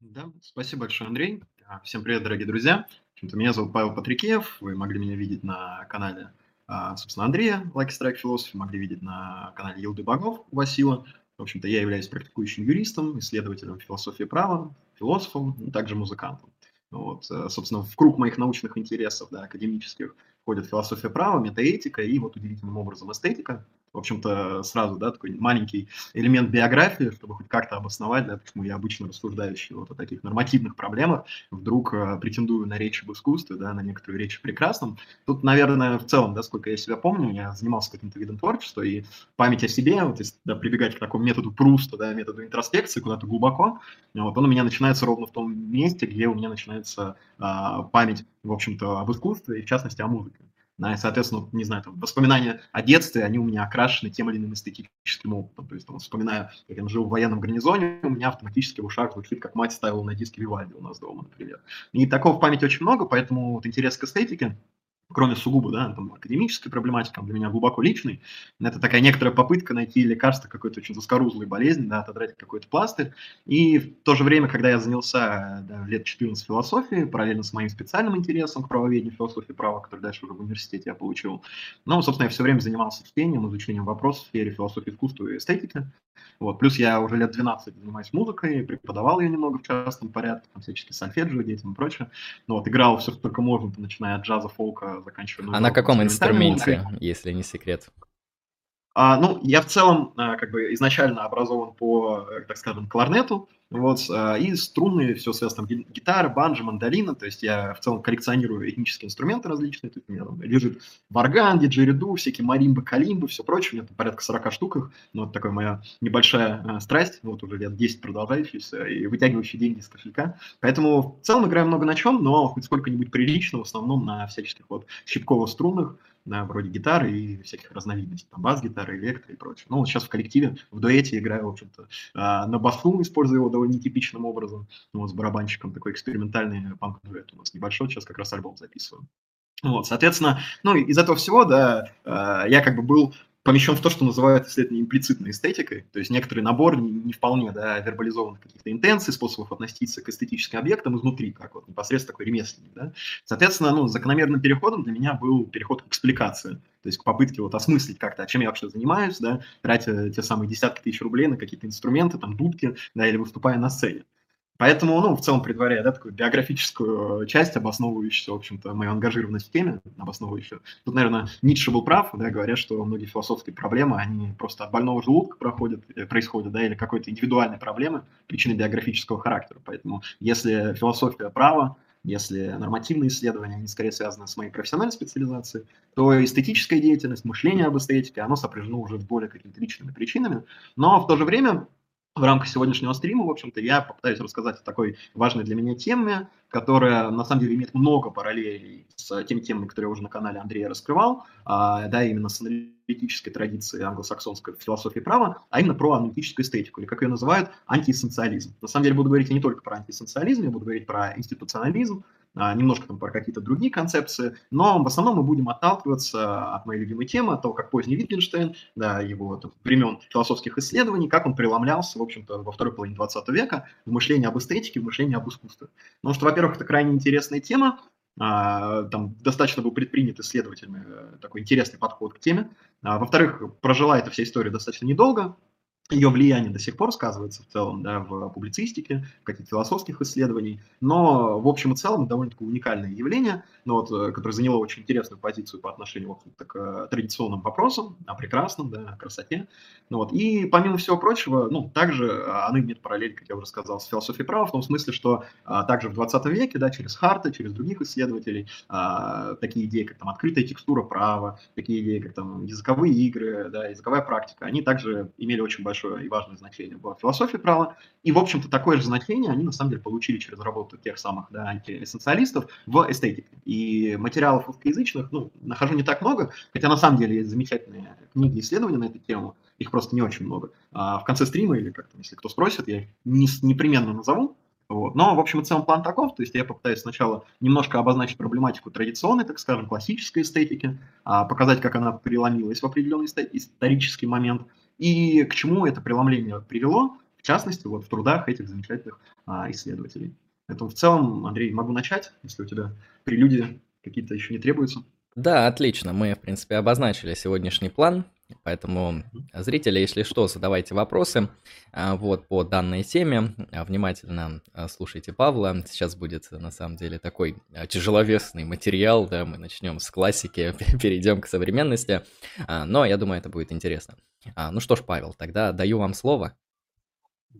Да, спасибо большое, Андрей. А, Всем привет, дорогие друзья. Меня зовут Павел Патрикеев. Вы могли меня видеть на канале, а, собственно, Андрея, Lucky Strike Philosophy, могли видеть на канале Елды Богов Васила. В общем-то, я являюсь практикующим юристом, исследователем философии права, философом, и также музыкантом. Вот, э, собственно, в круг моих научных интересов, да, академических, входит философия права, метаэтика и вот удивительным образом эстетика в общем-то, сразу, да, такой маленький элемент биографии, чтобы хоть как-то обосновать, да, почему я обычно рассуждающий вот о таких нормативных проблемах вдруг э, претендую на речь об искусстве, да, на некоторую речь о прекрасном. Тут, наверное, в целом, да, сколько я себя помню, я занимался каким-то видом творчества, и память о себе, вот если да, прибегать к такому методу Пруста, да, методу интроспекции куда-то глубоко, вот, он у меня начинается ровно в том месте, где у меня начинается а, память, в общем-то, об искусстве, и в частности о музыке. Да, и, соответственно, не знаю, там, воспоминания о детстве, они у меня окрашены тем или иным эстетическим опытом. То есть, там, вспоминая, как я жил в военном гарнизоне, у меня автоматически в ушах звучит, как мать ставила на диске Вивальди у нас дома, например. И такого в памяти очень много, поэтому вот интерес к эстетике, кроме сугубо, да, там, академической проблематики, для меня глубоко личный. Это такая некоторая попытка найти лекарство какой-то очень заскорузлой болезни, да, отодрать какой-то пластырь. И в то же время, когда я занялся да, лет 14 философией, параллельно с моим специальным интересом к правоведению, философии права, который дальше уже в университете я получил, ну, собственно, я все время занимался чтением, изучением вопросов в сфере философии искусства и эстетики. Вот. Плюс я уже лет 12 занимаюсь музыкой, преподавал ее немного в частном порядке, там всячески сольфеджио детям и прочее. Ну, вот, играл все, что только можно, начиная от джаза, фолка, заканчивая... А на каком инструменте, если не секрет? А, ну, я в целом а, как бы изначально образован по, э, так скажем, кларнету, вот, а, и струнные, все связано, гитара, банджо, мандолина, то есть я в целом коллекционирую этнические инструменты различные, есть у меня там лежит варган, диджериду, всякие маримбы, калимбы, все прочее, у меня там порядка 40 штук их, ну, вот такая моя небольшая а, страсть, вот уже лет 10 продолжающаяся, и вытягивающая деньги из кошелька, поэтому в целом играю много на чем, но хоть сколько-нибудь прилично, в основном на всяческих вот щипково-струнных, да, вроде гитары и всяких разновидностей, там бас-гитары, электро и прочее. Ну, вот сейчас в коллективе, в дуэте играю, в общем-то, а, на басу, используя его довольно нетипичным образом, ну, вот с барабанщиком, такой экспериментальный панк-дуэт у нас небольшой, сейчас как раз альбом записываем. Вот, соответственно, ну, из этого всего, да, а, я как бы был помещен в то, что называют исследование имплицитной эстетикой, то есть некоторый набор не, не вполне да, вербализованных каких-то интенций, способов относиться к эстетическим объектам изнутри, как вот непосредственно такой ремесленник. Да. Соответственно, ну, закономерным переходом для меня был переход к экспликации, то есть к попытке вот осмыслить как-то, чем я вообще занимаюсь, да, тратя те самые десятки тысяч рублей на какие-то инструменты, там, дудки, да, или выступая на сцене. Поэтому, ну, в целом, предваряя, да, такую биографическую часть, обосновывающую, в общем-то, мою ангажированность в теме, обосновывающую. Тут, наверное, Ницше был прав, да, говоря, что многие философские проблемы, они просто от больного желудка проходят, э, происходят, да, или какой-то индивидуальной проблемы, причины биографического характера. Поэтому, если философия права, если нормативные исследования, они скорее связаны с моей профессиональной специализацией, то эстетическая деятельность, мышление об эстетике, оно сопряжено уже с более какими-то личными причинами. Но в то же время в рамках сегодняшнего стрима, в общем-то, я попытаюсь рассказать о такой важной для меня теме, которая, на самом деле, имеет много параллелей с теми темами, которые я уже на канале Андрея раскрывал, а, да, именно с аналитической традицией англосаксонской философии права, а именно про аналитическую эстетику, или, как ее называют, антиэссенциализм. На самом деле, буду говорить не только про антиэссенциализм, я буду говорить про институционализм, а, немножко там про какие-то другие концепции, но в основном мы будем отталкиваться от моей любимой темы, от того, как поздний Витгенштейн, да, его там, времен философских исследований, как он преломлялся, в общем-то, во второй половине 20 века в мышлении об эстетике, в мышлении об искусстве. Потому что, во-первых, это крайне интересная тема, там достаточно был предпринят исследователями э, такой интересный подход к теме. А, во-вторых, прожила эта вся история достаточно недолго, ее влияние до сих пор сказывается в целом да, в публицистике, в каких-то философских исследованиях, но в общем и целом довольно-таки уникальное явление, но вот, э, которое заняло очень интересную позицию по отношению вот, к э, традиционным вопросам, о прекрасном, да, о красоте. Ну, вот. И помимо всего прочего, ну, также оно имеет параллель, как я уже сказал, с философией права, в том смысле, что а, также в 20 веке, да, через Харта, через других исследователей, а, такие идеи, как там открытая текстура права, такие идеи, как там языковые игры, да, языковая практика, они также имели очень большое большое и важное значение в философии права. И, в общем-то, такое же значение они, на самом деле, получили через работу тех самых да, антиэссенциалистов в эстетике. И материалов русскоязычных, ну, нахожу не так много, хотя, на самом деле, есть замечательные книги исследования на эту тему, их просто не очень много. А в конце стрима, или как-то, если кто спросит, я не, непременно назову, вот. Но, в общем и целом, план таков, то есть я попытаюсь сначала немножко обозначить проблематику традиционной, так скажем, классической эстетики, а, показать, как она переломилась в определенный исторический момент, и к чему это преломление привело, в частности, вот в трудах этих замечательных а, исследователей. Поэтому в целом, Андрей, могу начать, если у тебя прелюдии какие-то еще не требуются. Да, отлично. Мы, в принципе, обозначили сегодняшний план. Поэтому, зрители, если что, задавайте вопросы а, вот, по данной теме. А, внимательно а, слушайте Павла. Сейчас будет, на самом деле, такой тяжеловесный материал. Да, мы начнем с классики, перейдем к современности. Но я думаю, это будет интересно. Ну что ж, Павел, тогда даю вам слово.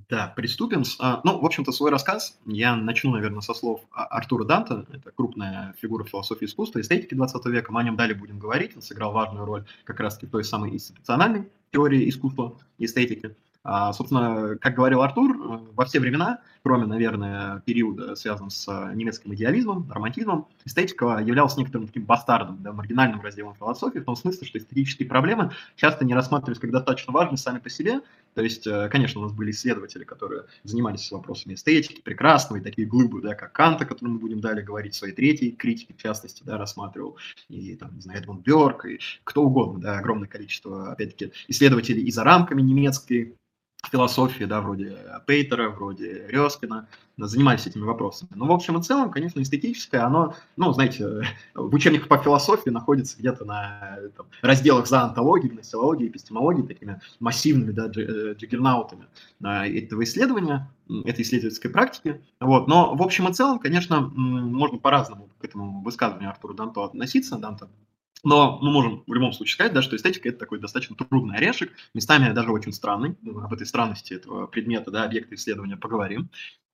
Да, приступим. А, ну, в общем-то, свой рассказ я начну, наверное, со слов а, Артура Данта. Это крупная фигура философии искусства, эстетики 20 века. Мы о нем далее будем говорить. Он сыграл важную роль как раз-таки в той самой институциональной теории искусства эстетики. А, собственно, как говорил Артур, э, во все времена, кроме, наверное, периода, связанного с немецким идеализмом, романтизмом, эстетика являлась некоторым таким бастардом, да, маргинальным разделом философии, в том смысле, что эстетические проблемы часто не рассматривались как достаточно важны сами по себе. То есть, э, конечно, у нас были исследователи, которые занимались вопросами эстетики, прекрасного, и такие глыбы, да, как Канта, о котором мы будем далее говорить, в своей третьей критике, в частности, да, рассматривал, и, там, не знаю, Эдмунд Бёрк, и кто угодно, да, огромное количество, опять-таки, исследователей и за рамками немецкой философии, да, вроде Пейтера, вроде Рёскина, занимались этими вопросами. Но в общем и целом, конечно, эстетическое, оно, ну, знаете, в учебниках по философии находится где-то на там, разделах за антологией, гносеологией, эпистемологией, такими массивными, да, э, джиггернаутами этого исследования, этой исследовательской практики. Вот. Но в общем и целом, конечно, можно по-разному к этому высказыванию Артура Данто относиться. Данто но мы можем в любом случае сказать, да, что эстетика – это такой достаточно трудный орешек, местами даже очень странный. Об этой странности этого предмета, да, объекта исследования поговорим.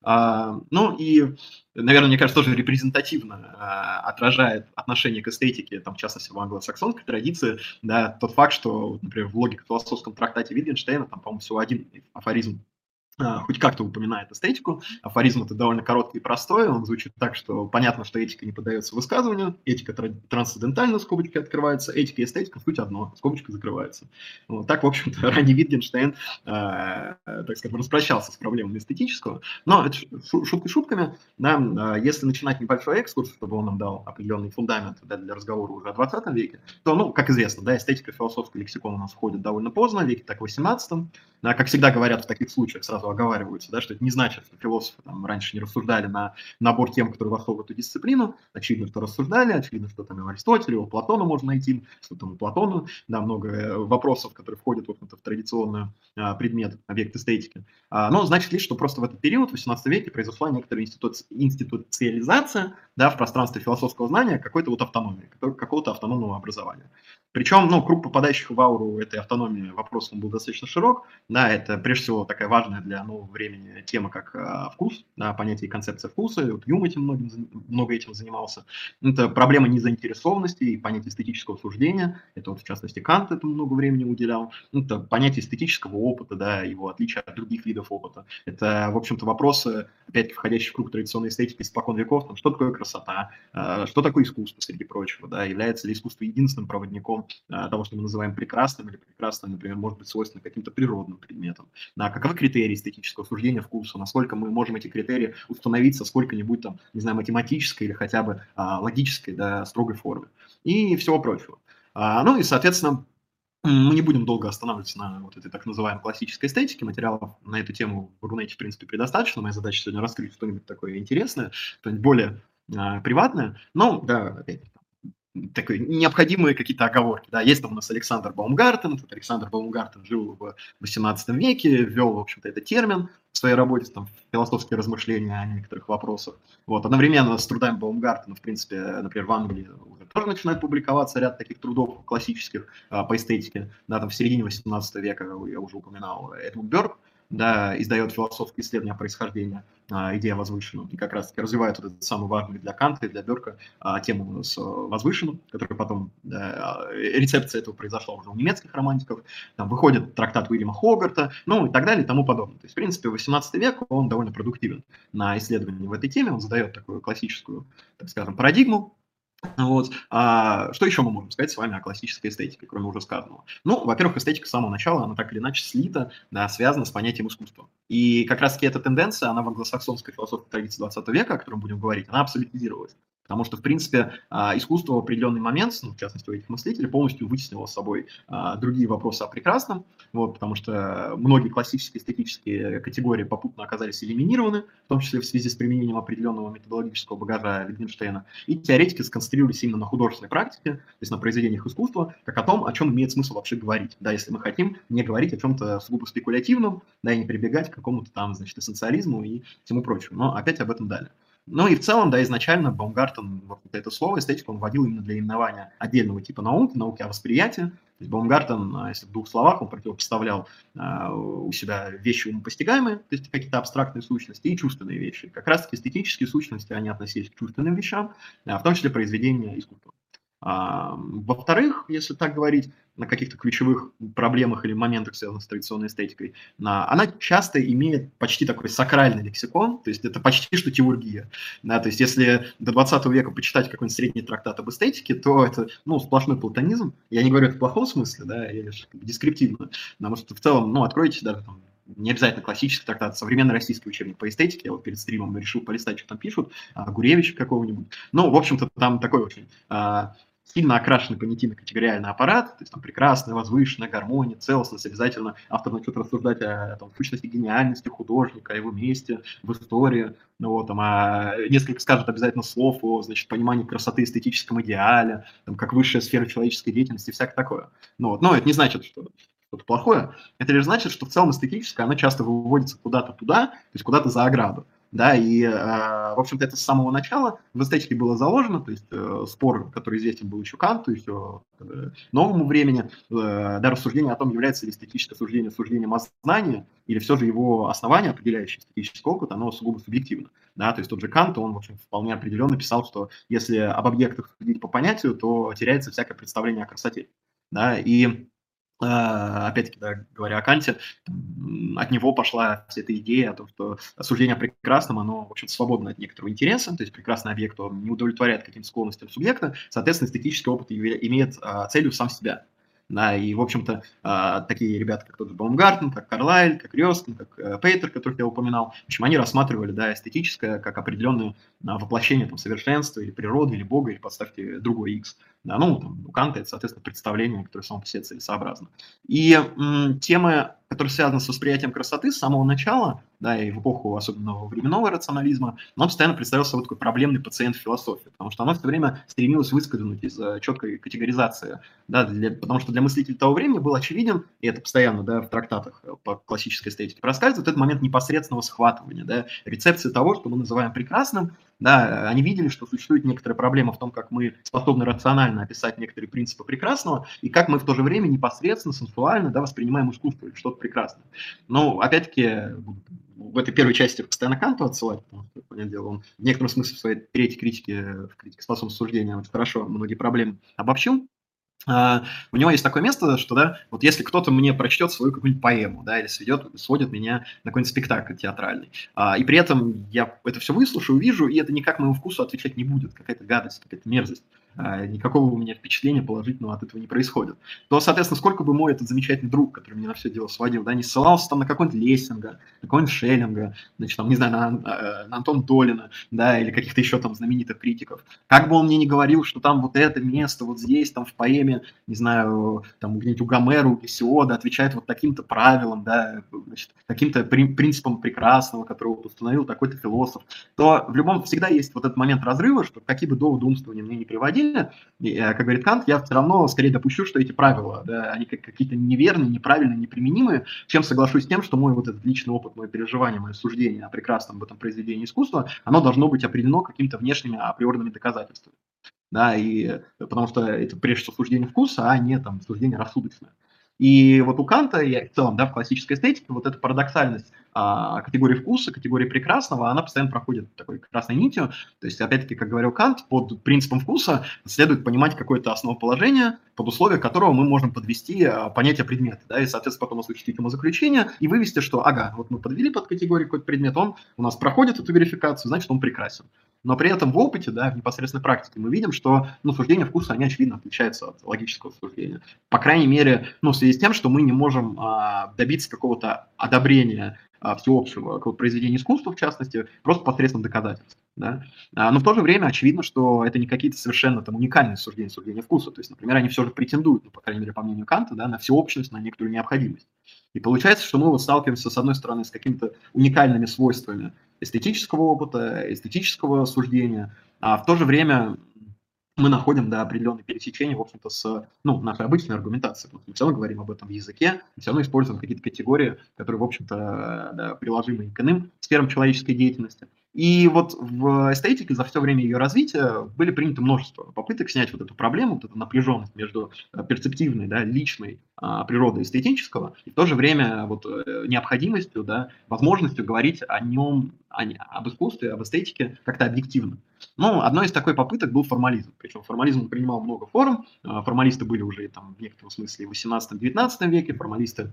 А, ну и, наверное, мне кажется, тоже репрезентативно а, отражает отношение к эстетике, там, в частности, в англосаксонской традиции, да, тот факт, что, например, в логико-философском трактате Витгенштейна, там, по-моему, всего один афоризм хоть как-то упоминает эстетику. Афоризм это довольно короткий и простой. Он звучит так, что понятно, что этика не поддается высказыванию, этика трансцендентальна, скобочки открываются, этика и эстетика суть одно, скобочка закрывается. Вот так, в общем-то, ранний Витгенштейн, э, так сказать, распрощался с проблемами эстетического. Но это шутки шутками. Да, если начинать небольшой экскурс, чтобы он нам дал определенный фундамент да, для разговора уже о 20 веке, то, ну, как известно, да, эстетика философская лексикон у нас входит довольно поздно, веке так 18 да, как всегда говорят в таких случаях, сразу оговариваются, да, что это не значит, что философы там, раньше не рассуждали на набор тем, которые вошел в эту дисциплину. Очевидно, что рассуждали, очевидно, что там и Аристотеля, у Платона можно найти, что там у Платона, да, много э, вопросов, которые входят вот, в традиционный а, предмет, объект эстетики. А, но значит ли, что просто в этот период, в 18 веке, произошла некоторая институ... институциализация да, в пространстве философского знания какой-то вот автономии, какого-то автономного образования. Причем, ну, круг попадающих в ауру этой автономии вопрос он был достаточно широк. Да, это прежде всего такая важная для нового времени тема, как э, вкус, да, понятие и концепция вкуса. И вот Юм этим многим, много этим занимался. Это проблема незаинтересованности и понятие эстетического суждения. Это вот, в частности, Кант этому много времени уделял. Это понятие эстетического опыта, да, его отличие от других видов опыта. Это, в общем-то, вопросы, опять входящие в круг традиционной эстетики испокон веков, там, что такое красота, э, что такое искусство, среди прочего, да, является ли искусство единственным проводником а, того, что мы называем прекрасным, или прекрасным, например, может быть свойственно каким-то природным предметам. Да, каковы критерии эстетического суждения вкуса, насколько мы можем эти критерии установить со сколько-нибудь там, не знаю, математической или хотя бы а, логической, да, строгой формы и всего прочего. А, ну и, соответственно, мы не будем долго останавливаться на вот этой так называемой классической эстетике. Материалов на эту тему в Рунете, в принципе, предостаточно. Моя задача сегодня раскрыть что-нибудь такое интересное, что-нибудь более а, приватное. Но, да, опять такой, необходимые какие-то оговорки. Да, есть там у нас Александр Баумгартен, этот Александр Баумгартен жил в 18 веке, ввел, в общем-то, этот термин в своей работе, там, философские размышления о некоторых вопросах. Вот, одновременно с трудами Баумгартена, в принципе, например, в Англии уже тоже начинает публиковаться ряд таких трудов классических а, по эстетике, да, там в середине 18 века, я уже упоминал, Эдмунд Бёрк, да, издает философские исследования происхождения идея возвышенного, и как раз-таки развивает вот этот самый важный для Канта и для Берка а, тему с возвышенным, которая потом, да, рецепция этого произошла уже у немецких романтиков, там выходит трактат Уильяма Хогарта, ну и так далее и тому подобное. То есть, в принципе, 18 век, он довольно продуктивен на исследовании в этой теме, он задает такую классическую, так скажем, парадигму, вот. А что еще мы можем сказать с вами о классической эстетике, кроме уже сказанного? Ну, во-первых, эстетика с самого начала, она так или иначе слита, да, связана с понятием искусства. И как раз-таки эта тенденция, она в англосаксонской философской традиции 20 века, о котором будем говорить, она абсолютизировалась. Потому что, в принципе, а, искусство в определенный момент, ну, в частности, у этих мыслителей, полностью вытеснило с собой а, другие вопросы о прекрасном, вот, потому что многие классические эстетические категории попутно оказались элиминированы, в том числе в связи с применением определенного методологического багажа Wittgensteina, и теоретики сконцентрировались именно на художественной практике, то есть на произведениях искусства, как о том, о чем имеет смысл вообще говорить, да, если мы хотим не говорить о чем-то сугубо спекулятивном, да, и не прибегать к какому-то там, значит, эссенциализму и всему прочему, но опять об этом далее. Ну и в целом, да, изначально Баумгартен вот это слово эстетика он вводил именно для именования отдельного типа науки, науки о восприятии. То есть Баумгартен, а, если в двух словах, он противопоставлял а, у себя вещи умопостигаемые, то есть какие-то абстрактные сущности, и чувственные вещи. Как раз-таки эстетические сущности, они относились к чувственным вещам, а, в том числе произведения искусства. Во-вторых, если так говорить, на каких-то ключевых проблемах или моментах, связанных с традиционной эстетикой, она часто имеет почти такой сакральный лексикон, то есть это почти что теургия. Да, то есть если до 20 века почитать какой-нибудь средний трактат об эстетике, то это ну, сплошной платонизм. Я не говорю это в плохом смысле, да, я лишь дескриптивно, потому что в целом, ну, откройте даже там не обязательно классический трактат, современный российский учебник по эстетике. Я вот перед стримом решил полистать, что там пишут, а, Гуревич какого-нибудь. Ну, в общем-то, там такой очень а, сильно окрашенный понятийно-категориальный аппарат, то есть там прекрасная, возвышенная гармония, целостность, обязательно автор начнет рассуждать о там, сущности гениальности художника, о его месте в истории, ну, вот, там, а несколько скажет обязательно слов о, значит, понимании красоты эстетическом идеале, там, как высшая сфера человеческой деятельности и всякое такое. Ну, вот, но это не значит, что что-то плохое, это лишь значит, что в целом эстетическое, оно часто выводится куда-то туда, то есть куда-то за ограду да, и, э, в общем-то, это с самого начала в эстетике было заложено, то есть э, спор, который известен был еще Канту, еще э, новому времени, да, рассуждение о том, является ли эстетическое суждение суждением о знании, или все же его основание, определяющее эстетический опыт, оно сугубо субъективно. Да, то есть тот же Кант, он, в общем, вполне определенно писал, что если об объектах судить по понятию, то теряется всякое представление о красоте. Да, и опять-таки, да, говоря о Канте, от него пошла вся эта идея о том, что суждение о прекрасном, оно, в общем свободно от некоторого интереса, то есть прекрасный объект, он не удовлетворяет каким-то склонностям субъекта, соответственно, эстетический опыт имеет а, целью сам себя. Да, и, в общем-то, а, такие ребята, как тот же Баумгартен, как Карлайль, как Рёстен, как э, Пейтер, которых я упоминал, в общем, они рассматривали, да, эстетическое как определенное воплощение там, совершенства или природы, или Бога, или подставьте другой X. Да, ну, там, у Канта это, соответственно, представление, которое само по себе целесообразно. И м, темы, которые связаны с восприятием красоты с самого начала, да, и в эпоху особенно временного рационализма, она постоянно представляла собой такой проблемный пациент философии, потому что она все время стремилась выскользнуть из uh, четкой категоризации, да, для, потому что для мыслителей того времени был очевиден, и это постоянно, да, в трактатах э, по классической эстетике проскальзывает, этот момент непосредственного схватывания, да, рецепции того, что мы называем прекрасным, да, они видели, что существует некоторая проблема в том, как мы способны рационально описать некоторые принципы прекрасного, и как мы в то же время непосредственно, сенсуально да, воспринимаем искусство или что-то прекрасное. Но, опять-таки, в этой первой части постоянно Канту отсылать, потому что, понятное дело, он в некотором смысле в своей третьей критике, в критике способности суждения очень хорошо многие проблемы обобщил. Uh, у него есть такое место, что, да, вот если кто-то мне прочтет свою какую-нибудь поэму, да, или сведет, сводит меня на какой-нибудь спектакль театральный, uh, и при этом я это все выслушаю, увижу, и это никак моему вкусу отвечать не будет, какая-то гадость, какая-то мерзость. А, никакого у меня впечатления положительного от этого не происходит, то, соответственно, сколько бы мой этот замечательный друг, который меня на все дело сводил, да, не ссылался там на какой-нибудь Лессинга, на какого-нибудь Шеллинга, значит, там, не знаю, на, э, на Антон Долина, да, или каких-то еще там знаменитых критиков. Как бы он мне не говорил, что там вот это место вот здесь, там в поэме, не знаю, там где-нибудь у Гомера, у Гесиода отвечает вот таким-то правилам, да, значит, каким-то при, принципам прекрасного, которого установил такой-то философ, то в любом всегда есть вот этот момент разрыва, что какие бы доводы умствования мне не приводили, и, э, как говорит Кант, я все равно скорее допущу, что эти правила, да, они как какие-то неверные, неправильные, неприменимые, чем соглашусь с тем, что мой вот этот личный опыт, мое переживание, мое суждение о прекрасном в этом произведении искусства, оно должно быть определено какими-то внешними априорными доказательствами. Да, и э, потому что это прежде всего суждение вкуса, а не там суждение рассудочное. И вот у Канта, и в целом, да, в классической эстетике, вот эта парадоксальность а, категории вкуса, категории прекрасного, она постоянно проходит такой красной нитью. То есть, опять-таки, как говорил Кант, под принципом вкуса следует понимать какое-то основоположение, под условия которого мы можем подвести а, понятие предмета, да, и, соответственно, потом осуществить ему заключение и вывести, что, ага, вот мы подвели под категорию какой-то предмет, он у нас проходит эту верификацию, значит, он прекрасен. Но при этом в опыте, да, в непосредственной практике мы видим, что ну, суждение вкуса, они очевидно отличаются от логического суждения. По крайней мере, ну, в связи с тем, что мы не можем а, добиться какого-то одобрения всеобщего произведения искусства, в частности, просто посредством доказательств. да, а, но в то же время очевидно, что это не какие-то совершенно там уникальные суждения, суждения вкуса, то есть, например, они все же претендуют, ну, по крайней мере, по мнению Канта, да, на всеобщность, на некоторую необходимость. И получается, что мы вот сталкиваемся, с одной стороны, с какими-то уникальными свойствами эстетического опыта, эстетического суждения, а в то же время мы находим да, определенные пересечения, в общем-то, с ну, нашей обычной аргументацией. Мы все равно говорим об этом в языке, мы все равно используем какие-то категории, которые, в общем-то, да, приложимы к иным сферам человеческой деятельности. И вот в эстетике за все время ее развития были приняты множество попыток снять вот эту проблему, вот эту напряженность между э, перцептивной, да, личной а, природой эстетического, и в то же время вот э, необходимостью, да, возможностью говорить о нем, о, об искусстве, об эстетике как-то объективно. Ну, одной из такой попыток был формализм. Причем формализм принимал много форм. А, формалисты были уже там в некотором смысле в 18-19 веке, формалисты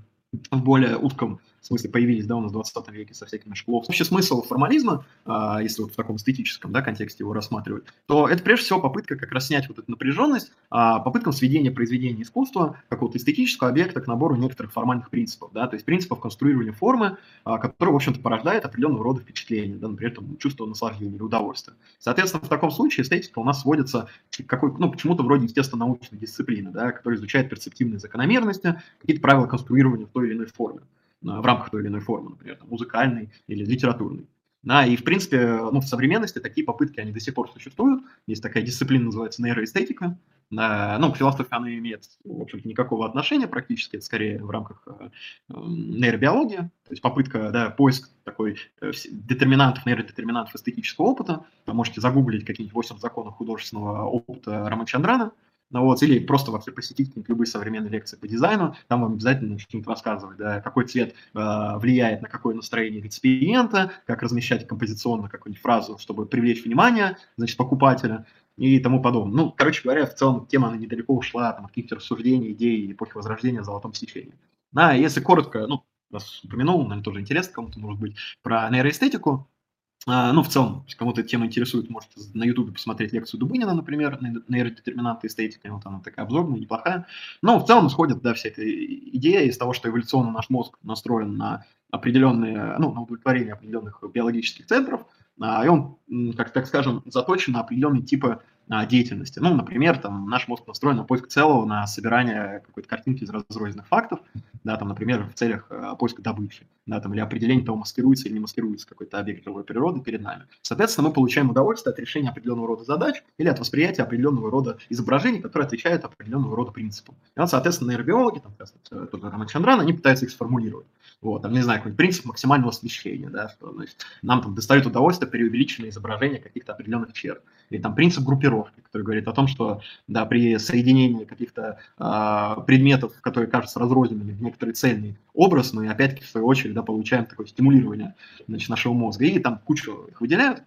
в более узком смысле появились, да, у нас в 20 веке со всякими шклов. Вообще смысл формализма, а, если вот в таком эстетическом, да, контексте его рассматривать, то это прежде всего попытка как раз снять вот эту напряженность, а, попытка сведения произведения искусства, какого-то эстетического объекта к набору некоторых формальных принципов, да, то есть принципов конструирования формы, а, которые, в общем-то, порождают определенного рода впечатления, да, например, там, чувство наслаждения или удовольствия. Соответственно, в таком случае эстетика у нас сводится к какой, ну, почему-то вроде естественно-научной дисциплины, да, которая изучает перцептивные закономерности, какие-то правила конструирования в той или иной форме в рамках той или иной формы, например, там, музыкальной или литературной. Да, и, в принципе, ну, в современности такие попытки, они до сих пор существуют. Есть такая дисциплина, называется нейроэстетика. Да, ну, к философии она имеет, в общем-то, никакого отношения практически, это скорее в рамках э, нейробиологии, то есть попытка, да, поиск такой э, детерминантов, нейродетерминантов эстетического опыта. Вы можете загуглить какие-нибудь 8 законов художественного опыта Рамачандрана, ну вот, или просто вообще посетить любые современные лекции по дизайну, там вам обязательно что-нибудь рассказывать, да, какой цвет э, влияет на какое настроение реципиента, как размещать композиционно какую-нибудь фразу, чтобы привлечь внимание, значит, покупателя и тому подобное. Ну, короче говоря, в целом тема она недалеко ушла там, от каких-то рассуждений, идей эпохи Возрождения в золотом сечении. Да, если коротко, ну, вас упомянул, наверное, тоже интересно кому-то, может быть, про нейроэстетику, а, ну, в целом, если кому-то эта тема интересует, можете на YouTube посмотреть лекцию Дубынина, например, нейродетерминанты эстетики, вот она такая обзорная, неплохая. Но в целом исходит, да, вся эта идея из того, что эволюционно наш мозг настроен на определенные, ну, на удовлетворение определенных биологических центров, а, и он, как так скажем, заточен на определенные типы деятельности. Ну, например, там наш мозг настроен на поиск целого, на собирание какой-то картинки из разрозненных фактов, да, там, например, в целях э, поиска добычи, да, там, или определения того, маскируется или не маскируется какой-то объект живой природы перед нами. Соответственно, мы получаем удовольствие от решения определенного рода задач или от восприятия определенного рода изображений, которые отвечают определенного рода принципам. И вот, соответственно, нейробиологи, там, э, тот же Роман Чандран, они пытаются их сформулировать. Вот, там, не знаю, какой-нибудь принцип максимального освещения, да, что, значит, нам там доставит удовольствие при увеличенном изображении каких-то определенных черт. Или там принцип группировки, который говорит о том, что, да, при соединении каких-то э, предметов, которые кажутся разрозненными в некоторый цельный образ, мы опять-таки, в свою очередь, да, получаем такое стимулирование значит, нашего мозга. И там кучу их выделяют.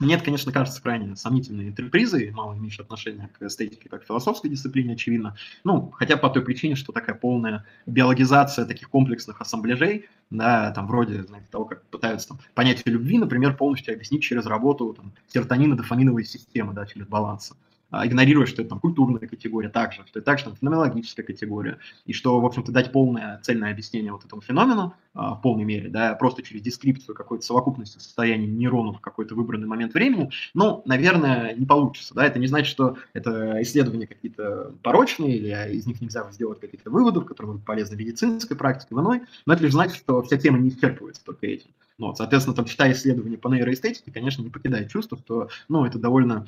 Мне это, конечно, кажется крайне сомнительной интерпризой, мало имеющей отношения к эстетике как к философской дисциплине, очевидно. Ну, хотя по той причине, что такая полная биологизация таких комплексных ассамбляжей, да, там вроде, знаете, того, как пытаются там, понятие любви, например, полностью объяснить через работу там, серотонина, дофаминовой системы, да, через баланс. А, игнорируя, что это там культурная категория также, что это также там, феноменологическая категория, и что, в общем-то, дать полное цельное объяснение вот этому феномену а, в полной мере, да, просто через дескрипцию какой-то совокупности состояний нейронов в какой-то выбранный момент времени, ну, наверное, не получится, да, это не значит, что это исследования какие-то порочные, или из них нельзя сделать каких-то выводов, которые будут полезны в медицинской практике, в иной, но это лишь значит, что вся тема не исчерпывается только этим. Ну, вот, соответственно, там, читая исследования по нейроэстетике, конечно, не покидает чувство, что, ну, это довольно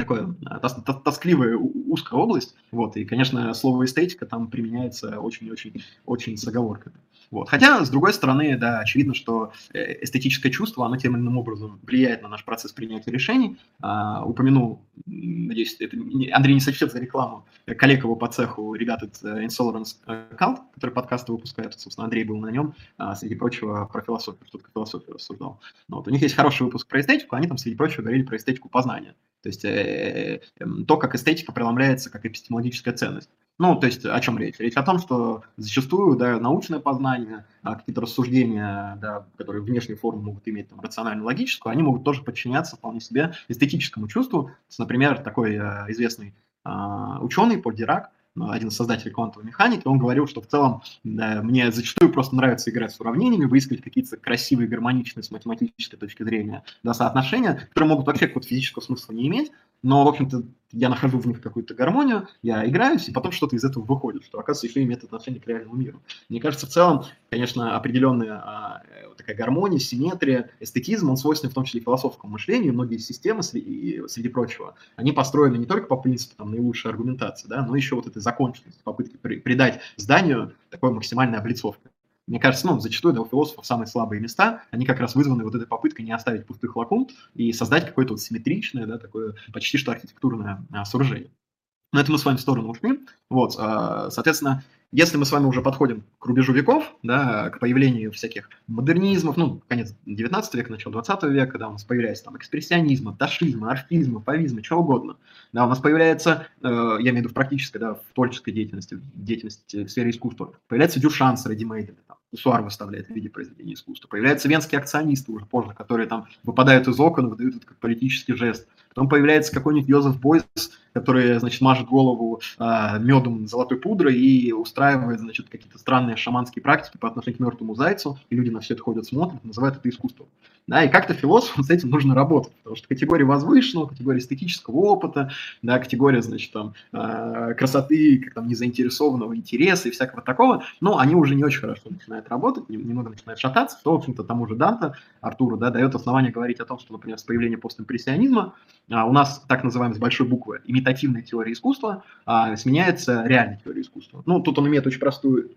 такая тоскливая узкая область, вот, и, конечно, слово эстетика там применяется очень-очень очень с оговорками. Вот. Хотя, с другой стороны, да, очевидно, что э, эстетическое чувство, оно тем или иным образом влияет на наш процесс принятия решений. А, упомянул, надеюсь, это Андрей не сочтет за рекламу, коллег его по цеху, ребята из э, Insolence Cult, который подкасты выпускают, собственно, Андрей был на нем, а, среди прочего, про философию, что-то философию рассуждал. Ну вот. У них есть хороший выпуск про эстетику, они там, среди прочего, говорили про эстетику познания. То есть э, эм, то, как эстетика преломляется как эпистемологическая ценность. Ну, то есть о чем речь? Речь о том, что зачастую да, научное познание, а, какие-то рассуждения, да, которые внешнюю форму могут иметь там, рационально-логическую, они могут тоже подчиняться вполне себе эстетическому чувству. Например, такой э, известный э, ученый Поль Дирак, один из создателей квантовой механики, он говорил, что в целом да, мне зачастую просто нравится играть с уравнениями, выискивать какие-то красивые, гармоничные с математической точки зрения да, соотношения, которые могут вообще какого-то физического смысла не иметь, но, в общем-то, я нахожу в них какую-то гармонию, я играюсь, и потом что-то из этого выходит, что, оказывается, еще имеет отношение к реальному миру. Мне кажется, в целом, конечно, определенная а, такая гармония, симметрия, эстетизм, он свойственен в том числе и философскому мышлению, многие системы, среди, среди прочего, они построены не только по принципу там, наилучшей аргументации, да, но еще вот этой законченности, попытки при, придать зданию такой максимальной облицовки. Мне кажется, ну, зачастую да, у философов самые слабые места, они как раз вызваны вот этой попыткой не оставить пустых лакун и создать какое-то вот симметричное, да, такое почти что архитектурное а, сооружение. Но это мы с вами в сторону ушли. Вот, а, соответственно, если мы с вами уже подходим к рубежу веков, да, к появлению всяких модернизмов, ну, конец 19 века, начало 20 века, да, у нас появляется там экспрессионизма, дашизма, орфизма, фавизма, чего угодно. Да, у нас появляется, э, я имею в виду в практической, да, в творческой деятельности, в деятельности в сфере искусства, появляется Дюшан с редимейдами, там, Усуар выставляет в виде произведения искусства. Появляются венские акционисты уже позже, которые там выпадают из окон, выдают это как политический жест. Потом появляется какой-нибудь Йозеф Бойс, который, значит, мажет голову э, медом золотой пудрой и устраивает, значит, какие-то странные шаманские практики по отношению к мертвому зайцу, и люди на все это ходят, смотрят, называют это искусством. Да, и как-то философам с этим нужно работать, потому что категория возвышенного, категория эстетического опыта, да, категория, значит, там, э, красоты, как там, незаинтересованного интереса и всякого такого, но они уже не очень хорошо начинают работать, немного начинают шататься, что, в общем-то, тому же Данте, Артуру, да, дает основание говорить о том, что, например, с появлением постимпрессионизма а, у нас так называемая с большой буквы имитативная теория искусства а, сменяется реальной теорией искусства. Ну, тут он имеет очень простую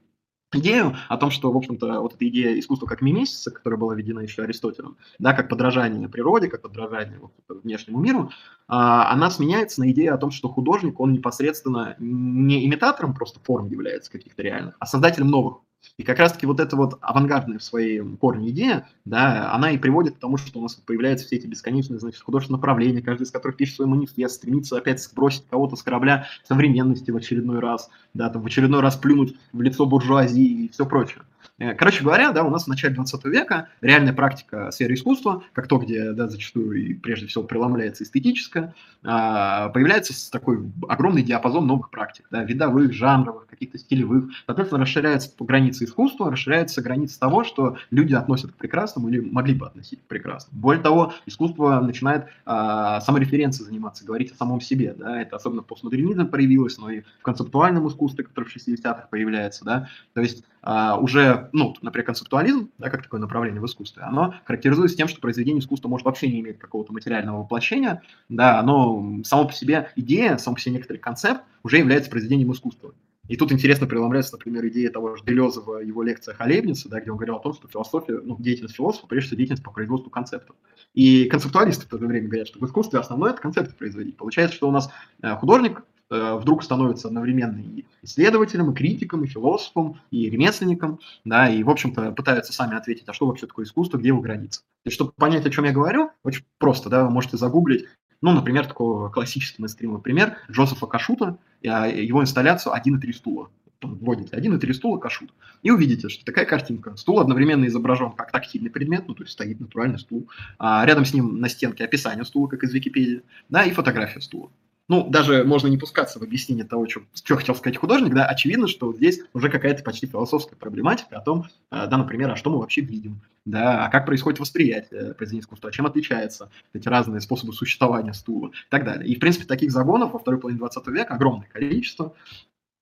идею о том, что, в общем-то, вот эта идея искусства как мимесиса, которая была введена еще Аристотелем, да, как подражание природе, как подражание вот, внешнему миру, а, она сменяется на идею о том, что художник, он непосредственно не имитатором просто форм является каких-то реальных, а создателем новых и как раз-таки вот эта вот авангардная в своей корне идея, да, она и приводит к тому, что у нас появляются все эти бесконечные, значит, художественные направления, каждый из которых пишет свой манифест, стремится опять сбросить кого-то с корабля современности в очередной раз, да, там в очередной раз плюнуть в лицо буржуазии и все прочее. Э, короче говоря, да, у нас в начале 20 века реальная практика сферы искусства, как то, где да, зачастую и прежде всего преломляется эстетическое, а, появляется такой огромный диапазон новых практик, да, видовых, жанровых, каких-то стилевых. Соответственно, расширяется по границе искусства, расширяется граница того, что люди относят к прекрасному или могли бы относить к прекрасному. Более того, искусство начинает а, самореференцией заниматься, говорить о самом себе. Да, это особенно постмодернизм проявилось, но и в концептуальном искусстве, которое в 60-х появляется. Да, то есть а, уже, ну, например, концептуализм, да, как такое направление в искусстве, оно характеризуется тем, что произведение искусства может вообще не иметь какого-то материального воплощения, да, оно само по себе идея, сам по себе некоторый концепт уже является произведением искусства. И тут интересно преломляется, например, идея того же Делезова, его лекция о Лейбнице, да, где он говорил о том, что философия, ну, деятельность философа, прежде всего, деятельность по производству концептов. И концептуалисты в то же время говорят, что в искусстве основное – это концепты производить. Получается, что у нас э, художник вдруг становится одновременно и исследователем, и критиком, и философом, и ремесленником, да, и, в общем-то, пытаются сами ответить, а что вообще такое искусство, где его границы. И чтобы понять, о чем я говорю, очень просто, да, вы можете загуглить, ну, например, такой классический мейнстримовый пример Джозефа Кашута, а, его инсталляцию «Один и три стула». Вводите один и три стула кашут. И увидите, что такая картинка. Стул одновременно изображен как тактильный предмет, ну, то есть стоит натуральный стул. А рядом с ним на стенке описание стула, как из Википедии, да, и фотография стула ну, даже можно не пускаться в объяснение того, что, что хотел сказать художник, да, очевидно, что здесь уже какая-то почти философская проблематика о том, э, да, например, а что мы вообще видим, да, а как происходит восприятие произведения искусства, а чем отличаются эти разные способы существования стула и так далее. И, в принципе, таких загонов во второй половине 20 века огромное количество,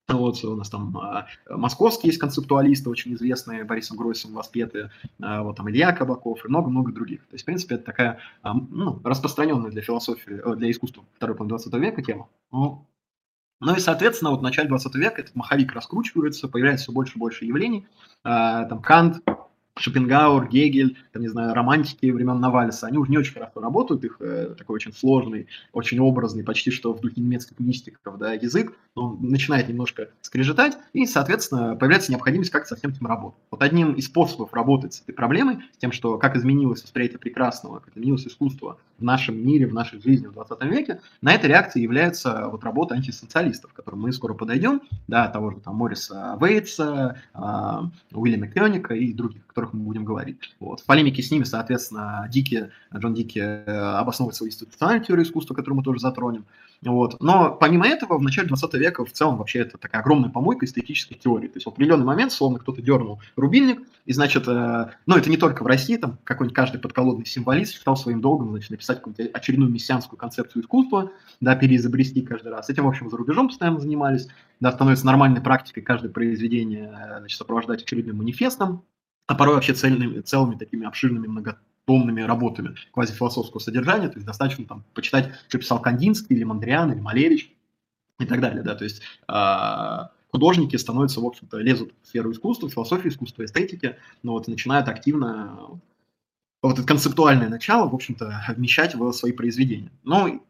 вот у нас там а, московские есть концептуалисты, очень известные, Борисом Гройсом воспетые, а, вот там Илья Кабаков и много-много других. То есть, в принципе, это такая а, ну, распространенная для философии, э, для искусства второй половины 20 века тема. Ну, ну и, соответственно, вот в начале 20 века этот маховик раскручивается, появляется все больше и больше явлений. Там Кант, Шопенгауэр, Гегель, там, не знаю, романтики времен Навальса, они уже не очень хорошо работают, их э, такой очень сложный, очень образный, почти что в духе немецких мистиков, да, язык, он начинает немножко скрежетать, и, соответственно, появляется необходимость как-то со всем этим работать. Вот одним из способов работать с этой проблемой, с тем, что как изменилось восприятие прекрасного, как изменилось искусство в нашем мире, в нашей жизни в 20 веке, на этой реакцией является вот работа антисоциалистов, к которым мы скоро подойдем, да, того же там Мориса Вейтса, э, Уильяма Кёника и других, которых мы будем говорить. Вот. В полемике с ними, соответственно, Дики, Джон Дики э, обосновывает свою институциональную теорию искусства, которую мы тоже затронем. Вот. Но помимо этого, в начале 20 века в целом вообще это такая огромная помойка эстетических теорий. То есть в определенный момент, словно кто-то дернул рубильник, и значит, э, ну это не только в России, там какой-нибудь каждый подколодный символист считал своим долгом, значит, написать какую-то очередную мессианскую концепцию искусства, да, переизобрести каждый раз. Этим, в общем, за рубежом постоянно занимались. Да, становится нормальной практикой каждое произведение э, значит, сопровождать очередным манифестом, а порой вообще цельными, целыми такими обширными много, томными работами квазифилософского содержания, то есть достаточно там почитать, что писал Кандинский или Мандриан или Малевич и так далее, да, то есть э, художники становятся, в общем-то, лезут в сферу искусства, философии искусства, эстетики, но вот начинают активно вот это концептуальное начало, в общем-то, вмещать в свои произведения. Но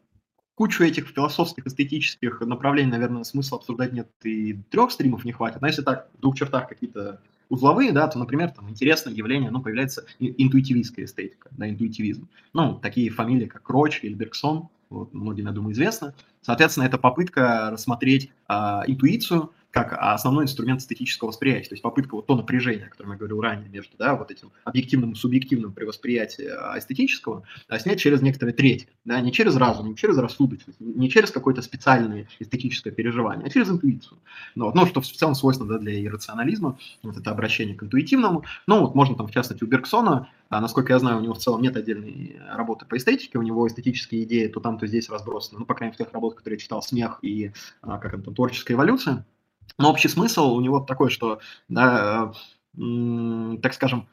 кучу этих философских, эстетических направлений, наверное, смысла обсуждать нет и трех стримов не хватит. Но если так, в двух чертах какие-то узловые, да, то, например, там интересное явление, ну, появляется интуитивистская эстетика, да, интуитивизм. Ну, такие фамилии, как Роч или Бергсон, вот, многим, я думаю, известно. Соответственно, это попытка рассмотреть а, интуицию как основной инструмент эстетического восприятия, то есть попытка вот то напряжение, о котором я говорил ранее, между да, вот этим объективным и субъективным при восприятии а, эстетического, а снять через некоторые трети, да, не через разум, не через рассудочность, не через какое-то специальное эстетическое переживание, а через интуицию. Ну, вот, ну что в целом свойственно да, для иррационализма, вот это обращение к интуитивному. Ну, вот можно там, в частности, у Бергсона, а, насколько я знаю, у него в целом нет отдельной работы по эстетике, у него эстетические идеи то там, то здесь разбросаны, ну, по крайней мере, в тех работах, которые я читал, «Смех» и, а, как это, «Творческая эволюция», но общий смысл у него такой, что, да, так скажем,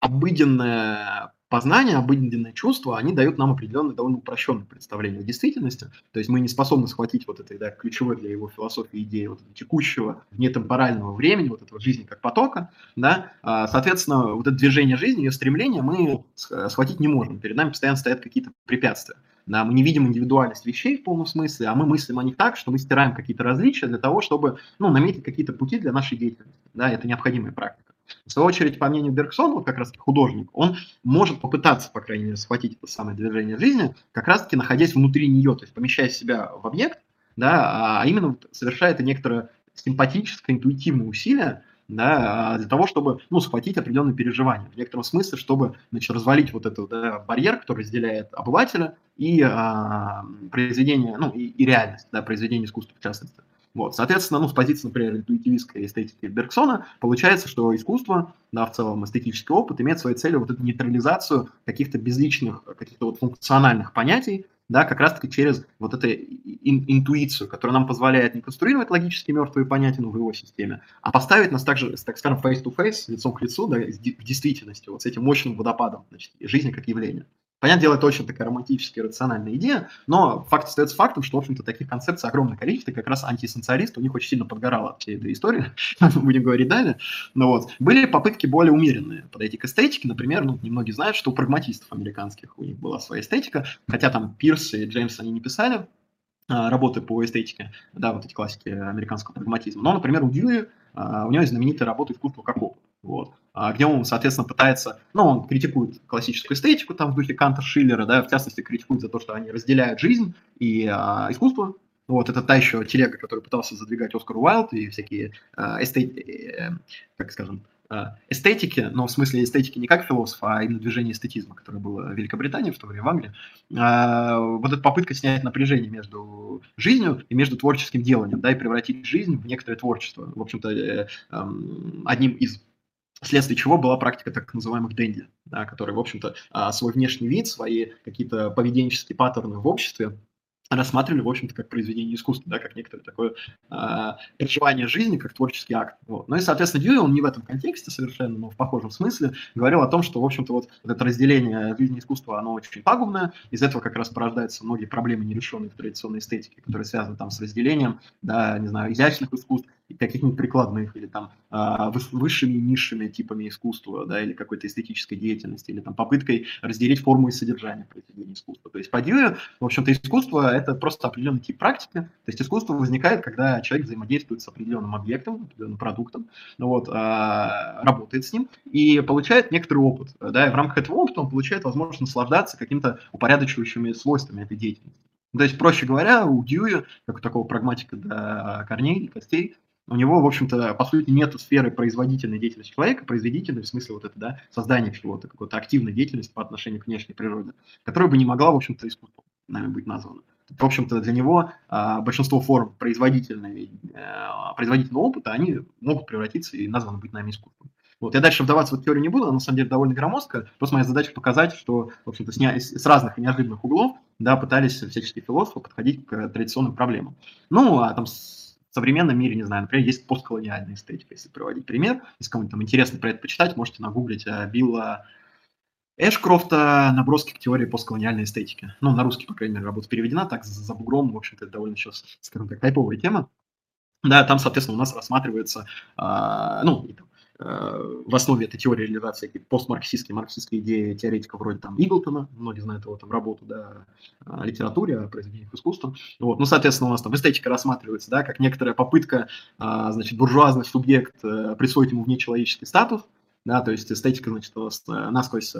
обыденное познание, обыденные чувства, они дают нам определенное довольно упрощенное представление о действительности. То есть мы не способны схватить вот этой да, ключевой для его философии идеи вот текущего нетемпорального времени, вот этого жизни как потока. Да? А, соответственно, вот это движение жизни, ее стремление мы схватить не можем. Перед нами постоянно стоят какие-то препятствия. Да, мы не видим индивидуальность вещей в полном смысле, а мы мыслим о них так, что мы стираем какие-то различия для того, чтобы ну, наметить какие-то пути для нашей деятельности. Да, это необходимая практика. В свою очередь, по мнению Бергсона, вот как раз художник, он может попытаться, по крайней мере, схватить это самое движение жизни, как раз-таки находясь внутри нее, то есть помещая себя в объект, да, а именно совершая это некоторое симпатическое, интуитивное усилие, да, а, для того, чтобы ну, схватить определенные переживания. В некотором смысле, чтобы значит, развалить вот этот да, барьер, который разделяет обывателя и а, произведение, ну, и, и реальность, да, произведение искусства в частности. Вот, соответственно, ну, с позиции, например, интуитивистской эстетики Бергсона, получается, что искусство, да, в целом эстетический опыт, имеет своей целью вот эту нейтрализацию каких-то безличных, каких-то вот функциональных понятий, да, как раз-таки через вот эту ин, интуицию, которая нам позволяет не конструировать логически мертвые понятия ну, в его системе, а поставить нас также, так скажем, face-to-face, лицом к лицу, да, в действительности, вот с этим мощным водопадом значит, жизни как явление. Понятное дело, это очень такая романтическая, рациональная идея, но факт остается фактом, что, в общем-то, таких концепций огромное количество, как раз антисенсористы у них очень сильно подгорало от всей этой истории, будем говорить далее. Но вот, были попытки более умеренные подойти к эстетике, например, ну, немногие знают, что у прагматистов американских у них была своя эстетика, хотя там Пирс и Джеймс они не писали, а, работы по эстетике, да, вот эти классики американского прагматизма. Но, например, у Дьюи, а, у него есть знаменитая работа «Искусство как опыт». Вот. А где он, соответственно, пытается, ну, он критикует классическую эстетику там в духе Канта Шиллера, да, в частности, критикует за то, что они разделяют жизнь и а, искусство. Вот, это та еще телега, которую пытался задвигать Оскар Уайлд и всякие а. Э, как скажем, а, эстетики, но в смысле эстетики не как философа, а именно движение эстетизма, которое было в Великобритании, в то время в Англии, а, вот эта попытка снять напряжение между жизнью и между творческим деланием, да, и превратить жизнь в некоторое творчество. В общем-то, э, одним из вследствие чего была практика так называемых дэнди, да, которые, в общем-то, а, свой внешний вид, свои какие-то поведенческие паттерны в обществе рассматривали, в общем-то, как произведение искусства, да, как некоторое такое э, переживание жизни, как творческий акт. Вот. Ну и, соответственно, Дьюи, он не в этом контексте совершенно, но в похожем смысле, говорил о том, что, в общем-то, вот, вот это разделение жизни и искусства, оно очень пагубное, из этого как раз порождаются многие проблемы, нерешенные в традиционной эстетике, которые связаны там с разделением, да, не знаю, изящных искусств каких-нибудь прикладных, или там а, высшими низшими типами искусства, да, или какой-то эстетической деятельности, или там попыткой разделить форму и содержание произведения искусства. То есть по Дьюе, в общем-то, искусство – это просто определенный тип практики, то есть искусство возникает, когда человек взаимодействует с определенным объектом, определенным продуктом, ну вот, а, работает с ним и получает некоторый опыт, да, и в рамках этого опыта он получает возможность наслаждаться каким-то упорядочивающими свойствами этой деятельности. То есть, проще говоря, у Дьюи, как у такого прагматика до корней, костей, у него, в общем-то, по сути, нет сферы производительной деятельности человека, производительной в смысле вот это, да, создания чего-то, какой-то активной деятельности по отношению к внешней природе, которая бы не могла, в общем-то, искусством нами быть названа. В общем-то, для него а, большинство форм производительной, а, производительного опыта, они могут превратиться и названы быть нами искусством. Вот. Я дальше вдаваться в теорию не буду, она на самом деле довольно громоздкая. Просто моя задача показать, что, в общем-то, с, с разных неожиданных углов да, пытались всяческие философы подходить к традиционным проблемам. Ну, а там в современном мире, не знаю, например, есть постколониальная эстетика, если приводить пример. Если кому-то там интересно про это почитать, можете нагуглить а, Билла Эшкрофта «Наброски к теории постколониальной эстетики». Ну, на русский, по крайней мере, работа переведена, так за бугром, в общем-то, это довольно сейчас, скажем так, тайповая тема. Да, там, соответственно, у нас рассматривается, э, ну, там, Э, в основе этой теории реализации какие-то постмарксистские, марксистские идеи теоретиков вроде там Иглтона, многие знают его там работу, да, о литературе, о произведениях искусства. Вот. Ну, соответственно, у нас там эстетика рассматривается, да, как некоторая попытка, а, значит, буржуазный субъект э, присвоить ему внечеловеческий статус, да, то есть эстетика, значит, э, насквозь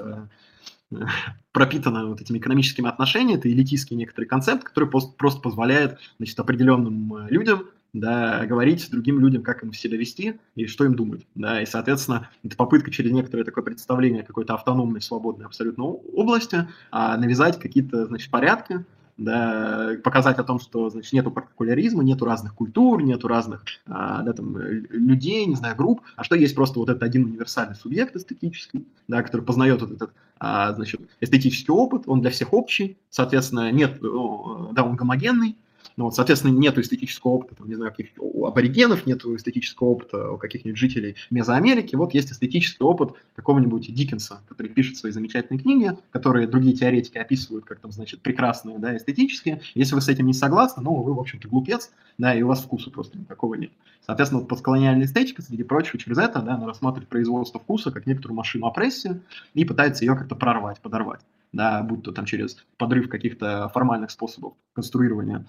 пропитана вот этими экономическими отношениями, это элитистский некоторый концепт, который просто позволяет, значит, определенным людям да, говорить другим людям, как им себя вести и что им думать, да, и, соответственно, это попытка через некоторое такое представление какой-то автономной, свободной абсолютно области а, навязать какие-то, значит, порядки, да, показать о том, что, значит, нету партикуляризма, нету разных культур, нету разных, а, да, там, людей, не знаю, групп, а что есть просто вот этот один универсальный субъект эстетический, да, который познает вот этот, а, значит, эстетический опыт, он для всех общий, соответственно, нет, да, он гомогенный, ну, вот, соответственно, нет эстетического опыта, там, не знаю, каких у аборигенов, нет эстетического опыта у каких-нибудь жителей Мезоамерики. Вот есть эстетический опыт какого-нибудь Диккенса, который пишет свои замечательные книги, которые другие теоретики описывают как там, значит, прекрасные, да, эстетические. Если вы с этим не согласны, ну, вы, в общем-то, глупец, да, и у вас вкуса просто никакого нет. Соответственно, вот постколониальная эстетика, среди прочего, через это, да, она рассматривает производство вкуса как некоторую машину опрессии и пытается ее как-то прорвать, подорвать да, будь то там через подрыв каких-то формальных способов конструирования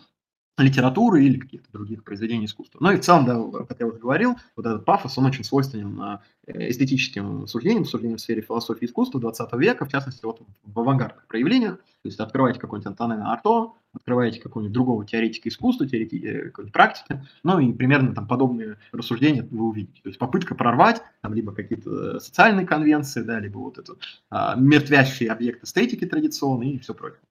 литературы или каких-то других произведений искусства. Ну и в целом, да, как я уже говорил, вот этот пафос, он очень свойственен э, эстетическим суждениям, суждениям в сфере философии искусства 20 века, в частности, вот в авангардных проявлениях. То есть открываете какой-нибудь Антонена Арто, открываете какого-нибудь другого теоретика искусства, теоретики, э, какой-нибудь практики, ну и примерно там подобные рассуждения вы увидите. То есть попытка прорвать там либо какие-то социальные конвенции, да, либо вот этот а, мертвящий объект эстетики традиционный и все прочее.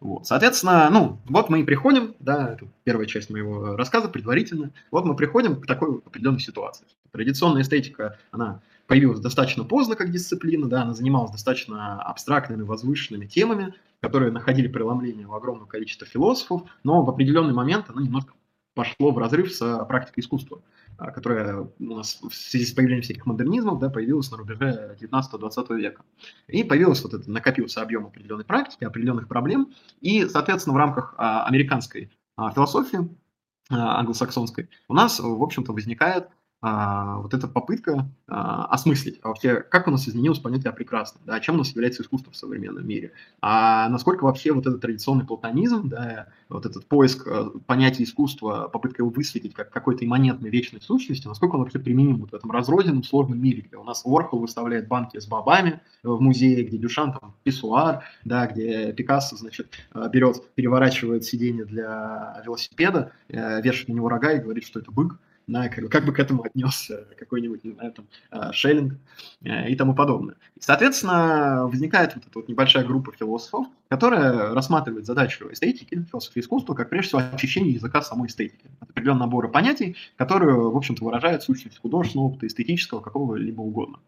Вот, соответственно, ну, вот мы и приходим, да, это первая часть моего рассказа, предварительно, вот мы приходим к такой определенной ситуации. Традиционная эстетика, она появилась достаточно поздно как дисциплина, да, она занималась достаточно абстрактными, возвышенными темами, которые находили преломление у огромного количества философов, но в определенный момент она немножко пошло в разрыв с практикой искусства. А, которая у нас в связи с появлением всяких модернизмов да, появилась на рубеже 19-20 века. И появился вот это, накопился объем определенной практики, определенных проблем, и, соответственно, в рамках а, американской а, философии, англосаксонской, у нас, в общем-то, возникает а, вот эта попытка а, осмыслить. А вообще, как у нас изменилось понятие о да, чем у нас является искусство в современном мире, а насколько вообще вот этот традиционный платонизм, да, вот этот поиск а, понятия искусства, попытка его высветить как какой-то имманентной вечной сущности, насколько он вообще применим вот в этом разрозненном сложном мире, где у нас Орхол выставляет банки с бабами в музее, где Дюшан там писсуар, да, где Пикассо, значит, а, берет, переворачивает сиденье для велосипеда, э, вешает на него рога и говорит, что это бык, да, как, как бы к этому отнесся какой-нибудь, не знаю, там, а, Шеллинг э, и тому подобное. И, соответственно, возникает вот эта вот небольшая группа философов, которая рассматривает задачу эстетики, философии искусства, как прежде всего очищение языка самой эстетики. Определенный набор понятий, которые, в общем-то, выражают сущность художественного опыта, эстетического, какого-либо угодно.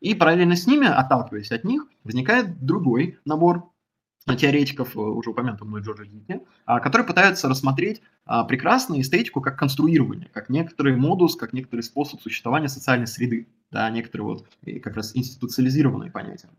И параллельно с ними, отталкиваясь от них, возникает другой набор теоретиков, э, уже упомянутого мной Джорджа Гитти, а, которые пытаются рассмотреть а, прекрасную эстетику как конструирование, как некоторый модус, как некоторый способ существования социальной среды, да, некоторые вот как раз институциализированные понятия.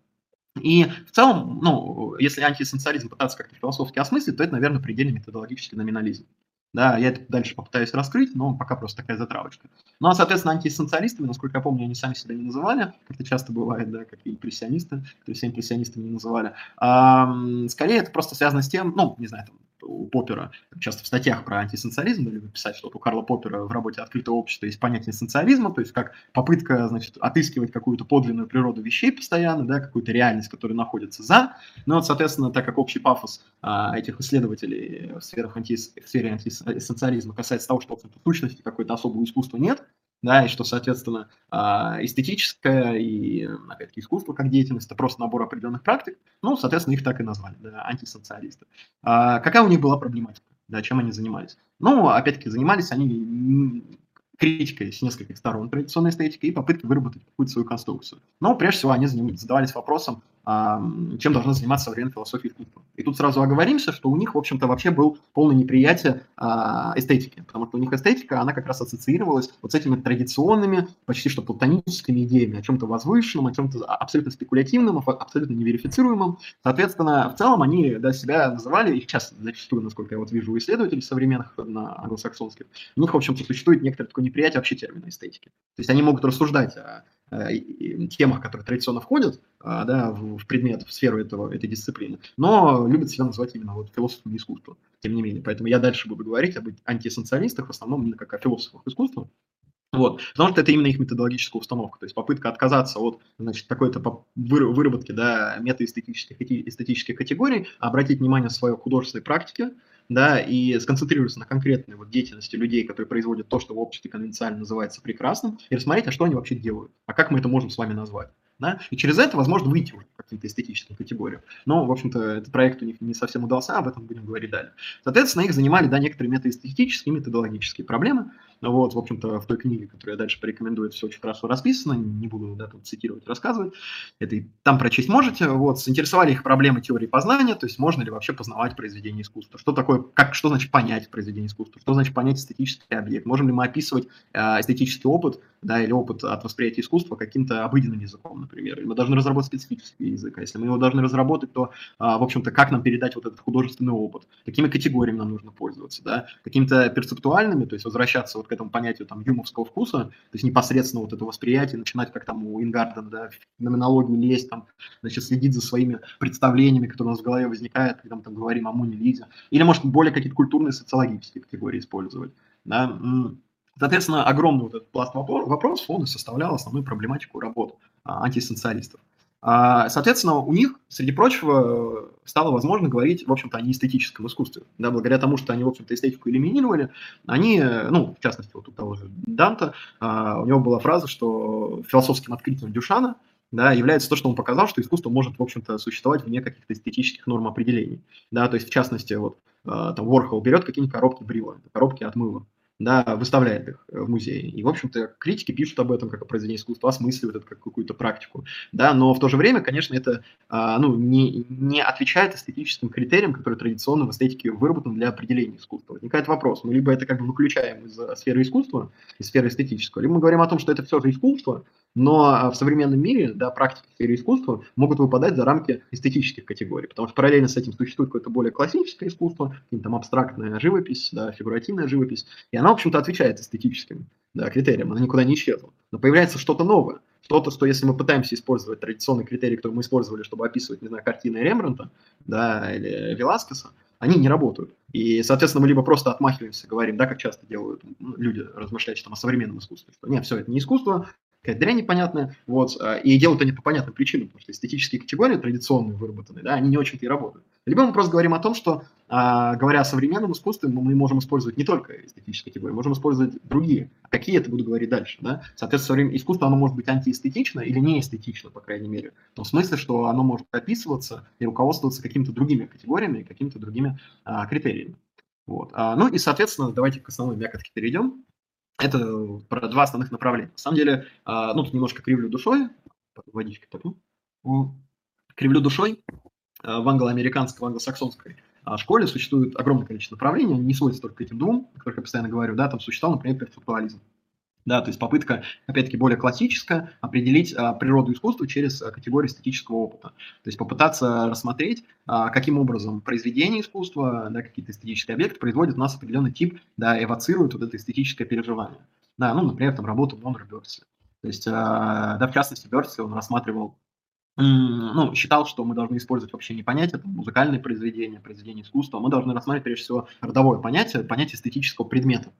И в целом, ну, если антиэссенциализм пытаться как-то философски осмыслить, то это, наверное, предельно методологический номинализм. Да, я это дальше попытаюсь раскрыть, но пока просто такая затравочка. Ну, а, соответственно, антиэссенциалистами, насколько я помню, они сами себя не называли, как это часто бывает, да, как и импрессионисты, то есть импрессионистами не называли. А, скорее, это просто связано с тем, ну, не знаю, там, у Поппера, часто в статьях про антиэссенциализм любят писать, что у Карла Поппера в работе «Открытое общество» есть понятие эссенциализма, то есть как попытка, значит, отыскивать какую-то подлинную природу вещей постоянно, да, какую-то реальность, которая находится за. Ну вот, соответственно, так как общий пафос а, этих исследователей в, сферах анти, в сфере антиэссенциализма касается того, что, в сущности какой-то особого искусства нет, да, и что, соответственно, а, эстетическое и, опять-таки, искусство как деятельность – это просто набор определенных практик, ну, соответственно, их так и назвали, да, антисоциалисты. А какая у них была проблематика, да, чем они занимались? Ну, опять-таки, занимались они критикой с нескольких сторон традиционной эстетики и попыткой выработать какую-то свою конструкцию. Но прежде всего они задавались вопросом, чем должна заниматься современная философия искусства. И тут сразу оговоримся, что у них, в общем-то, вообще был полное неприятие а, эстетики, потому что у них эстетика, она как раз ассоциировалась вот с этими традиционными, почти что платоническими идеями о чем-то возвышенном, о чем-то абсолютно спекулятивном, абсолютно неверифицируемом. Соответственно, в целом они да, себя называли, их сейчас зачастую, насколько я вот вижу у исследователей современных на англосаксонских, у них, в общем-то, существует некоторое такое неприятие вообще термина эстетики. То есть они могут рассуждать о темах, которые традиционно входят а, да, в, предмет, в сферу этого, этой дисциплины, но любят себя называть именно вот философами искусства, тем не менее. Поэтому я дальше буду говорить об антиэссенциалистах, в основном именно как о философах искусства, вот. Потому что это именно их методологическая установка, то есть попытка отказаться от значит, какой-то выработки да, метаэстетических эстетических категорий, обратить внимание в своей художественной практике, да, и сконцентрироваться на конкретной вот деятельности людей, которые производят то, что в обществе конвенциально называется прекрасным, и рассмотреть, а что они вообще делают, а как мы это можем с вами назвать. Да? И через это, возможно, выйти уже к каким-то эстетическим категориям. Но, в общем-то, этот проект у них не совсем удался, об этом будем говорить далее. Соответственно, их занимали, да, некоторые метаэстетические, методологические проблемы, вот, в общем-то, в той книге, которую я дальше порекомендую, это все очень хорошо расписано, не буду да, тут цитировать, рассказывать. Это и там прочесть можете. Вот, заинтересовали их проблемы теории познания, то есть можно ли вообще познавать произведение искусства. Что такое, как, что значит понять произведение искусства, что значит понять эстетический объект. Можем ли мы описывать э, эстетический опыт да, или опыт от восприятия искусства каким-то обыденным языком, например. Или мы должны разработать специфический язык. А если мы его должны разработать, то, э, в общем-то, как нам передать вот этот художественный опыт, какими категориями нам нужно пользоваться, да, какими-то перцептуальными, то есть возвращаться вот к этому понятию там юмовского вкуса, то есть непосредственно вот это восприятие, начинать как там у Ингардена, да, феноменологию лезть, там, значит, следить за своими представлениями, которые у нас в голове возникают, когда мы там говорим о Муне Лизе, или, может, более какие-то культурные социологические категории использовать, да, Соответственно, огромный вот этот пласт вопросов, он и составлял основную проблематику работ а, антисоциалистов. А, соответственно, у них, среди прочего, стало возможно говорить, в общем-то, о неэстетическом искусстве. Да, благодаря тому, что они, в общем-то, эстетику элиминировали, они, ну, в частности, вот у того же Данта, а, у него была фраза, что философским открытием Дюшана да, является то, что он показал, что искусство может, в общем-то, существовать вне каких-то эстетических норм определений. Да, то есть, в частности, вот, а, там, Ворхол берет какие-нибудь коробки брила, коробки от мыла, да, выставляет их э, в музее. И, в общем-то, критики пишут об этом как о произведении искусства, осмысливают это как какую-то практику. Да, но в то же время, конечно, это а, ну, не, не отвечает эстетическим критериям, которые традиционно в эстетике выработаны для определения искусства. Возникает вопрос, мы либо это как бы выключаем из сферы искусства, из сферы эстетического, либо мы говорим о том, что это все же искусство, но а, в современном мире да, практики сфере искусства могут выпадать за рамки эстетических категорий, потому что параллельно с этим существует какое-то более классическое искусство, там абстрактная живопись, да, фигуративная живопись, и она, в общем-то, отвечает эстетическим да, критериям, она никуда не исчезла. Но появляется что-то новое, что-то, что если мы пытаемся использовать традиционные критерии, которые мы использовали, чтобы описывать, не знаю, картины Рембранта да, или Веласкеса, они не работают. И, соответственно, мы либо просто отмахиваемся, говорим, да, как часто делают люди, размышляющие там о современном искусстве, что нет, все, это не искусство, какая-то дрянь непонятная, вот, а, и делают они по понятным причинам, потому что эстетические категории традиционные выработанные, да, они не очень-то и работают. Либо мы просто говорим о том, что, а, говоря о современном искусстве, мы можем использовать не только эстетические категории, можем использовать другие. А какие это буду говорить дальше, да? Соответственно, искусство, оно может быть антиэстетично или неэстетично, по крайней мере. В том смысле, что оно может описываться и руководствоваться какими-то другими категориями, какими-то другими а, критериями. Вот. А, ну и, соответственно, давайте к основной мякотке перейдем. Это про два основных направления. На самом деле, а, ну, тут немножко кривлю душой, водички попью. Кривлю душой. А, в англо-американской, в англосаксонской а, школе существует огромное количество направлений, они не сводятся только к этим двум, о которых я постоянно говорю, да, там существовал, например, перцептуализм. Да, то есть попытка, опять-таки, более классическая, определить а, природу искусства через а, категорию эстетического опыта. То есть попытаться рассмотреть, а, каким образом произведение искусства, да, какие-то эстетические объекты производят у нас определенный тип, да, эвоцируют вот это эстетическое переживание. Да, ну, например, там работу Боннера Бёрси. То есть, а, да, в частности, Бёрси, он рассматривал ну, считал, что мы должны использовать вообще не понятие там, музыкальное произведение, произведение искусства, мы должны рассматривать, прежде всего, родовое понятие, понятие эстетического предмета.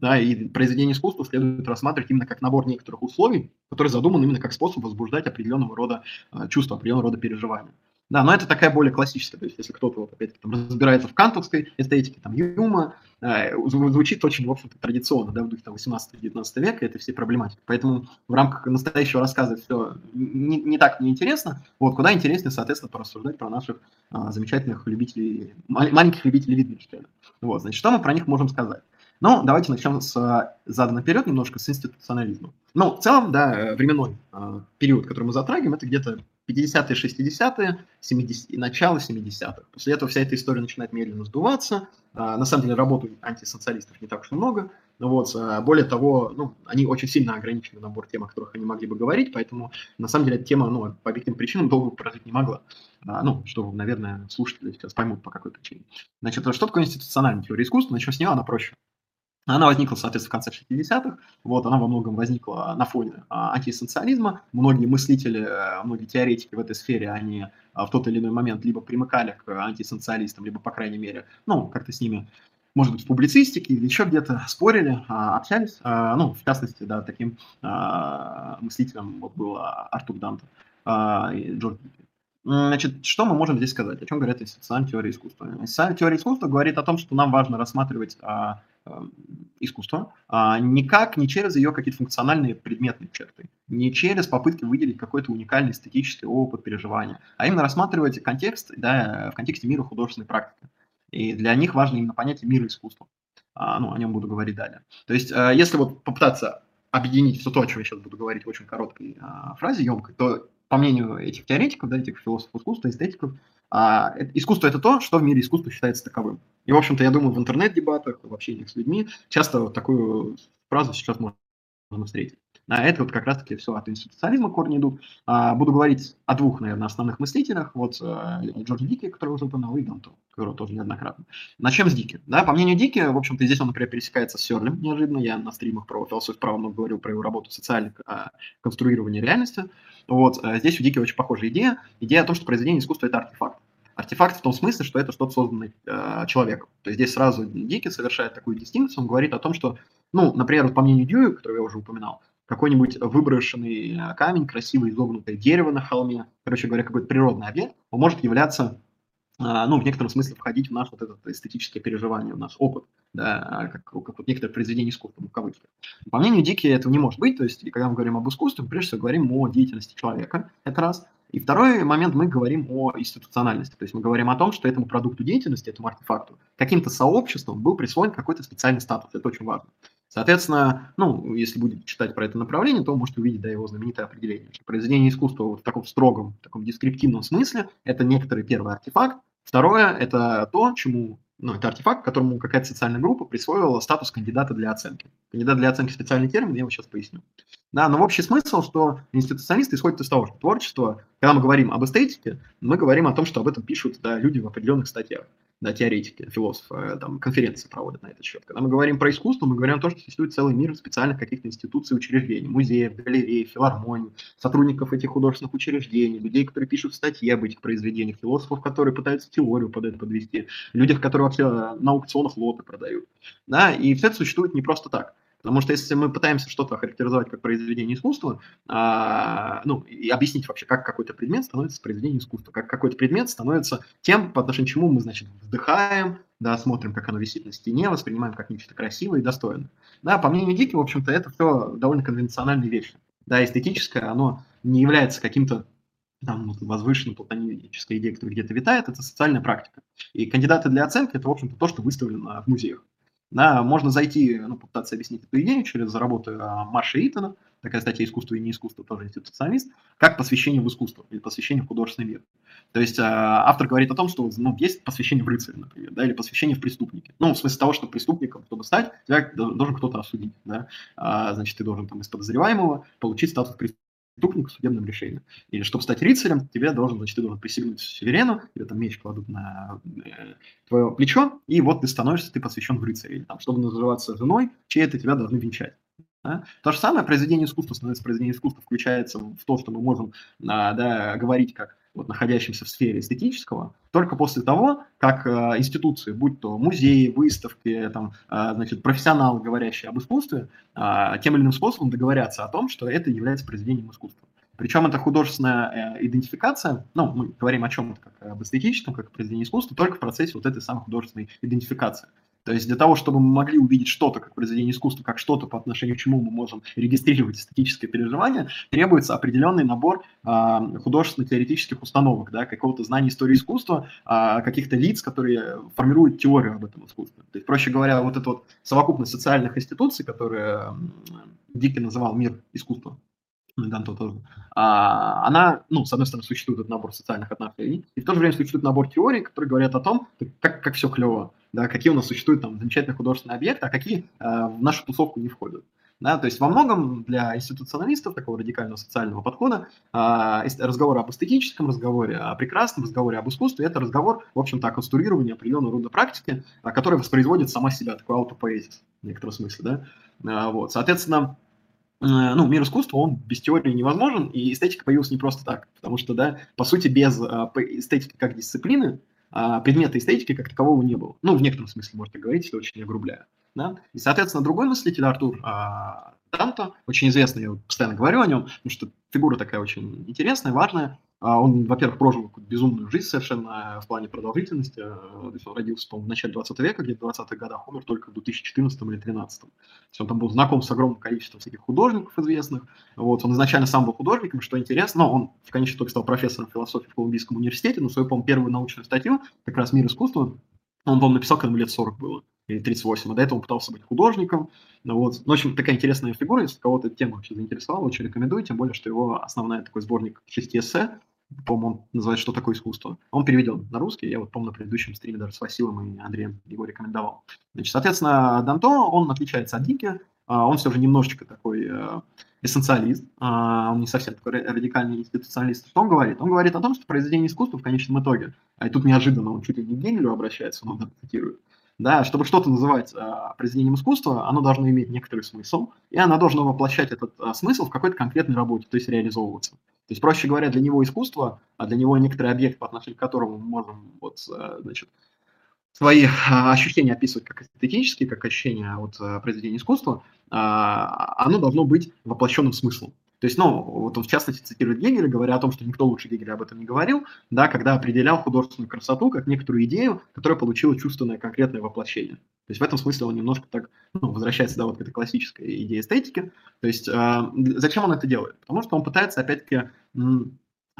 Да, и произведение искусства следует рассматривать именно как набор некоторых условий, которые задуманы именно как способ возбуждать определенного рода э, чувства, определенного рода переживания. Да, но это такая более классическая, то есть если кто-то, вот, опять там, разбирается в кантовской эстетике, там, Юма, э, звучит очень, в общем-то, традиционно, да, в духе 18-19 века, это все проблематики. Поэтому в рамках настоящего рассказа все не, не так неинтересно. Вот, куда интереснее, соответственно, порассуждать про наших а, замечательных любителей, маленьких любителей Витгенштейна. Вот, значит, что мы про них можем сказать? Ну, давайте начнем с э, задом наперед немножко, с институционализма. Ну, в целом, да, э, временной э, период, который мы затрагиваем, это где-то 50-е, 60-е, 70 начало 70-х. После этого вся эта история начинает медленно сдуваться. На самом деле, работы антисоциалистов не так уж много. Вот, э, более того, ну, они очень сильно ограничены набор тем, о которых они могли бы говорить, поэтому, на самом деле, эта тема, ну, по объективным причинам долго прожить не могла. А, ну, что, наверное, слушатели сейчас поймут, по какой причине. Значит, что такое институциональная теория искусства? Начнем с нее, она проще. Она возникла, соответственно, в конце 60-х. Вот, она во многом возникла на фоне а. Многие мыслители, э, многие теоретики в этой сфере, они а, в тот или иной момент либо примыкали к антисоциалистам, либо, по крайней мере, ну, как-то с ними, может быть, в публицистике или еще где-то спорили, а, общались. А, ну, в частности, да, таким мыслителем вот был Артур Данте и Джордж Значит, что мы можем здесь сказать? О чем говорит институциональная теория искусства? Институциональная теория искусства говорит о том, что нам важно рассматривать а, искусство а, никак не через ее какие-то функциональные предметные черты, не через попытки выделить какой-то уникальный эстетический опыт переживания, а именно рассматривать контекст да, в контексте мира художественной практики. И для них важно именно понятие мира искусства. А, ну, о нем буду говорить далее. То есть, а, если вот попытаться объединить все то, о чем я сейчас буду говорить в очень короткой а, фразе, емкой, то по мнению этих теоретиков, да, этих философов искусства, эстетиков, а, искусство это то, что в мире искусства считается таковым. И, в общем-то, я думаю, в интернет-дебатах, в общении с людьми часто вот такую фразу сейчас можно встретить. А это вот как раз-таки все от институционализма корни идут. А, буду говорить о двух, наверное, основных мыслителях. Вот а, Джордж Дики, который уже упоминал, и Ганту, который тоже неоднократно. Начнем с Дики. Да, по мнению Дики, в общем-то, здесь он, например, пересекается с Серлем неожиданно. Я на стримах про философию права много говорил про его работу социальное а, конструирование реальности. Вот, а здесь у Дики очень похожая идея. Идея о том, что произведение искусства – это артефакт. Артефакт в том смысле, что это что-то созданное э, человеком. То есть здесь сразу Дики совершает такую дистинкцию, он говорит о том, что, ну, например, по мнению Дьюи, который я уже упоминал, какой-нибудь выброшенный э, камень, красиво изогнутое дерево на холме, короче говоря, какой-то природный объект, он может являться, э, ну, в некотором смысле входить в наш вот этот эстетическое переживание, в наш опыт, да, как, как вот некоторое произведение искусства, в кавычках. По мнению Дики этого не может быть, то есть, когда мы говорим об искусстве, мы прежде всего говорим о деятельности человека, это раз – и второй момент, мы говорим о институциональности, то есть мы говорим о том, что этому продукту деятельности, этому артефакту, каким-то сообществом был присвоен какой-то специальный статус, это очень важно. Соответственно, ну, если будете читать про это направление, то можете увидеть, да, его знаменитое определение, что произведение искусства вот в таком строгом, таком дескриптивном смысле – это некоторый первый артефакт, второе – это то, чему ну, это артефакт, которому какая-то социальная группа присвоила статус кандидата для оценки. Кандидат для оценки – специальный термин, я его сейчас поясню. Да, но в общий смысл, что институционалисты исходят из того, что творчество, когда мы говорим об эстетике, мы говорим о том, что об этом пишут да, люди в определенных статьях да, теоретики, философы, э, там, конференции проводят на этот счет. Когда мы говорим про искусство, мы говорим о том, что существует целый мир специальных каких-то институций, учреждений, музеев, галерей, филармоний, сотрудников этих художественных учреждений, людей, которые пишут статьи об этих произведениях, философов, которые пытаются теорию под это подвести, людях, которые вообще э, на аукционах лоты продают. Да, и все это существует не просто так. Потому что если мы пытаемся что-то охарактеризовать как произведение искусства, а, ну, и объяснить вообще, как какой-то предмет становится произведением искусства, как какой-то предмет становится тем, по отношению к чему мы, значит, вздыхаем, да, смотрим, как оно висит на стене, воспринимаем как нечто красивое и достойное. Да, по мнению Дики, в общем-то, это все довольно конвенциональные вещи. Да, эстетическое, оно не является каким-то там возвышенной платонической идеей, которая где-то витает, это социальная практика. И кандидаты для оценки – это, в общем-то, то, что выставлено в музеях. Да, можно зайти, ну, попытаться объяснить эту идею через работу а, Марша Итона, такая статья «Искусство и не искусство», тоже институционалист, как посвящение в искусство или посвящение в художественный мир. То есть автор говорит о том, что ну, есть посвящение в рыцаре, например, да, или посвящение в преступнике. Ну, в смысле того, что преступником, чтобы стать, тебя должен кто-то осудить, да, а, значит, ты должен там из подозреваемого получить статус преступника преступник в судебном решении. Или чтобы стать рыцарем, тебе должен, значит, ты должен присягнуть суверену, тебе там меч кладут на э, твое плечо, и вот ты становишься, ты посвящен в рыцаре. Или там, чтобы называться женой, чьи это тебя должны венчать. Да? То же самое произведение искусства становится произведением искусства, включается в то, что мы можем а, да, говорить как вот, находящимся в сфере эстетического, только после того, как э, институции, будь то музеи, выставки, там, э, значит, профессионалы, говорящие об искусстве, э, тем или иным способом договорятся о том, что это является произведением искусства. Причем это художественная э, идентификация, ну, мы говорим о чем-то как об эстетическом, как о произведении искусства, только в процессе вот этой самой художественной идентификации. То есть для того, чтобы мы могли увидеть что-то как произведение искусства, как что-то по отношению к чему мы можем регистрировать эстетическое переживание, требуется определенный набор а, художественно-теоретических установок, да, какого-то знания истории искусства, а, каких-то лиц, которые формируют теорию об этом искусстве. То есть, проще говоря, вот эта вот совокупность социальных институций, которые Дикки называл мир искусства, а, она, ну, с одной стороны, существует этот набор социальных отношений, и в то же время существует набор теорий, которые говорят о том, как, как все клево, да, какие у нас существуют там замечательные художественные объекты, а какие э, в нашу тусовку не входят. Да, то есть во многом для институционалистов такого радикального социального подхода э, разговор об эстетическом разговоре, о прекрасном разговоре об искусстве, это разговор, в общем-то, о конструировании определенного рода практики, э, которая воспроизводит сама себя, такой аутопоэзис в некотором смысле. Да? Э, вот, соответственно, ну, мир искусства, он без теории невозможен, и эстетика появилась не просто так, потому что, да, по сути, без э, эстетики как дисциплины, а предмета эстетики как такового не было. Ну, в некотором смысле, можно говорить, если очень огрубляю. Да? И, соответственно, другой мыслитель, Артур а, Данто, очень известный, я постоянно говорю о нем, потому что фигура такая очень интересная, важная, он, во-первых, прожил какую-то безумную жизнь совершенно в плане продолжительности. Э, то есть он родился, по-моему, в начале 20 века, где-то в 20-х годах, умер только в 2014 или 2013. То есть он там был знаком с огромным количеством всяких художников известных. Вот, он изначально сам был художником, что интересно, но он в конечном итоге стал профессором философии в Колумбийском университете, но свою, по-моему, первую научную статью, как раз «Мир искусства», он, по-моему, написал, когда ему лет 40 было, или 38, а до этого он пытался быть художником. Ну, вот. ну, в общем, такая интересная фигура, если кого-то эта тема вообще заинтересовала, очень рекомендую, тем более, что его основной такой сборник шести эссе, по-моему, он называется «Что такое искусство?». Он переведен на русский, я вот помню на предыдущем стриме даже с Василом и Андреем его рекомендовал. Значит, соответственно, Данто, он отличается от Дики, а, он все же немножечко такой э, эссенциалист, а, он не совсем такой радикальный институционалист. Что он говорит? Он говорит о том, что произведение искусства в конечном итоге, а и тут неожиданно он чуть ли не к Гегелю обращается, он цитирует, да, чтобы что-то называть а, произведением искусства, оно должно иметь некоторый смысл, и оно должно воплощать этот а, смысл в какой-то конкретной работе, то есть реализовываться. То есть, проще говоря, для него искусство, а для него некоторый объект, по отношению к которому мы можем вот, э, значит, свои а, ощущения описывать как эстетические, как ощущения от э, произведения искусства, а, оно должно быть воплощенным смыслом. То есть, ну, вот он в частности цитирует Гегеля, говоря о том, что никто лучше Гегеля об этом не говорил, да, когда определял художественную красоту как некоторую идею, которая получила чувственное конкретное воплощение. То есть в этом смысле он немножко так ну, возвращается да, вот к этой классической идее эстетики. То есть э, зачем он это делает? Потому что он пытается, опять-таки,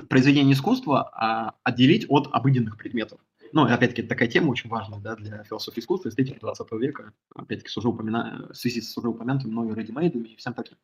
произведение искусства а, отделить от обыденных предметов. Ну, опять-таки, такая тема очень важная да, для философии искусства, эстетики 20 века, опять-таки, с уже упомина... в связи с уже упомянутыми мною ready-made и всем таким.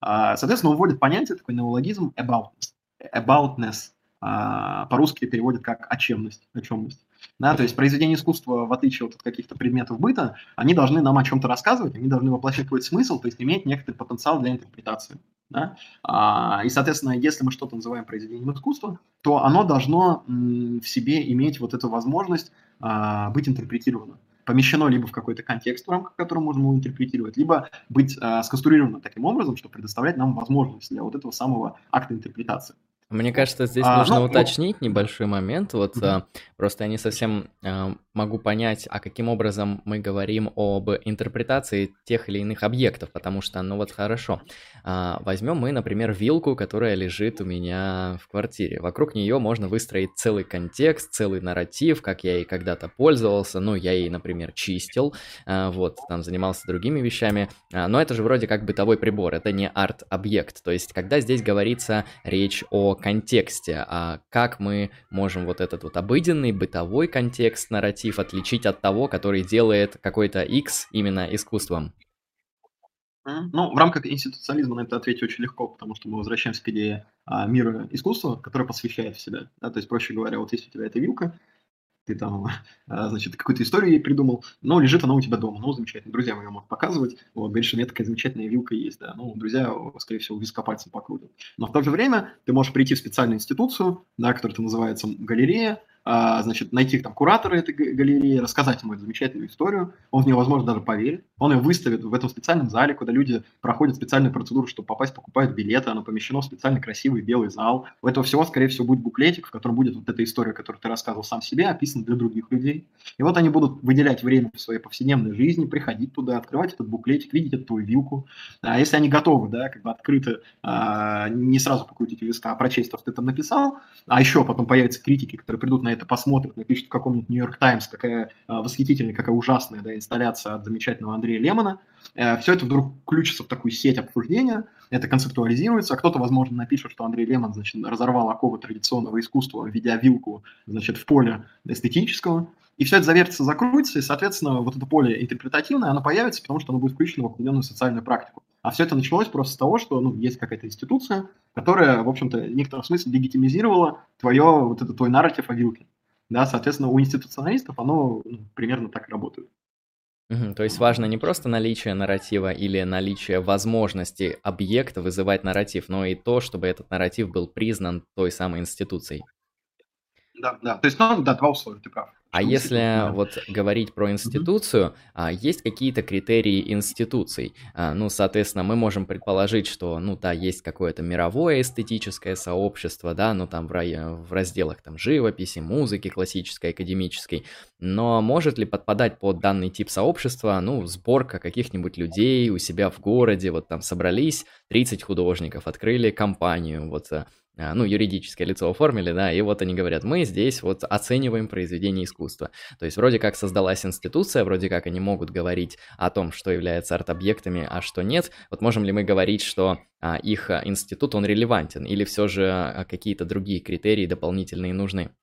А, соответственно, он вводит понятие, такой неологизм aboutness. aboutness. А, по-русски переводит как очемность, очемность. Да, то есть произведения искусства, в отличие от каких-то предметов быта, они должны нам о чем-то рассказывать, они должны воплощать какой-то смысл, то есть иметь некоторый потенциал для интерпретации. Да? А, и, соответственно, если мы что-то называем произведением искусства, то оно должно м, в себе иметь вот эту возможность а, быть интерпретировано помещено либо в какой-то контекст, в рамках которого можно его интерпретировать, либо быть э, сконструировано таким образом, чтобы предоставлять нам возможность для вот этого самого акта интерпретации. Мне кажется, здесь а, нужно ну, уточнить ну... небольшой момент. Вот mm-hmm. а, просто я не совсем а, могу понять, а каким образом мы говорим об интерпретации тех или иных объектов, потому что, ну вот хорошо, а, возьмем мы, например, вилку, которая лежит у меня в квартире. Вокруг нее можно выстроить целый контекст, целый нарратив, как я ей когда-то пользовался. Ну, я ей, например, чистил, а, вот, там занимался другими вещами. А, но это же вроде как бытовой прибор, это не арт-объект. То есть, когда здесь говорится речь о контексте, а как мы можем вот этот вот обыденный бытовой контекст, нарратив отличить от того, который делает какой-то X именно искусством? Ну, в рамках институционализма на это ответить очень легко, потому что мы возвращаемся к идее а, мира искусства, которое посвящает в себя. Да? То есть, проще говоря, вот есть у тебя эта вилка, ты там, а, значит, какую-то историю ей придумал, но лежит она у тебя дома. Ну, замечательно. Друзьям ее могут показывать. Вот, говоришь, что у меня такая замечательная вилка есть, да. Ну, друзья, скорее всего, вископальцем покрутят. Но в то же время ты можешь прийти в специальную институцию, да, которая называется галерея, значит, найти там куратора этой галереи, рассказать ему эту замечательную историю, он в нее, возможно, даже поверит, он ее выставит в этом специальном зале, куда люди проходят специальную процедуру, чтобы попасть, покупают билеты, оно помещено в специальный красивый белый зал. У этого всего, скорее всего, будет буклетик, в котором будет вот эта история, которую ты рассказывал сам себе, описана для других людей. И вот они будут выделять время в своей повседневной жизни, приходить туда, открывать этот буклетик, видеть эту твою вилку. А если они готовы, да, как бы открыто, а, не сразу покрутить виска, а прочесть то, что ты там написал, а еще потом появятся критики, которые придут на это посмотрят, напишут в каком-нибудь Нью-Йорк Таймс, какая а, восхитительная, какая ужасная да, инсталляция от замечательного Андрея Лемона. Э, все это вдруг включится в такую сеть обсуждения, это концептуализируется, а кто-то, возможно, напишет, что Андрей Лемон значит, разорвал оковы традиционного искусства, введя вилку значит, в поле эстетического, и все это завертится, закроется, и, соответственно, вот это поле интерпретативное, оно появится, потому что оно будет включено в определенную социальную практику. А все это началось просто с того, что ну, есть какая-то институция, которая, в общем-то, в некотором смысле легитимизировала твое, вот это твой нарратив о вилке. Да, соответственно, у институционалистов оно ну, примерно так работает. То есть важно не просто наличие нарратива или наличие возможности объекта вызывать нарратив, но и то, чтобы этот нарратив был признан той самой институцией. Да, да. То есть, ну, да, два условия, ты прав. А если вот говорить про институцию, а, есть какие-то критерии институций? А, ну, соответственно, мы можем предположить, что, ну, да, есть какое-то мировое эстетическое сообщество, да, ну, там в, рай- в разделах там живописи, музыки классической, академической, но может ли подпадать под данный тип сообщества, ну, сборка каких-нибудь людей у себя в городе, вот там собрались 30 художников, открыли компанию, вот а, ну, юридическое лицо оформили, да, и вот они говорят, мы здесь вот оцениваем произведение искусства. То есть вроде как создалась институция, вроде как они могут говорить о том, что является арт-объектами, а что нет. Вот можем ли мы говорить, что а, их а, институт, он релевантен, или все же а, какие-то другие критерии дополнительные нужны?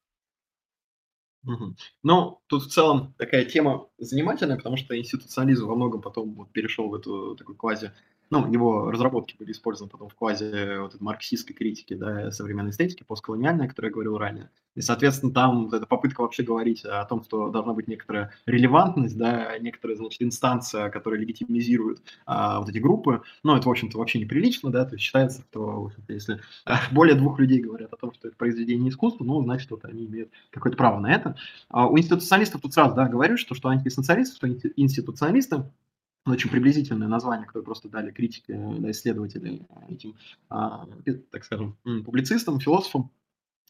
Ну, тут в целом такая тема занимательная, потому что институционализм во многом потом вот перешел в эту такую квази ну, его разработки были использованы потом в квазе вот этой марксистской критики, да, современной эстетики, постколониальной, о которой я говорил ранее. И, соответственно, там вот эта попытка вообще говорить о том, что должна быть некоторая релевантность, да, некоторая, значит, инстанция, которая легитимизирует а, вот эти группы, ну, это, в общем-то, вообще неприлично, да, то есть считается, что, если а, более двух людей говорят о том, что это произведение искусства, ну, значит, вот они имеют какое-то право на это. А у институционалистов тут сразу, да, говорю, что, что антиэссенциалисты, что институционалисты, очень приблизительное название, которое просто дали критики, да, исследователи этим, а, так скажем, публицистам, философам.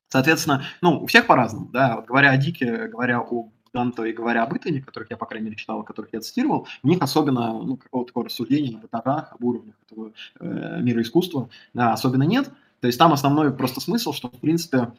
Соответственно, ну, у всех по-разному, да, вот говоря о Дике, говоря о Данто и говоря об Итане, которых я, по крайней мере, читал, которых я цитировал, у них особенно ну, какого-то такого рассуждения на этажах, об уровнях этого э, мира искусства да, особенно нет. То есть там основной просто смысл, что, в принципе,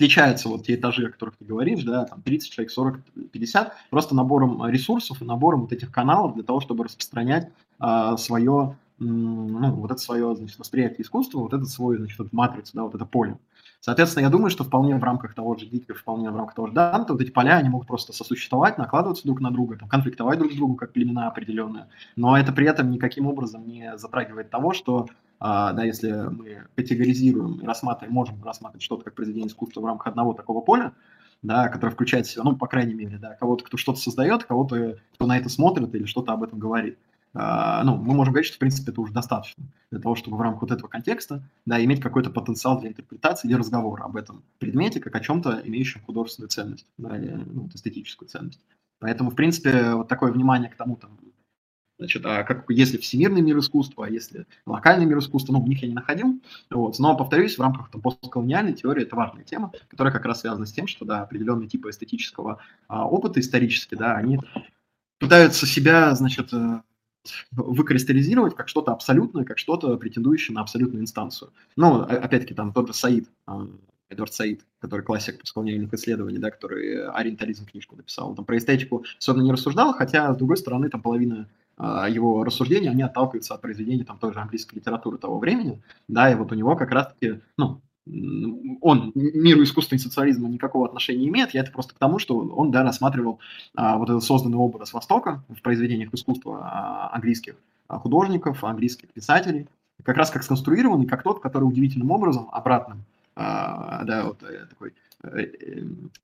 отличаются вот те этажи, о которых ты говоришь, да, там 30 человек, 40, 50, просто набором ресурсов и набором вот этих каналов для того, чтобы распространять а, свое, ну, вот это свое, значит, восприятие искусства, вот этот свой, значит, матрицу, да, вот это поле. Соответственно, я думаю, что вполне в рамках того же Дика, вполне в рамках того же Данта, вот эти поля, они могут просто сосуществовать, накладываться друг на друга, там, конфликтовать друг с другом, как племена определенные, но это при этом никаким образом не затрагивает того, что а, да, если мы категоризируем и рассматриваем, можем рассматривать что-то как произведение искусства в рамках одного такого поля, да, которое включает в себя, ну, по крайней мере, да, кого-то, кто что-то создает, кого-то, кто на это смотрит или что-то об этом говорит. А, ну, мы можем говорить, что, в принципе, это уже достаточно для того, чтобы в рамках вот этого контекста, да, иметь какой-то потенциал для интерпретации или разговора об этом предмете, как о чем-то, имеющем художественную ценность, да, или ну, эстетическую ценность. Поэтому, в принципе, вот такое внимание к тому, там, Значит, а как, если всемирный мир искусства, а если локальный мир искусства, ну, в них я не находил. Вот. Но, повторюсь, в рамках там, постколониальной теории это важная тема, которая как раз связана с тем, что, да, определенные типы эстетического а, опыта исторически, да, они пытаются себя, значит, э, выкристаллизировать как что-то абсолютное, как что-то претендующее на абсолютную инстанцию. Ну, опять-таки, там тот же Саид, а, Эдвард Саид, который классик постколониальных исследований, да, который ориентализм книжку написал. Он там про эстетику особенно не рассуждал, хотя, с другой стороны, там половина а, его рассуждения, они отталкиваются от произведений там той же английской литературы того времени, да, и вот у него как раз-таки, ну, он миру искусства и социализма никакого отношения не имеет. Я это просто к тому, что он да, рассматривал а, вот этот созданный образ Востока в произведениях искусства а, английских а, художников, английских писателей, как раз как сконструированный, как тот, который удивительным образом, обратным, а, да, вот э, такой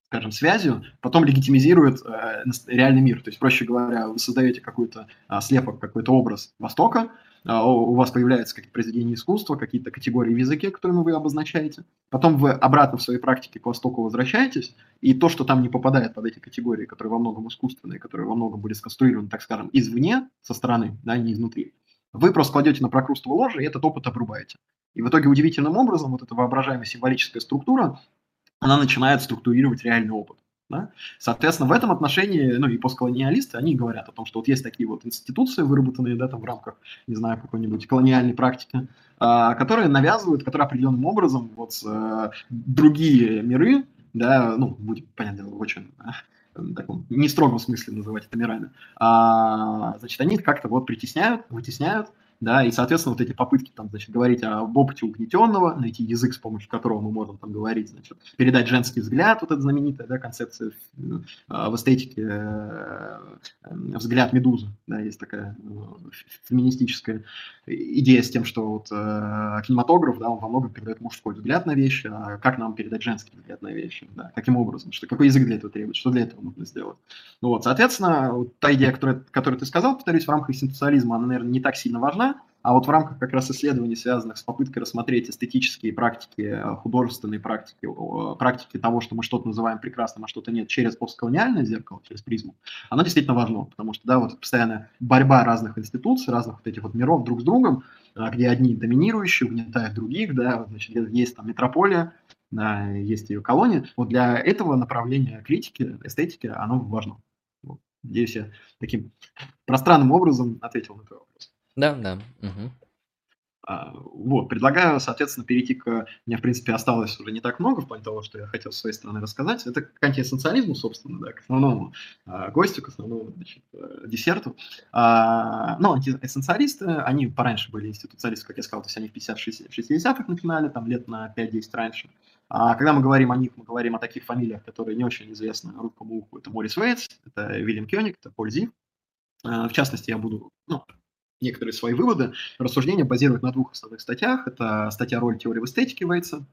скажем, связью, потом легитимизирует э, реальный мир. То есть, проще говоря, вы создаете какой-то а, слепок, какой-то образ Востока, а, у вас появляются какие-то произведения искусства, какие-то категории в языке, которыми вы обозначаете. Потом вы обратно в своей практике к Востоку возвращаетесь, и то, что там не попадает под эти категории, которые во многом искусственные, которые во многом были сконструированы, так скажем, извне, со стороны, да, не изнутри, вы просто кладете на прокрустовое ложе и этот опыт обрубаете. И в итоге удивительным образом вот эта воображаемая символическая структура она начинает структурировать реальный опыт. Да? Соответственно, в этом отношении, ну и постколониалисты, они говорят о том, что вот есть такие вот институции, выработанные да, там, в рамках, не знаю, какой-нибудь колониальной практики, а, которые навязывают, которые определенным образом вот а, другие миры, да, ну, будет, понятно, в очень а, таком не строгом смысле называть это мирами, а, значит, они как-то вот притесняют, вытесняют, да, и, соответственно, вот эти попытки, там, значит, говорить об опыте угнетенного, найти язык, с помощью которого мы можем там говорить, значит, передать женский взгляд, вот эта знаменитая, да, концепция в, в эстетике, э, взгляд медузы, да, есть такая э, феминистическая идея с тем, что вот э, кинематограф, да, он во многом передает мужской взгляд на вещи, а как нам передать женский взгляд на вещи, да, каким образом, что, какой язык для этого требует, что для этого нужно сделать. Ну вот, соответственно, вот та идея, которую, которую ты сказал, повторюсь, в рамках синтезуализма, она, наверное, не так сильно важна, а вот в рамках как раз исследований, связанных с попыткой рассмотреть эстетические практики, э, художественные практики, практики того, что мы что-то называем прекрасным, а что-то нет, через постколониальное зеркало, через призму, оно действительно важно, потому что, да, вот постоянная борьба разных институций, разных вот этих вот миров друг с другом, а, где одни доминирующие, угнетают других, да, значит, есть там метрополия, да, есть ее колония. Вот для этого направления критики, эстетики, оно важно. Вот. Надеюсь, я таким пространным образом ответил на твой вопрос. Да, да. А, вот, предлагаю, соответственно, перейти к... У меня, в принципе, осталось уже не так много в плане того, что я хотел с своей стороны рассказать. Это к антиэссенциализму, собственно, да, к основному а, гостю, к основному значит, э, десерту. А, ну, антиэссенциалисты, они пораньше были институциалисты, как я сказал, то есть они в 50-60-х начинали, там лет на 5-10 раньше. А когда мы говорим о них, мы говорим о таких фамилиях, которые не очень известны русскому уху. Это Морис Уэйтс, это Вильям Кёник, это Поль Зив. А, в частности, я буду ну, некоторые свои выводы. Рассуждения базируют на двух основных статьях. Это статья «Роль теории в эстетике» Вейтса,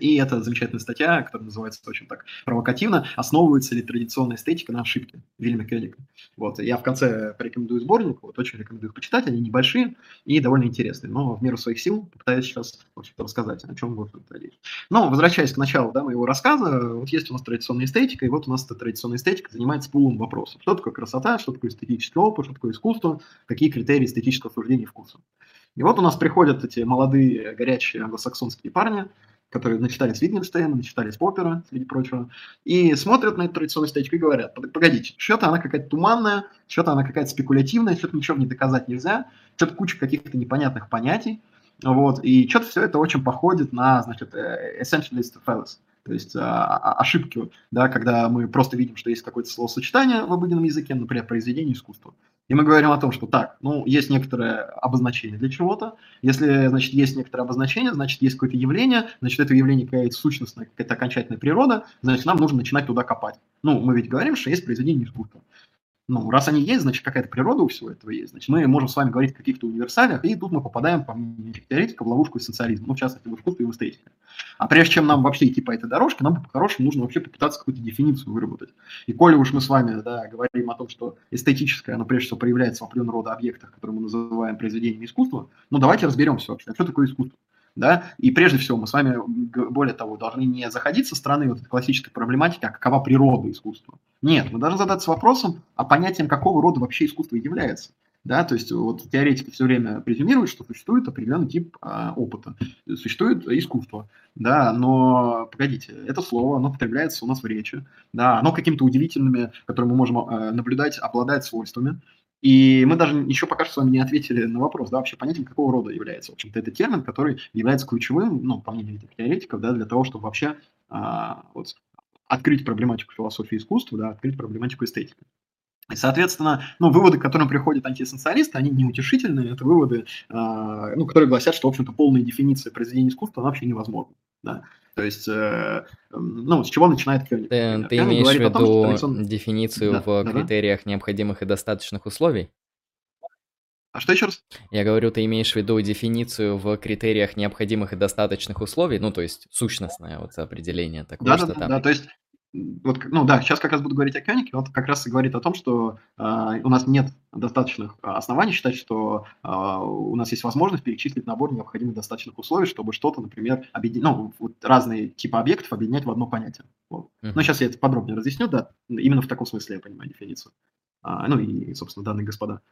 и это замечательная статья, которая называется очень так провокативно «Основывается ли традиционная эстетика на ошибке» Вильяма Кёнига. Вот, я в конце порекомендую сборник, вот, очень рекомендую их почитать, они небольшие и довольно интересные, но в меру своих сил попытаюсь сейчас рассказать, о чем эта речь. Но, возвращаясь к началу да, моего рассказа, вот есть у нас традиционная эстетика, и вот у нас эта традиционная эстетика занимается пулом вопросов. Что такое красота, что такое эстетический опыт, что такое искусство, какие критерии эстетического суждения вкуса. И вот у нас приходят эти молодые, горячие англосаксонские парни, которые начитались Витгенштейна, начитались Поппера, среди прочего, и смотрят на эту традиционную эстетику и говорят, погодите, что-то она какая-то туманная, что-то она какая-то спекулятивная, что-то ничего не доказать нельзя, что-то куча каких-то непонятных понятий, вот, и что-то все это очень походит на, значит, э, essentialist fallacy, то есть а, а, ошибки, да, когда мы просто видим, что есть какое-то словосочетание в обыденном языке, например, произведение искусства, и мы говорим о том, что так, ну, есть некоторое обозначение для чего-то. Если, значит, есть некоторое обозначение, значит, есть какое-то явление, значит, это явление какая-то сущностная, какая-то окончательная природа, значит, нам нужно начинать туда копать. Ну, мы ведь говорим, что есть произведение искусства. Ну, раз они есть, значит, какая-то природа у всего этого есть. Значит, мы можем с вами говорить о каких-то универсалиях, и тут мы попадаем, по мнению теоретика, в ловушку эссенциализма, ну, в частности, в искусстве и в эстетике. А прежде чем нам вообще идти по этой дорожке, нам по-хорошему нужно вообще попытаться какую-то дефиницию выработать. И коли уж мы с вами да, говорим о том, что эстетическое, оно прежде всего проявляется в определенного рода объектах, которые мы называем произведениями искусства, ну, давайте разберемся вообще, что такое искусство да, и прежде всего мы с вами, более того, должны не заходить со стороны вот этой классической проблематики, а какова природа искусства. Нет, мы должны задаться вопросом, а понятием какого рода вообще искусство является. Да, то есть вот теоретики все время презюмируют, что существует определенный тип а, опыта, существует искусство, да, но погодите, это слово, оно потребляется у нас в речи, да, оно какими-то удивительными, которые мы можем а, наблюдать, обладает свойствами, и мы даже еще пока что с не ответили на вопрос, да, вообще понятием какого рода является. В общем-то, это термин, который является ключевым, ну, по мнению этих теоретиков, да, для того, чтобы вообще а, вот, открыть проблематику философии искусства, да, открыть проблематику эстетики. И, соответственно, ну, выводы, к которым приходят антиэссенциалисты, они неутешительные. Это выводы, э, ну, которые гласят, что, в общем-то, полная дефиниция произведения искусства вообще невозможна. Да? То есть, э, ну, с чего начинает Кёник? Ты, ты имеешь в виду том, традицион... дефиницию да, в да, критериях да. необходимых и достаточных условий? А что еще раз? Я говорю, ты имеешь в виду дефиницию в критериях необходимых и достаточных условий, ну, то есть сущностное вот определение такое, да, что да, там... Да, то есть вот, ну да, сейчас как раз буду говорить о Кёнике, вот как раз и говорит о том, что э, у нас нет достаточных оснований считать, что э, у нас есть возможность перечислить набор необходимых достаточных условий, чтобы что-то, например, объединить, ну, вот разные типы объектов объединять в одно понятие. Вот. Uh-huh. Но сейчас я это подробнее разъясню, да, именно в таком смысле я понимаю дефиницию. А, ну и, собственно, данные господа.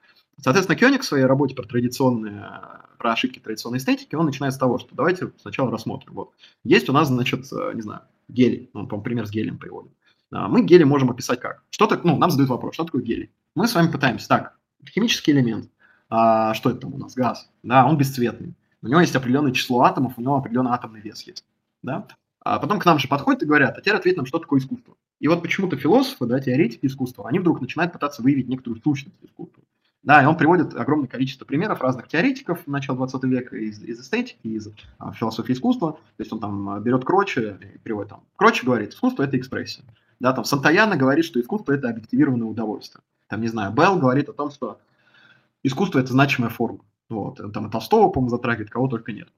Соответственно, Кёник в своей работе про традиционные, про ошибки традиционной эстетики, он начинает с того, что давайте сначала рассмотрим. Вот. Есть у нас, значит, не знаю, гелий. Он, по пример с гелием приводит. А, мы гелий можем описать как? Что-то, ну, нам задают вопрос, что такое гелий? Мы с вами пытаемся, так, химический элемент, а, что это там у нас, газ, да, он бесцветный, у него есть определенное число атомов, у него определенный атомный вес есть, да, а потом к нам же подходят и говорят, а теперь ответь нам, что такое искусство. И вот почему-то философы, да, теоретики искусства, они вдруг начинают пытаться выявить некоторую сущность искусства. Да, и он приводит огромное количество примеров разных теоретиков начала 20 века из, из эстетики, из а, философии искусства. То есть он там а, берет Кроче и приводит там. Кроче говорит, искусство – это экспрессия. Да, там Сантаяна говорит, что искусство – это объективированное удовольствие. Там, не знаю, Белл говорит о том, что искусство – это значимая форма. Вот, там и Толстого, по-моему, затрагивает, кого только нет.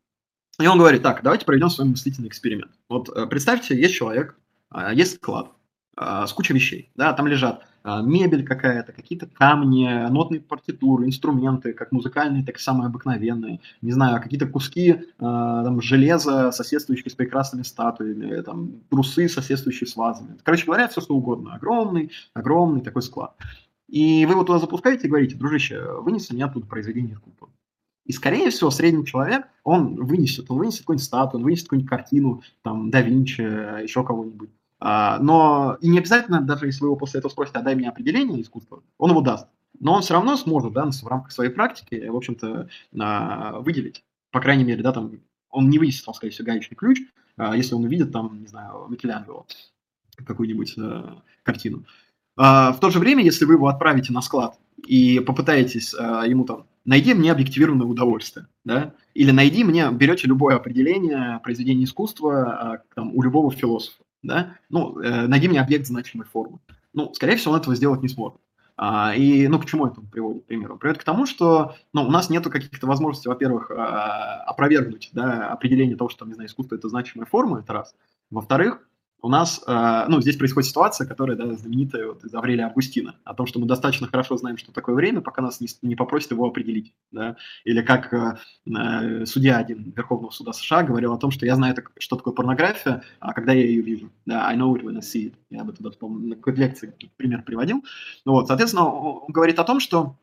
И он говорит, так, давайте проведем с вами мыслительный эксперимент. Вот э, представьте, есть человек, а, есть склад с кучей вещей, да, там лежат а, мебель какая-то, какие-то камни, нотные партитуры, инструменты, как музыкальные, так и самые обыкновенные, не знаю, какие-то куски э, там, железа, соседствующие с прекрасными статуями, там, трусы, соседствующие с вазами. Короче говоря, все что угодно. Огромный, огромный такой склад. И вы его туда запускаете и говорите, дружище, вынеси мне оттуда произведение искусства. И, скорее всего, средний человек, он вынесет, он вынесет какую-нибудь статую, он вынесет какую-нибудь картину, там, да Винчи, еще кого-нибудь. А, но и не обязательно, даже если вы его после этого спросите, а дай мне определение искусства, он его даст. Но он все равно сможет, да, в рамках своей практики, в общем-то, а, выделить. По крайней мере, да, там, он не вам, скорее всего, гаечный ключ, а, если он увидит там, не знаю, Микеланджело, какую-нибудь э, картину. В то же время, если вы его отправите на склад и попытаетесь ему там, найди мне объективированное удовольствие, да, или найди мне, берете любое определение произведения искусства там, у любого философа, да, ну, э, найди мне объект значимой формы. Ну, скорее всего, он этого сделать не сможет. А, и, ну, к чему это приводит, к примеру? Приводит к тому, что, ну, у нас нет каких-то возможностей, во-первых, а, опровергнуть, да, определение того, что, не знаю, искусство – это значимая форма, это раз. Во-вторых, у нас, э, ну, здесь происходит ситуация, которая, да, знаменитая вот из Аврелия Августина, о том, что мы достаточно хорошо знаем, что такое время, пока нас не, не попросят его определить, да, или как э, э, судья один Верховного суда США говорил о том, что я знаю, что такое порнография, а когда я ее вижу, да, I know it when I see it, я об этом даже, на какой-то лекции пример приводил, ну, вот, соответственно, он говорит о том, что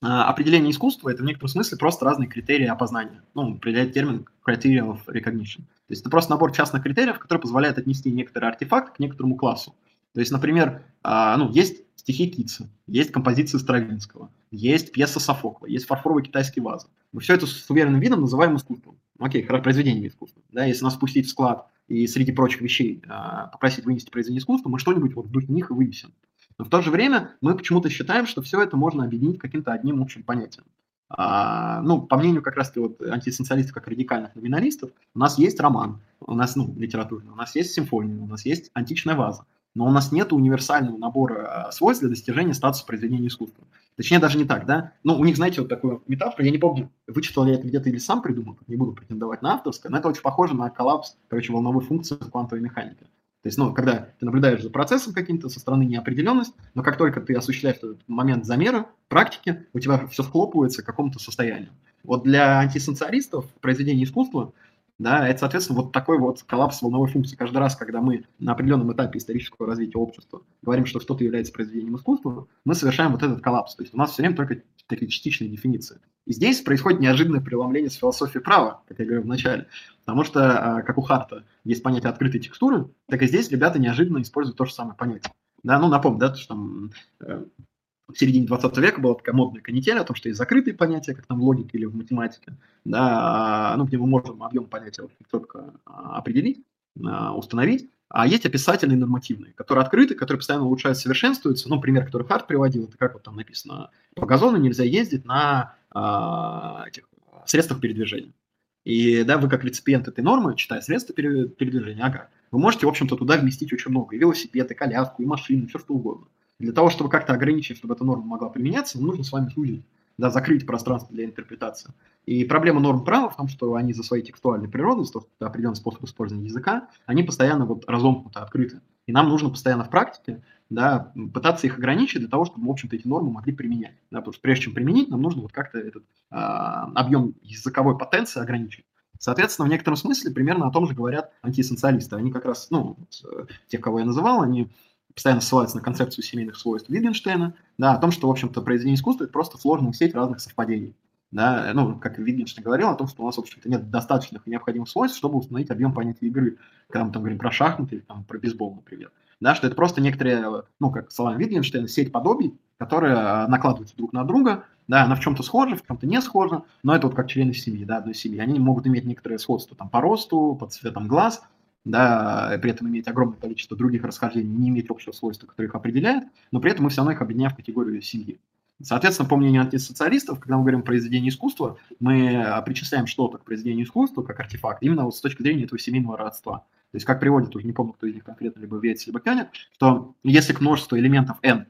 определение искусства – это в некотором смысле просто разные критерии опознания. Ну, определяет термин criteria of recognition. То есть это просто набор частных критериев, которые позволяют отнести некоторый артефакт к некоторому классу. То есть, например, а, ну, есть стихи Китса, есть композиции Стравинского, есть пьеса Софокла, есть фарфоровый китайский ваза. Мы все это с уверенным видом называем искусством. Окей, произведением искусства. Да, если нас спустить в склад и среди прочих вещей а, попросить вынести произведение искусства, мы что-нибудь вот в них и вынесем. Но в то же время мы почему-то считаем, что все это можно объединить каким-то одним общим понятием. А, ну, по мнению как раз вот антисоциалистов, как радикальных номиналистов, у нас есть роман, у нас, ну, литературный, у нас есть симфония, у нас есть античная ваза, но у нас нет универсального набора а, свойств для достижения статуса произведения искусства. Точнее, даже не так, да? Ну, у них, знаете, вот такую метафору, я не помню, вычитал я это где-то или сам придумал, не буду претендовать на авторское, но это очень похоже на коллапс, короче, волновой функции квантовой механики. То есть, ну, когда ты наблюдаешь за процессом каким-то со стороны неопределенность, но как только ты осуществляешь этот момент замера, практики, у тебя все схлопывается к какому-то состоянию. Вот для антисенсористов произведение искусства, да, это, соответственно, вот такой вот коллапс волновой функции. Каждый раз, когда мы на определенном этапе исторического развития общества говорим, что что-то является произведением искусства, мы совершаем вот этот коллапс. То есть у нас все время только такие частичные дефиниции. И здесь происходит неожиданное преломление с философией права, как я говорил в начале. Потому что, а, как у Харта есть понятие открытой текстуры, так и здесь ребята неожиданно используют то же самое понятие. Да, ну, напомню, да, что там э, в середине 20 века была такая модная канитель о том, что есть закрытые понятия, как там в логике или в математике, да, а, ну, где мы можем объем понятия четко а, определить, установить, а есть описательные нормативные, которые открыты, которые постоянно улучшаются, совершенствуются. Ну, пример, который Харт приводил, это как вот там написано, по газону нельзя ездить на этих средствах передвижения. И да, вы как реципиент этой нормы, читая средства передвижения, ага, вы можете, в общем-то, туда вместить очень много. И велосипед, и коляску, и машину, все что угодно. Для того, чтобы как-то ограничить, чтобы эта норма могла применяться, нужно с вами сузить, да, закрыть пространство для интерпретации. И проблема норм права в том, что они за своей текстуальной природой, это определенный способ использования языка, они постоянно вот разомкнуты, открыты. И нам нужно постоянно в практике да, пытаться их ограничить для того, чтобы, в общем-то, эти нормы могли применять. Да, потому что прежде чем применить, нам нужно вот как-то этот а, объем языковой потенции ограничить. Соответственно, в некотором смысле примерно о том же говорят антиэссенциалисты. Они как раз, ну, э, тех, кого я называл, они постоянно ссылаются на концепцию семейных свойств Витгенштейна, да, о том, что, в общем-то, произведение искусства – это просто сложная сеть разных совпадений. Да, ну, как Витгенштейн говорил, о том, что у нас, в общем-то, нет достаточных и необходимых свойств, чтобы установить объем понятия игры, когда мы там говорим про шахматы или там, про бейсбол, например. Да, что это просто некоторые, ну, как словами Витгенштейна, сеть подобий, которые а, накладываются друг на друга, да, она в чем-то схожа, в чем-то не схожа, но это вот как члены семьи, да, одной семьи. Они могут иметь некоторые сходства там по росту, по цветам глаз, да, при этом иметь огромное количество других расхождений, не иметь общего свойства, которое их определяет, но при этом мы все равно их объединяем в категорию семьи. Соответственно, по мнению антисоциалистов, когда мы говорим про произведение искусства, мы а, причисляем что-то к произведению искусства, как артефакт, именно вот с точки зрения этого семейного родства. То есть, как приводит, уже не помню, кто из них конкретно, либо Вейтс, либо Кёниг, что если к множеству элементов n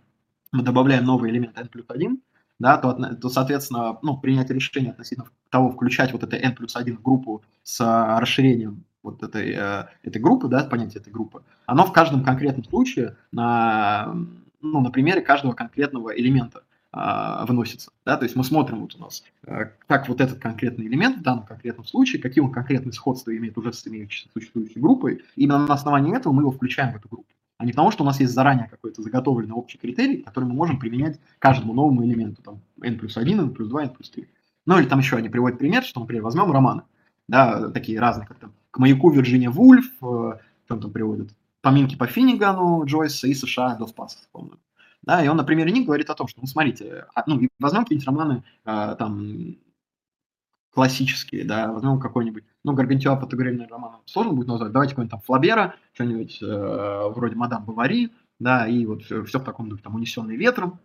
мы добавляем новый элемент n плюс 1, да, то, то, соответственно, ну, принять решение относительно того, включать вот это n плюс 1 в группу с а, расширением вот этой, э, этой группы, да, понятие этой группы, оно в каждом конкретном случае на, ну, на примере каждого конкретного элемента э, выносится. Да? То есть мы смотрим вот у нас, э, как вот этот конкретный элемент в данном конкретном случае, какие он конкретные сходства имеет уже с имеющей существующей группой, и именно на основании этого мы его включаем в эту группу а не потому, что у нас есть заранее какой-то заготовленный общий критерий, который мы можем применять каждому новому элементу, там, n плюс 1, n плюс 2, n плюс 3. Ну или там еще они приводят пример, что, например, возьмем романы, да, такие разные, как там «К маяку Вирджиния Вульф», э, там, там приводят «Поминки по Финнигану» Джойса и «США Дос Пасов», помню. Да, и он на примере них говорит о том, что, ну, смотрите, а, ну, возьмем какие-нибудь романы, э, там, классические, да, возьмем какой-нибудь, ну, Гаргантюа фотографийный роман сложно будет назвать, давайте какой-нибудь там Флабера, что-нибудь э, вроде Мадам Бавари, да, и вот все, все в таком духе, там, унесенный ветром,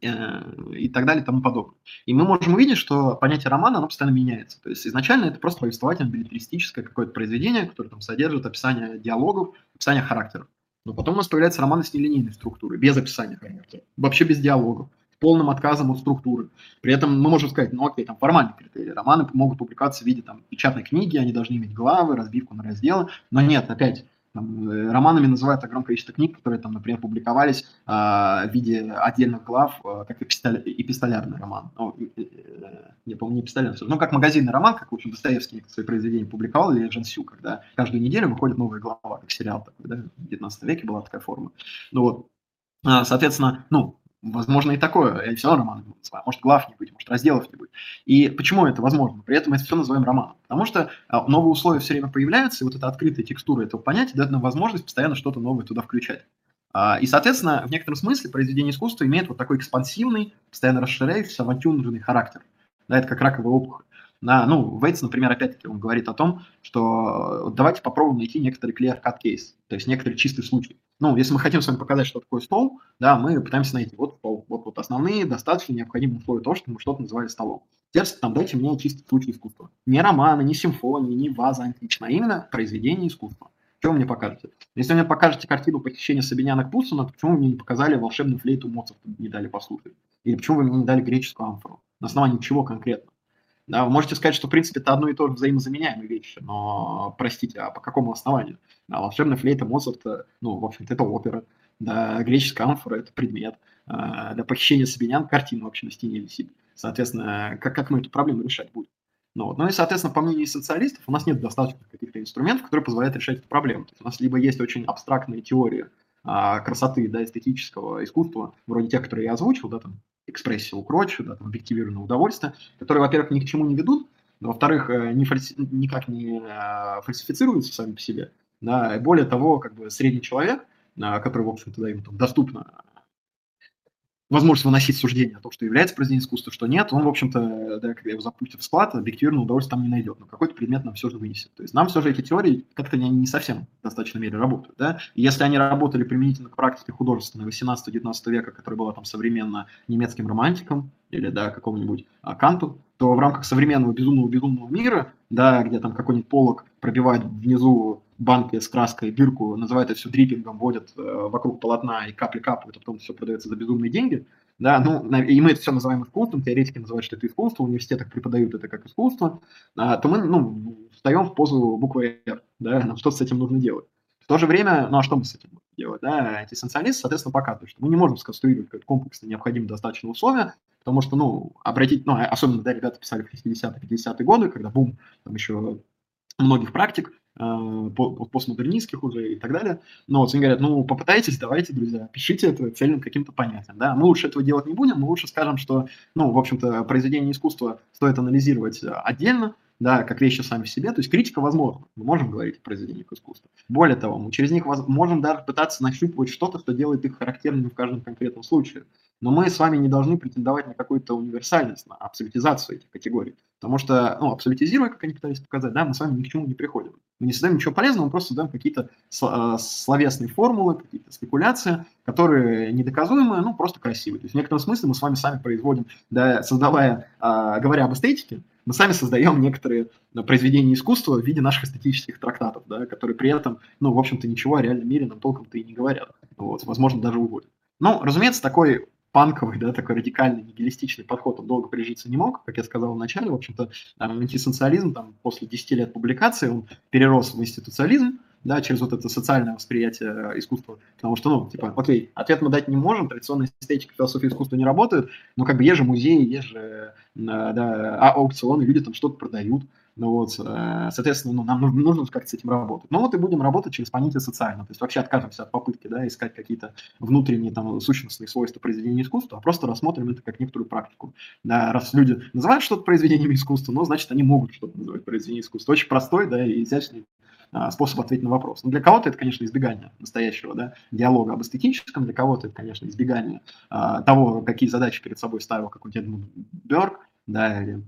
и так далее и тому подобное. И мы можем увидеть, что понятие романа, оно постоянно меняется. То есть изначально это просто повествовательно-билетристическое какое-то произведение, которое там содержит описание диалогов, описание характеров. Но потом у нас появляются романы с нелинейной структурой, без описания характера, вообще без диалогов полным отказом от структуры. При этом мы можем сказать, ну окей, там формальные критерии. Романы могут публиковаться в виде там, печатной книги, они должны иметь главы, разбивку на разделы. Но нет, опять, там, э, романами называют огромное количество книг, которые, там, например, публиковались э, в виде отдельных глав, э, как эпистоль, эпистолярный роман. Ну, э, не помню, не эпистолярный, ну, как магазинный роман, как, в общем, Достоевский свои произведения публиковал, или Жан Сю, когда каждую неделю выходит новая глава, как сериал такой, да, в 19 веке была такая форма. Ну вот, а, соответственно, ну, Возможно и такое, и все равно роман называем. Может, глав не быть, может, разделов не быть. И почему это возможно? При этом мы это все называем романом. Потому что а, новые условия все время появляются, и вот эта открытая текстура этого понятия дает нам возможность постоянно что-то новое туда включать. А, и, соответственно, в некотором смысле произведение искусства имеет вот такой экспансивный, постоянно расширяющийся, авантюрный характер. Да, это как раковая опухоль. На, ну, Вейтс, например, опять-таки, он говорит о том, что давайте попробуем найти некоторый clear-cut кейс, то есть некоторый чистый случай. Ну, если мы хотим с вами показать, что такое стол, да, мы пытаемся найти вот стол, вот, вот основные, достаточно необходимые условия того, что мы что-то называли столом. Теперь там дайте мне чистый случай искусства. Не романы, не симфонии, не ваза античная, а именно произведение искусства. Что вы мне покажете? Если вы мне покажете картину похищения Сабиняна Пусана, то почему вы мне не показали волшебную флейту Моцарта, не дали послушать? Или почему вы мне не дали греческую амфору? На основании чего конкретно? Да, вы можете сказать, что, в принципе, это одно и то же взаимозаменяемые вещи, но, простите, а по какому основанию? Да, волшебная флейта Моцарта, ну, в общем-то, это опера, да, греческая амфора – это предмет, а, да, похищение Сабинян – картина вообще на стене висит. Соответственно, как, как мы эту проблему решать будем? Ну, вот. ну и, соответственно, по мнению социалистов, у нас нет достаточно каких-то инструментов, которые позволяют решать эту проблему. То есть у нас либо есть очень абстрактные теории а, красоты, да, эстетического искусства, вроде тех, которые я озвучил, да, там, экспрессию крочу, да, там, объективированное удовольствие, которые, во-первых, ни к чему не ведут, во-вторых, э, не фальси... никак не э, фальсифицируются сами по себе. Да, и более того, как бы средний человек, э, который, в общем-то, да, ему там доступно возможность выносить суждение о том, что является произведением искусства, что нет, он, в общем-то, да, когда его запустят в склад, объективно удовольствие там не найдет, но какой-то предмет нам все же вынесет. То есть нам все же эти теории как-то не, не совсем в достаточной мере работают. Да? И если они работали применительно к практике художественной 18-19 века, которая была там современно немецким романтиком или да, какому-нибудь а, Канту, то в рамках современного безумного-безумного мира, да, где там какой-нибудь полок пробивает внизу банки с краской дырку, называют это все дриппингом, вводят э, вокруг полотна и капли капают, а потом все продается за безумные деньги, да, ну, и мы это все называем искусством, теоретики называют, что это искусство, в университетах преподают это как искусство, а, то мы, ну, встаем в позу буквы «Р», да, нам что с этим нужно делать. В то же время, ну, а что мы с этим будем делать, да, антисоциалист, соответственно, показывает, что мы не можем сконструировать как комплексно необходимые достаточно условия, потому что, ну, обратить, ну, особенно, да, ребята писали в 60-е, 50-е годы, когда бум, там еще многих практик, постмодернистских уже и так далее. Но вот они говорят, ну, попытайтесь, давайте, друзья, пишите это цельным каким-то понятием. Да? Мы лучше этого делать не будем, мы лучше скажем, что, ну, в общем-то, произведение искусства стоит анализировать отдельно, да, как вещи сами в себе. То есть критика возможна. Мы можем говорить о произведениях искусства. Более того, мы через них можем даже пытаться нащупывать что-то, что делает их характерными в каждом конкретном случае. Но мы с вами не должны претендовать на какую-то универсальность, на абсолютизацию этих категорий. Потому что, ну, абсолютизируя, как они пытались показать, да, мы с вами ни к чему не приходим. Мы не создаем ничего полезного, мы просто создаем какие-то э, словесные формулы, какие-то спекуляции, которые недоказуемые, ну, просто красивые. То есть в некотором смысле мы с вами сами производим, да, создавая, э, говоря об эстетике, мы сами создаем некоторые ну, произведения искусства в виде наших эстетических трактатов, да, которые при этом, ну, в общем-то, ничего о реальном мире нам толком-то и не говорят. Вот, возможно, даже уводят. Ну, разумеется, такой панковый, да, такой радикальный, нигилистичный подход, он долго прижиться не мог, как я сказал в начале, в общем-то, антисоциализм там после 10 лет публикации, он перерос в институциализм, да, через вот это социальное восприятие э, искусства, потому что, ну, типа, окей, ответ мы дать не можем, традиционная эстетика, философия искусства не работают, но как бы есть же музеи, есть же, э, да, а, аукционы, люди там что-то продают, ну вот, э, соответственно, ну, нам нужно как-то с этим работать. Ну вот и будем работать через понятие социально. То есть вообще откажемся от попытки да, искать какие-то внутренние там сущностные свойства произведения искусства, а просто рассмотрим это как некоторую практику. Да, раз люди называют что-то произведением искусства, ну, значит, они могут что-то называть произведением искусства. Очень простой, да, и изящный а, способ ответить на вопрос. Но для кого-то это, конечно, избегание настоящего да, диалога об эстетическом, для кого-то это, конечно, избегание а, того, какие задачи перед собой ставил какой-то Бёрк, да, или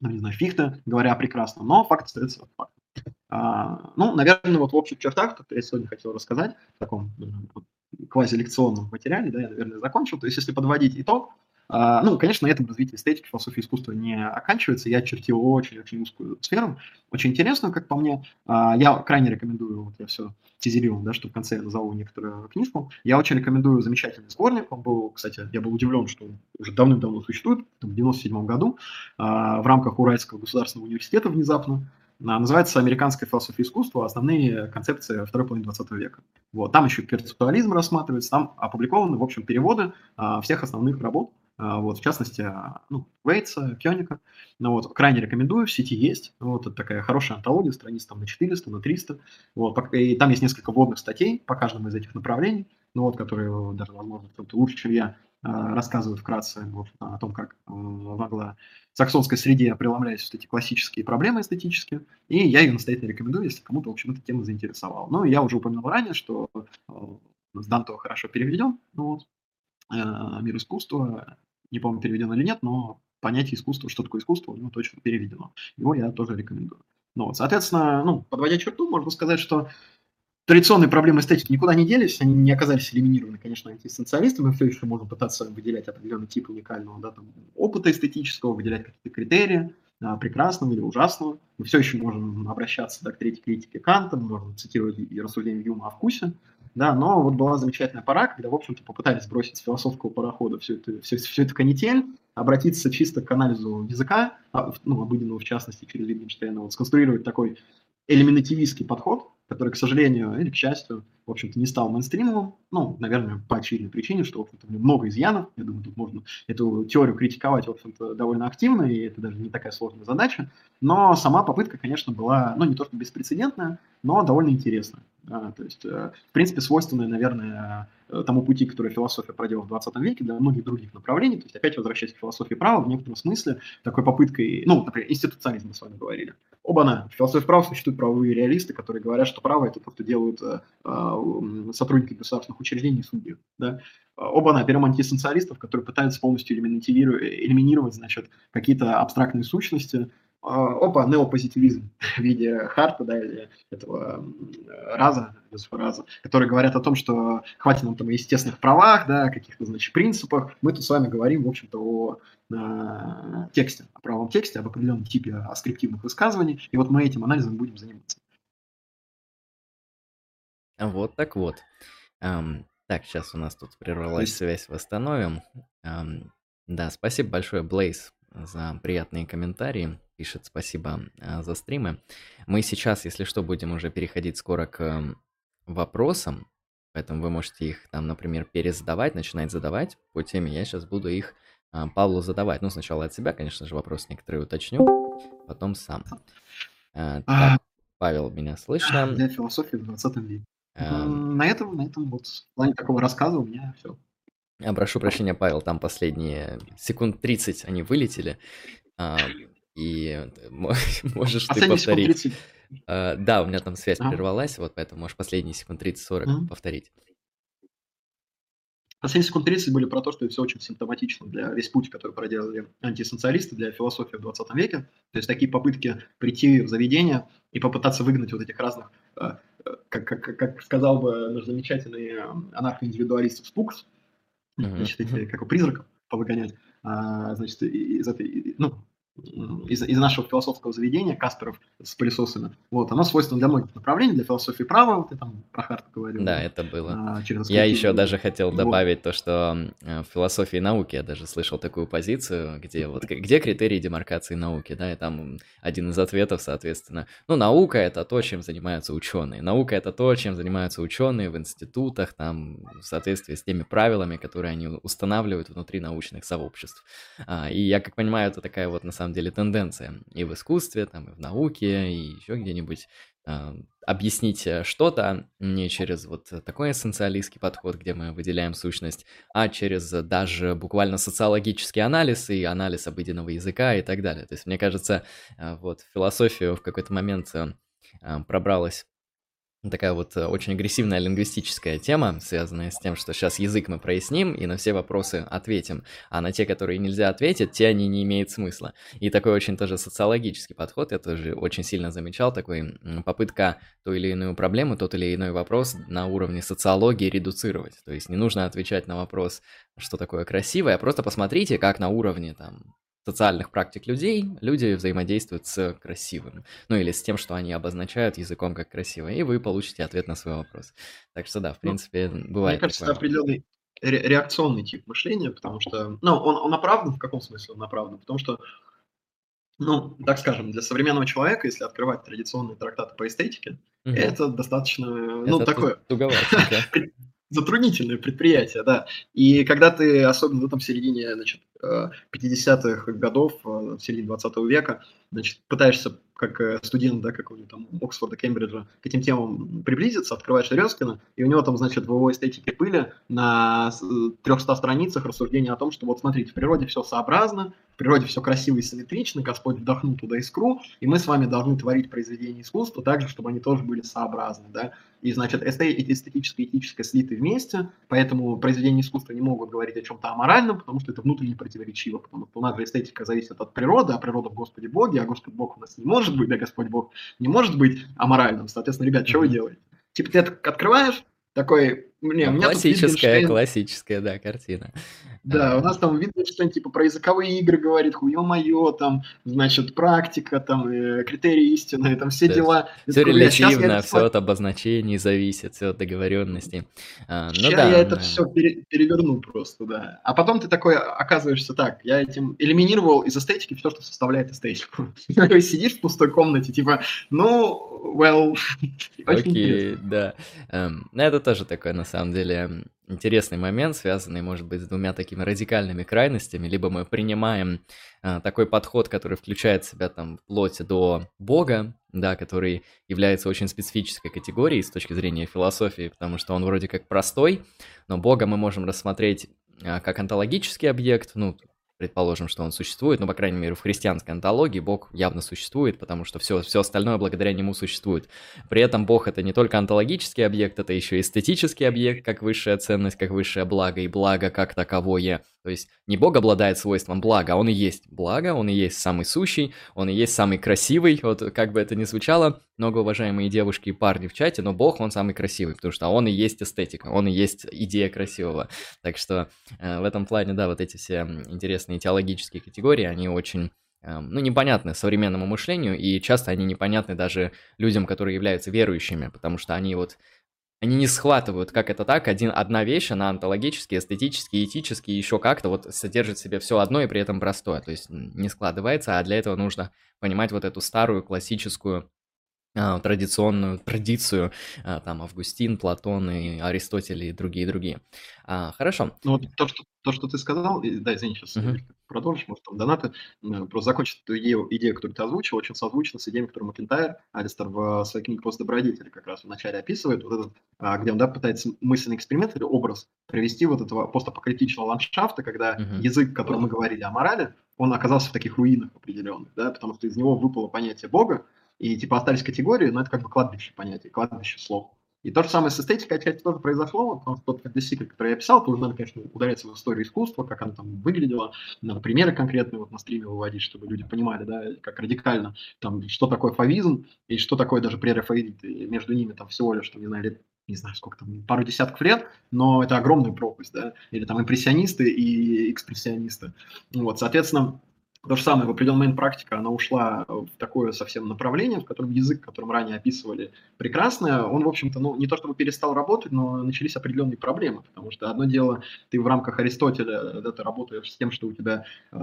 ну, не знаю, Фихта, говоря прекрасно, но факт остается фактом. А, ну, наверное, вот в общих чертах, то, я сегодня хотел рассказать, в таком вот, квазилекционном материале, да, я, наверное, закончил. То есть, если подводить итог, ну, конечно, на этом развитие эстетики, философии искусства не оканчивается. Я чертил очень-очень узкую сферу, очень интересную, как по мне. А, я крайне рекомендую, вот я все тизерил, да, что в конце я назову некоторую книжку. Я очень рекомендую замечательный сборник. Он был, кстати, я был удивлен, что он уже давным-давно существует, в 97 году, а, в рамках Уральского государственного университета внезапно. Называется «Американская философия искусства. Основные концепции второй половины 20 века». Вот. Там еще перцептуализм рассматривается, там опубликованы, в общем, переводы всех основных работ а, вот, в частности, а, ну, Вейтса, Кёника. Ну, вот, крайне рекомендую, в сети есть. Вот, это такая хорошая антология, страниц там на 400, на 300. Вот, и там есть несколько вводных статей по каждому из этих направлений, ну, вот, которые даже, возможно, кто-то лучше, чем я, а, рассказывают вкратце вот, о том, как в англо-саксонской среде преломлялись вот эти классические проблемы эстетические. И я ее настоятельно рекомендую, если кому-то, в общем, эта тема заинтересовала. Ну, я уже упомянул ранее, что с Данто хорошо переведен, ну, вот, мир искусства, не помню, переведено или нет, но понятие искусства, что такое искусство, у него точно переведено. Его я тоже рекомендую. Ну, вот, соответственно, ну, подводя черту, можно сказать, что традиционные проблемы эстетики никуда не делись, они не оказались элиминированы, конечно, антисоциалистами, мы все еще можем пытаться выделять определенный тип уникального да, там, опыта эстетического, выделять какие-то критерии, а, прекрасного или ужасного. Мы все еще можем обращаться да, к третьей критике Канта, мы можем цитировать и рассуждение Юма о вкусе, да, но вот была замечательная пора, когда, в общем-то, попытались сбросить с философского парохода всю эту, всю, всю эту канитель, обратиться чисто к анализу языка, а, ну, обыденного в частности, через Wittgenstein, вот сконструировать такой элиминативистский подход, который, к сожалению или к счастью, в общем-то, не стал мейнстримовым. Ну, наверное, по очевидной причине, что, в общем-то, много изъянов. Я думаю, тут можно эту теорию критиковать, в общем-то, довольно активно, и это даже не такая сложная задача. Но сама попытка, конечно, была, ну, не то что беспрецедентная, но довольно интересная. Да, то есть, э, в принципе, свойственная, наверное, э, тому пути, который философия проделала в 20 веке для многих других направлений. То есть, опять возвращаясь к философии права, в некотором смысле такой попыткой, ну, например, институциализм мы с вами говорили. Оба-на, в философии права существуют правовые реалисты, которые говорят, что право – это то, что делают э, сотрудники государственных учреждений и судьи. Да? Оба-на, берем антисоциалистов, которые пытаются полностью элиминировать, элиминировать значит, какие-то абстрактные сущности, опа, неопозитивизм в виде Харта, да, или этого Раза, Раза, которые говорят о том, что хватит нам там о естественных правах, да, каких-то, значит, принципах. Мы тут с вами говорим, в общем-то, о э, тексте, о правом тексте, об определенном типе аскриптивных высказываний, и вот мы этим анализом будем заниматься. Вот так вот. Эм, так, сейчас у нас тут прервалась связь, восстановим. Эм, да, спасибо большое, Блейз, за приятные комментарии. Пишет спасибо э, за стримы. Мы сейчас, если что, будем уже переходить скоро к э, вопросам, поэтому вы можете их там, например, перезадавать, начинать задавать по теме. Я сейчас буду их э, Павлу задавать. Ну, сначала от себя, конечно же, вопрос некоторые уточню, потом сам. Э, а, так, Павел, меня слышно? Для философии в 20 веке. Эм... На этом, на этом вот в плане такого рассказа у меня все. Я прошу прощения, Павел, там последние секунд 30 они вылетели. А, и можешь ты повторить. А, да, у меня там связь а. прервалась, вот поэтому можешь последние секунд 30-40 mm-hmm. повторить. Последние секунд 30 были про то, что это все очень симптоматично для весь путь, который проделали антисоциалисты, для философии в 20 веке. То есть такие попытки прийти в заведение и попытаться выгнать вот этих разных, э, как, как, как сказал бы наш замечательный анархоиндивидуалист Спукс, значит, эти, как у призраков повыгонять, а, значит, из этой, ну, из, из нашего философского заведения, Касперов с пылесосами, вот, оно свойственно для многих направлений, для философии права, вот ты там про Харта говорил. Да, это было. А, через я еще даже хотел добавить вот. то, что э, в философии науки я даже слышал такую позицию, где вот, где критерии демаркации науки, да, и там один из ответов, соответственно, ну, наука это то, чем занимаются ученые, наука это то, чем занимаются ученые в институтах, там, в соответствии с теми правилами, которые они устанавливают внутри научных сообществ. А, и я как понимаю, это такая вот, на самом самом деле тенденция и в искусстве, там, и в науке, и еще где-нибудь э, объяснить э, что-то не через вот такой эссенциалистский подход, где мы выделяем сущность, а через даже буквально социологический анализ и анализ обыденного языка и так далее. То есть, мне кажется, э, вот философию в какой-то момент пробралась такая вот э, очень агрессивная лингвистическая тема, связанная с тем, что сейчас язык мы проясним и на все вопросы ответим, а на те, которые нельзя ответить, те они не имеют смысла. И такой очень тоже социологический подход, я тоже очень сильно замечал, такой попытка ту или иную проблему, тот или иной вопрос на уровне социологии редуцировать. То есть не нужно отвечать на вопрос, что такое красивое, а просто посмотрите, как на уровне там социальных практик людей люди взаимодействуют с красивым. Ну или с тем, что они обозначают языком как красиво. И вы получите ответ на свой вопрос. Так что да, в ну, принципе, ну, бывает. Мне кажется, такое. это определенный ре- реакционный тип мышления, потому что, ну, он, он оправдан, в каком смысле он оправдан? Потому что, ну, так скажем, для современного человека, если открывать традиционные трактаты по эстетике, угу. это достаточно, ну, это такое... затруднительное предприятие, да. И когда ты, особенно в этом середине, значит, 50-х э, годов, э, в середине 20 века, значит, пытаешься как э, студент, да, какого-нибудь там Оксфорда, Кембриджа, к этим темам приблизиться, открываешь Рёскина, и у него там, значит, в его эстетике пыли на 300 страницах рассуждение о том, что вот смотрите, в природе все сообразно, в природе все красиво и симметрично, Господь вдохнул туда искру, и мы с вами должны творить произведения искусства так же, чтобы они тоже были сообразны, да, и, значит, эстетическое и этическое слиты вместе, поэтому произведения искусства не могут говорить о чем-то аморальном, потому что это внутренне противоречиво, потому что у нас же эстетика зависит от природы, а природа в Господе Боге, а Господь Бог у нас не может быть, да, Господь Бог не может быть аморальным. Соответственно, ребят, что вы делаете? Типа ты это открываешь, такой, не, ну, классическая, классическая, да, картина. Да, у нас там видно что-нибудь типа про языковые игры говорит, хуё-моё, там, значит, практика, там, э, критерии истины, там все да. дела. Все такой, релятивно, все от обозначений зависит, все от договоренности. А, ну, да, я да. это все пере, переверну просто, да. А потом ты такой оказываешься так, я этим элиминировал из эстетики все, что составляет эстетику. Сидишь в пустой комнате, типа, ну, well, Окей, да. Um, это тоже такое, на самом деле, интересный момент, связанный, может быть, с двумя такими радикальными крайностями. Либо мы принимаем а, такой подход, который включает в себя там вплоть до Бога, да, который является очень специфической категорией с точки зрения философии, потому что он вроде как простой, но Бога мы можем рассмотреть а, как онтологический объект, ну, предположим, что он существует, но, по крайней мере, в христианской антологии Бог явно существует, потому что все, все остальное благодаря нему существует. При этом Бог — это не только антологический объект, это еще и эстетический объект, как высшая ценность, как высшее благо, и благо как таковое То есть не Бог обладает свойством блага, а он и есть благо, он и есть самый сущий, он и есть самый красивый, вот как бы это ни звучало, многоуважаемые девушки и парни в чате, но Бог, он самый красивый, потому что он и есть эстетика, он и есть идея красивого. Так что э, в этом плане, да, вот эти все интересные теологические категории, они очень эм, ну, непонятны современному мышлению, и часто они непонятны даже людям, которые являются верующими, потому что они вот они не схватывают, как это так, один, одна вещь, она онтологически, эстетически, этически, еще как-то вот содержит в себе все одно и при этом простое, то есть не складывается, а для этого нужно понимать вот эту старую классическую а, традиционную традицию, а, там Августин, Платон и Аристотель и другие-другие. А, хорошо. Ну вот то, что, то, что ты сказал, да, извини, сейчас uh-huh. продолжишь, может, там донаты, просто закончить эту идею, идею, которую ты озвучил, очень созвучно с идеями, которые Макентайр, Алистер в своей книге «Пост добродетели» как раз в начале описывает, вот этот, где он, да, пытается мысленный эксперимент или образ привести вот этого постапокалиптичного ландшафта, когда uh-huh. язык, который мы говорили о морали, он оказался в таких руинах определенных, да, потому что из него выпало понятие Бога, и типа остались категории, но это как бы кладбище понятие, кладбище слов. И то же самое с эстетикой отчасти тоже произошло, потому что тот фэнтезикл, который я писал, тоже надо, конечно, ударяться в историю искусства, как оно там выглядело, надо примеры конкретные вот на стриме выводить, чтобы люди понимали, да, как радикально, там, что такое фавизм и что такое даже прерафаизм, и между ними там всего лишь, там, не знаю, лет не знаю, сколько там, пару десятков лет, но это огромная пропасть, да, или там импрессионисты и экспрессионисты. Вот, соответственно, то же самое, в определенный момент практика, она ушла в такое совсем направление, в котором язык, которым ранее описывали прекрасно, он, в общем-то, ну, не то чтобы перестал работать, но начались определенные проблемы, потому что одно дело, ты в рамках Аристотеля, да, ты работаешь с тем, что у тебя э,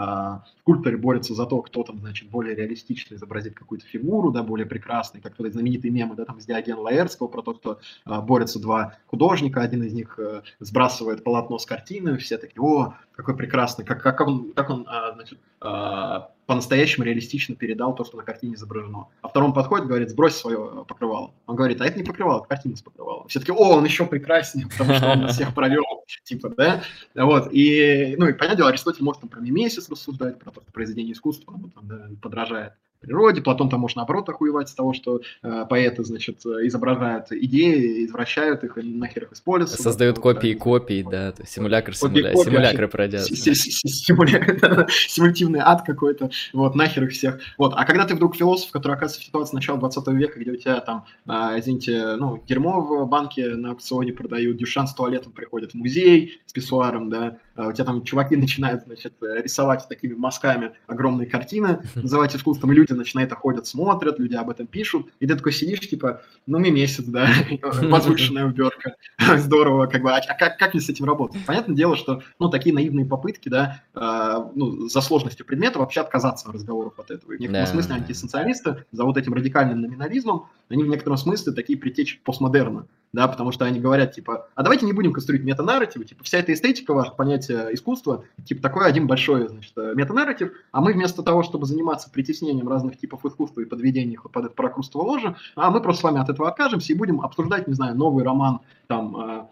скульпторы борются за то, кто там, значит, более реалистично изобразит какую-то фигуру, да, более прекрасный, как вот знаменитые мемы, да, там, с Диоген Лаэрского про то, что э, борются два художника, один из них э, сбрасывает полотно с картины, все такие, о, какой прекрасный, как, как он, как он а, значит, а, по-настоящему реалистично передал то, что на картине изображено. А втором подходит, говорит, сбрось свое покрывало. Он говорит, а это не покрывало, это картина с покрывалом. Все таки о, он еще прекраснее, потому что он всех провел, типа, да? Вот, и, ну, и понятное дело, Аристотель может там про мимесис рассуждать, про произведение искусства, он там, да, подражает природе. Платон там может наоборот охуевать с того, что э, поэты, значит, изображают идеи, извращают их и нахер их используют. Создают копии да. копий, да, то есть симулятор, симуля... копии, симулякры пройдят. Симулятивный ад какой-то, вот, нахер их всех. Вот, а когда ты вдруг философ, который оказывается в ситуации начала 20 века, где у тебя там, а, извините, ну, дерьмо в банке на аукционе продают, Дюшан с туалетом приходит в музей с писсуаром, да, у тебя там чуваки начинают, значит, рисовать такими мазками огромные картины, называть искусством, люди на это ходят, смотрят, люди об этом пишут, и ты такой сидишь, типа, ну, мне месяц, да, возвышенная уберка, здорово, как бы, а, а как, как мне с этим работать? Понятное дело, что, ну, такие наивные попытки, да, э, ну, за сложностью предмета вообще отказаться от разговоров от этого. И в некотором да, смысле антисоциалисты за вот этим радикальным номинализмом, они в некотором смысле такие притечи постмодерна, да, потому что они говорят, типа, а давайте не будем конструировать метанарративы, типа, вся эта эстетика, ваше понятие искусства, типа, такой один большой, значит, метанарратив, а мы вместо того, чтобы заниматься притеснением разных типов искусства и подведением их под это прокрустово ложе, а мы просто с вами от этого откажемся и будем обсуждать, не знаю, новый роман, там, э,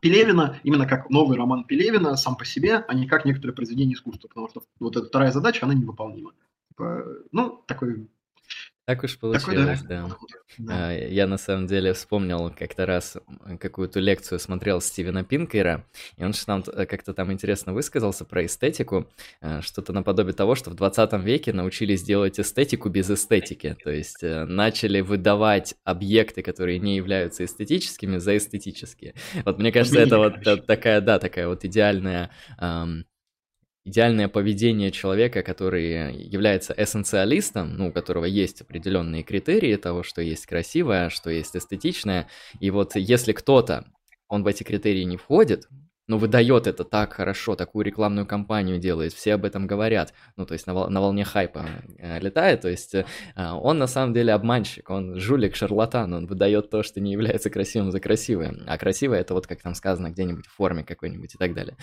Пелевина, именно как новый роман Пелевина сам по себе, а не как некоторые произведения искусства, потому что вот эта вторая задача, она невыполнима. Типа, ну, такой так уж получилось, Такой, да. да. А, я на самом деле вспомнил как-то раз какую-то лекцию смотрел Стивена Пинкера, и он что то как-то там интересно высказался про эстетику, а, что-то наподобие того, что в 20 веке научились делать эстетику без эстетики, то есть э, начали выдавать объекты, которые не являются эстетическими, за эстетические. Вот мне кажется, это вот такая, да, такая вот идеальная идеальное поведение человека, который является эссенциалистом, ну, у которого есть определенные критерии того, что есть красивое, что есть эстетичное, и вот если кто-то, он в эти критерии не входит, ну, выдает это так хорошо, такую рекламную кампанию делает, все об этом говорят, ну, то есть на, вол- на волне хайпа э, летает, то есть э, он на самом деле обманщик, он жулик, шарлатан, он выдает то, что не является красивым за красивое, а красивое это вот, как там сказано, где-нибудь в форме какой-нибудь и так далее.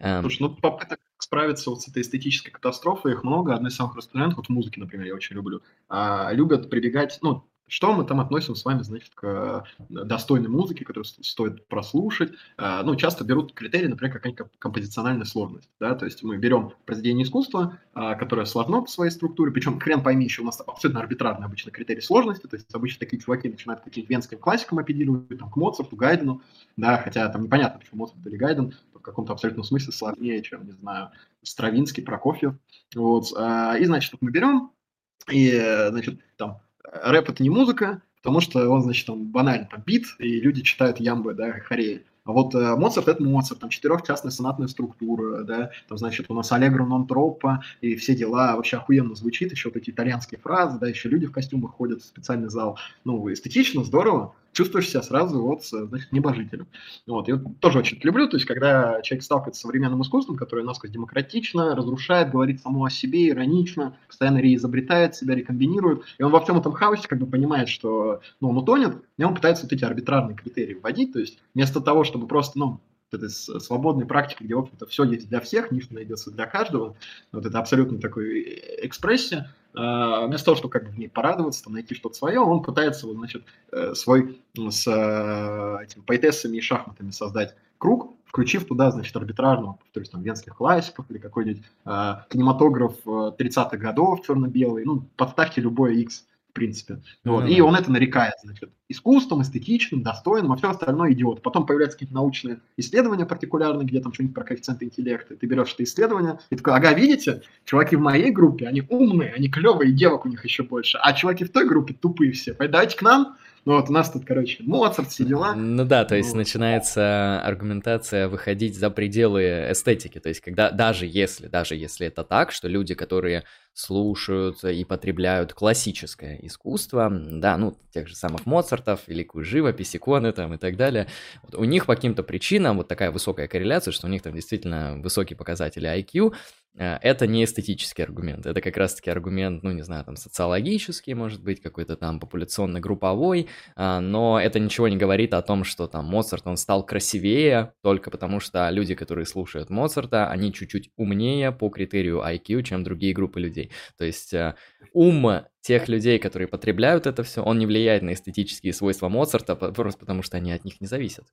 Эм. Слушай, ну, попыток справиться вот с этой эстетической катастрофой, их много, одна из самых распространенных, вот в музыке, например, я очень люблю, а, любят прибегать, ну, что мы там относим с вами, значит, к достойной музыке, которую стоит прослушать. Ну, часто берут критерии, например, какая-нибудь композициональная сложность, да, то есть мы берем произведение искусства, которое сложно по своей структуре, причем хрен пойми, еще у нас абсолютно арбитрарный обычно критерий сложности, то есть обычно такие чуваки начинают каким-то венским классикам апеллировать, там, к Моцарту, Гайдену, да, хотя там непонятно, почему Моцарт или Гайден в каком-то абсолютном смысле сложнее, чем, не знаю, Стравинский, Прокофьев, вот, и, значит, мы берем, и, значит, там, рэп это не музыка, потому что он, значит, там банально там бит, и люди читают ямбы, да, хореи. А вот э, Моцарт это Моцарт, там четырехчастная сонатная структура, да, там, значит, у нас Аллегро нон троппа и все дела, вообще охуенно звучит, еще вот эти итальянские фразы, да, еще люди в костюмах ходят в специальный зал, ну, эстетично, здорово, чувствуешь себя сразу вот, значит, небожителем. Вот, я тоже очень люблю, то есть, когда человек сталкивается с современным искусством, которое насквозь демократично, разрушает, говорит само о себе, иронично, постоянно реизобретает себя, рекомбинирует, и он во всем этом хаосе как бы понимает, что, ну, он утонет, и он пытается вот эти арбитрарные критерии вводить, то есть, вместо того, чтобы просто, ну, этой свободной практики, где, в общем-то, все есть для всех, ничто найдется для каждого, вот это абсолютно такой экспрессия, а, вместо того, чтобы как бы в ней порадоваться, там, найти что-то свое, он пытается, вот, значит, э, свой с э, этим поэтессами и шахматами создать круг, включив туда, значит, арбитражного, повторюсь, там, венских классиков или какой-нибудь э, кинематограф 30-х годов черно-белый, ну, подставьте любое X, принципе. Вот. Mm-hmm. И он это нарекает, значит, искусством, эстетичным, достойным, а все остальное идиот. Потом появляются какие-то научные исследования партикулярные, где там что-нибудь про коэффициенты интеллекта. Ты берешь это исследование и такой, ага, видите, чуваки в моей группе, они умные, они клевые, девок у них еще больше, а чуваки в той группе тупые все. Давайте к нам, ну вот у нас тут, короче, Моцарт, все дела. Ну да, то есть ну, начинается аргументация выходить за пределы эстетики. То есть когда даже если, даже если это так, что люди, которые слушают и потребляют классическое искусство, да, ну тех же самых Моцартов, великую живопись, иконы там и так далее, вот у них по каким-то причинам вот такая высокая корреляция, что у них там действительно высокие показатели IQ, Э, это не эстетический аргумент, это как раз-таки аргумент, ну, не знаю, там, социологический, может быть, какой-то там популяционно-групповой, а, но это ничего не говорит о том, что там Моцарт, он стал красивее только потому, что люди, которые слушают Моцарта, они чуть-чуть умнее по критерию IQ, чем другие группы людей. То есть э, ум тех людей, которые потребляют это все, он не влияет на эстетические свойства Моцарта, просто потому что они от них не зависят.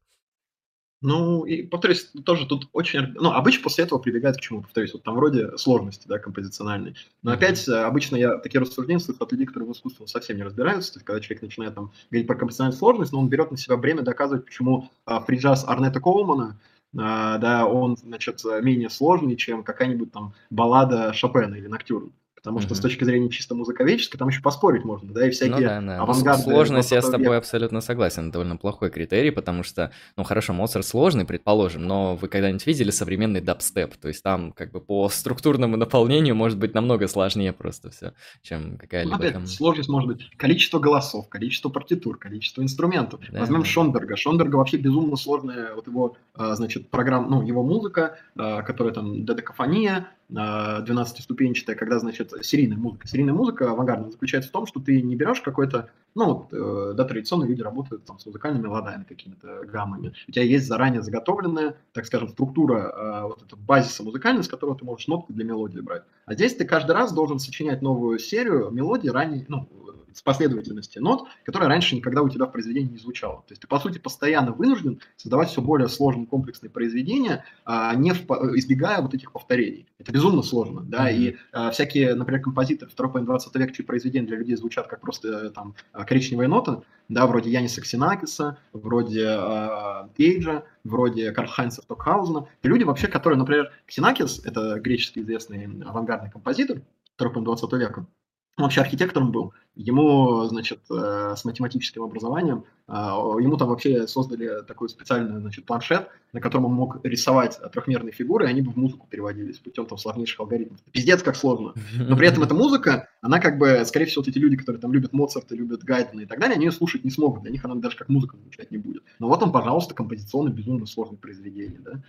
Ну, и, повторюсь, тоже тут очень... Ну, обычно после этого прибегают к чему, повторюсь, вот там вроде сложности, да, композициональной. Но mm-hmm. опять, э, обычно я такие рассуждения слышу от людей, которые в искусстве совсем не разбираются. То есть, когда человек начинает там говорить про композициональную сложность, но он берет на себя время доказывать, почему а, фриджаз Арнета Коулмана, а, да, он, значит, менее сложный, чем какая-нибудь там баллада Шопена или Ноктюрн. Потому что mm-hmm. с точки зрения чисто музыковедческой там еще поспорить можно, да, и всякие ну, да, да. Ну, авангарды. Сложность, я с тобой абсолютно согласен, довольно плохой критерий, потому что, ну хорошо, Моцарт сложный, предположим, но вы когда-нибудь видели современный дабстеп? То есть там как бы по структурному наполнению может быть намного сложнее просто все, чем какая-либо ну, опять, там... Сложность может быть количество голосов, количество партитур, количество инструментов. Да, Возьмем да. Шонберга. Шонберга вообще безумно сложная, вот его, значит, программа, ну, его музыка, а, которая там додекафония, 12-ступенчатая, когда, значит, серийная музыка. Серийная музыка авангардная заключается в том, что ты не берешь какой-то, ну, э, да, традиционные люди работают там с музыкальными ладами, какими-то гаммами. У тебя есть заранее заготовленная, так скажем, структура вот эта базиса музыкальная, с которой ты можешь нотку для мелодии брать. А здесь ты каждый раз должен сочинять новую серию мелодий ранее, ну, с последовательности нот, которая раньше никогда у тебя в произведении не звучала. То есть ты, по сути, постоянно вынужден создавать все более сложные комплексные произведения, а, не в, избегая вот этих повторений. Это безумно сложно, да, mm-hmm. и а, всякие, например, композиторы второй половины 20 века, чьи произведения для людей звучат как просто э, там коричневая нота, да, вроде Яниса Ксенакиса, вроде э, Кейджа, вроде Карл-Хайнца Токхаузена. И люди вообще, которые, например, Ксенакис, это греческий известный авангардный композитор второй половины 20 века, вообще архитектором был. Ему, значит, э, с математическим образованием, э, ему там вообще создали такой специальный, значит, планшет, на котором он мог рисовать трехмерные фигуры, и они бы в музыку переводились путем там сложнейших алгоритмов. Пиздец, как сложно. Но при этом эта музыка, она как бы, скорее всего, вот эти люди, которые там любят Моцарта, любят Гайдена и так далее, они ее слушать не смогут. Для них она даже как музыка звучать не будет. Но вот он, пожалуйста, композиционно безумно сложное произведение, да.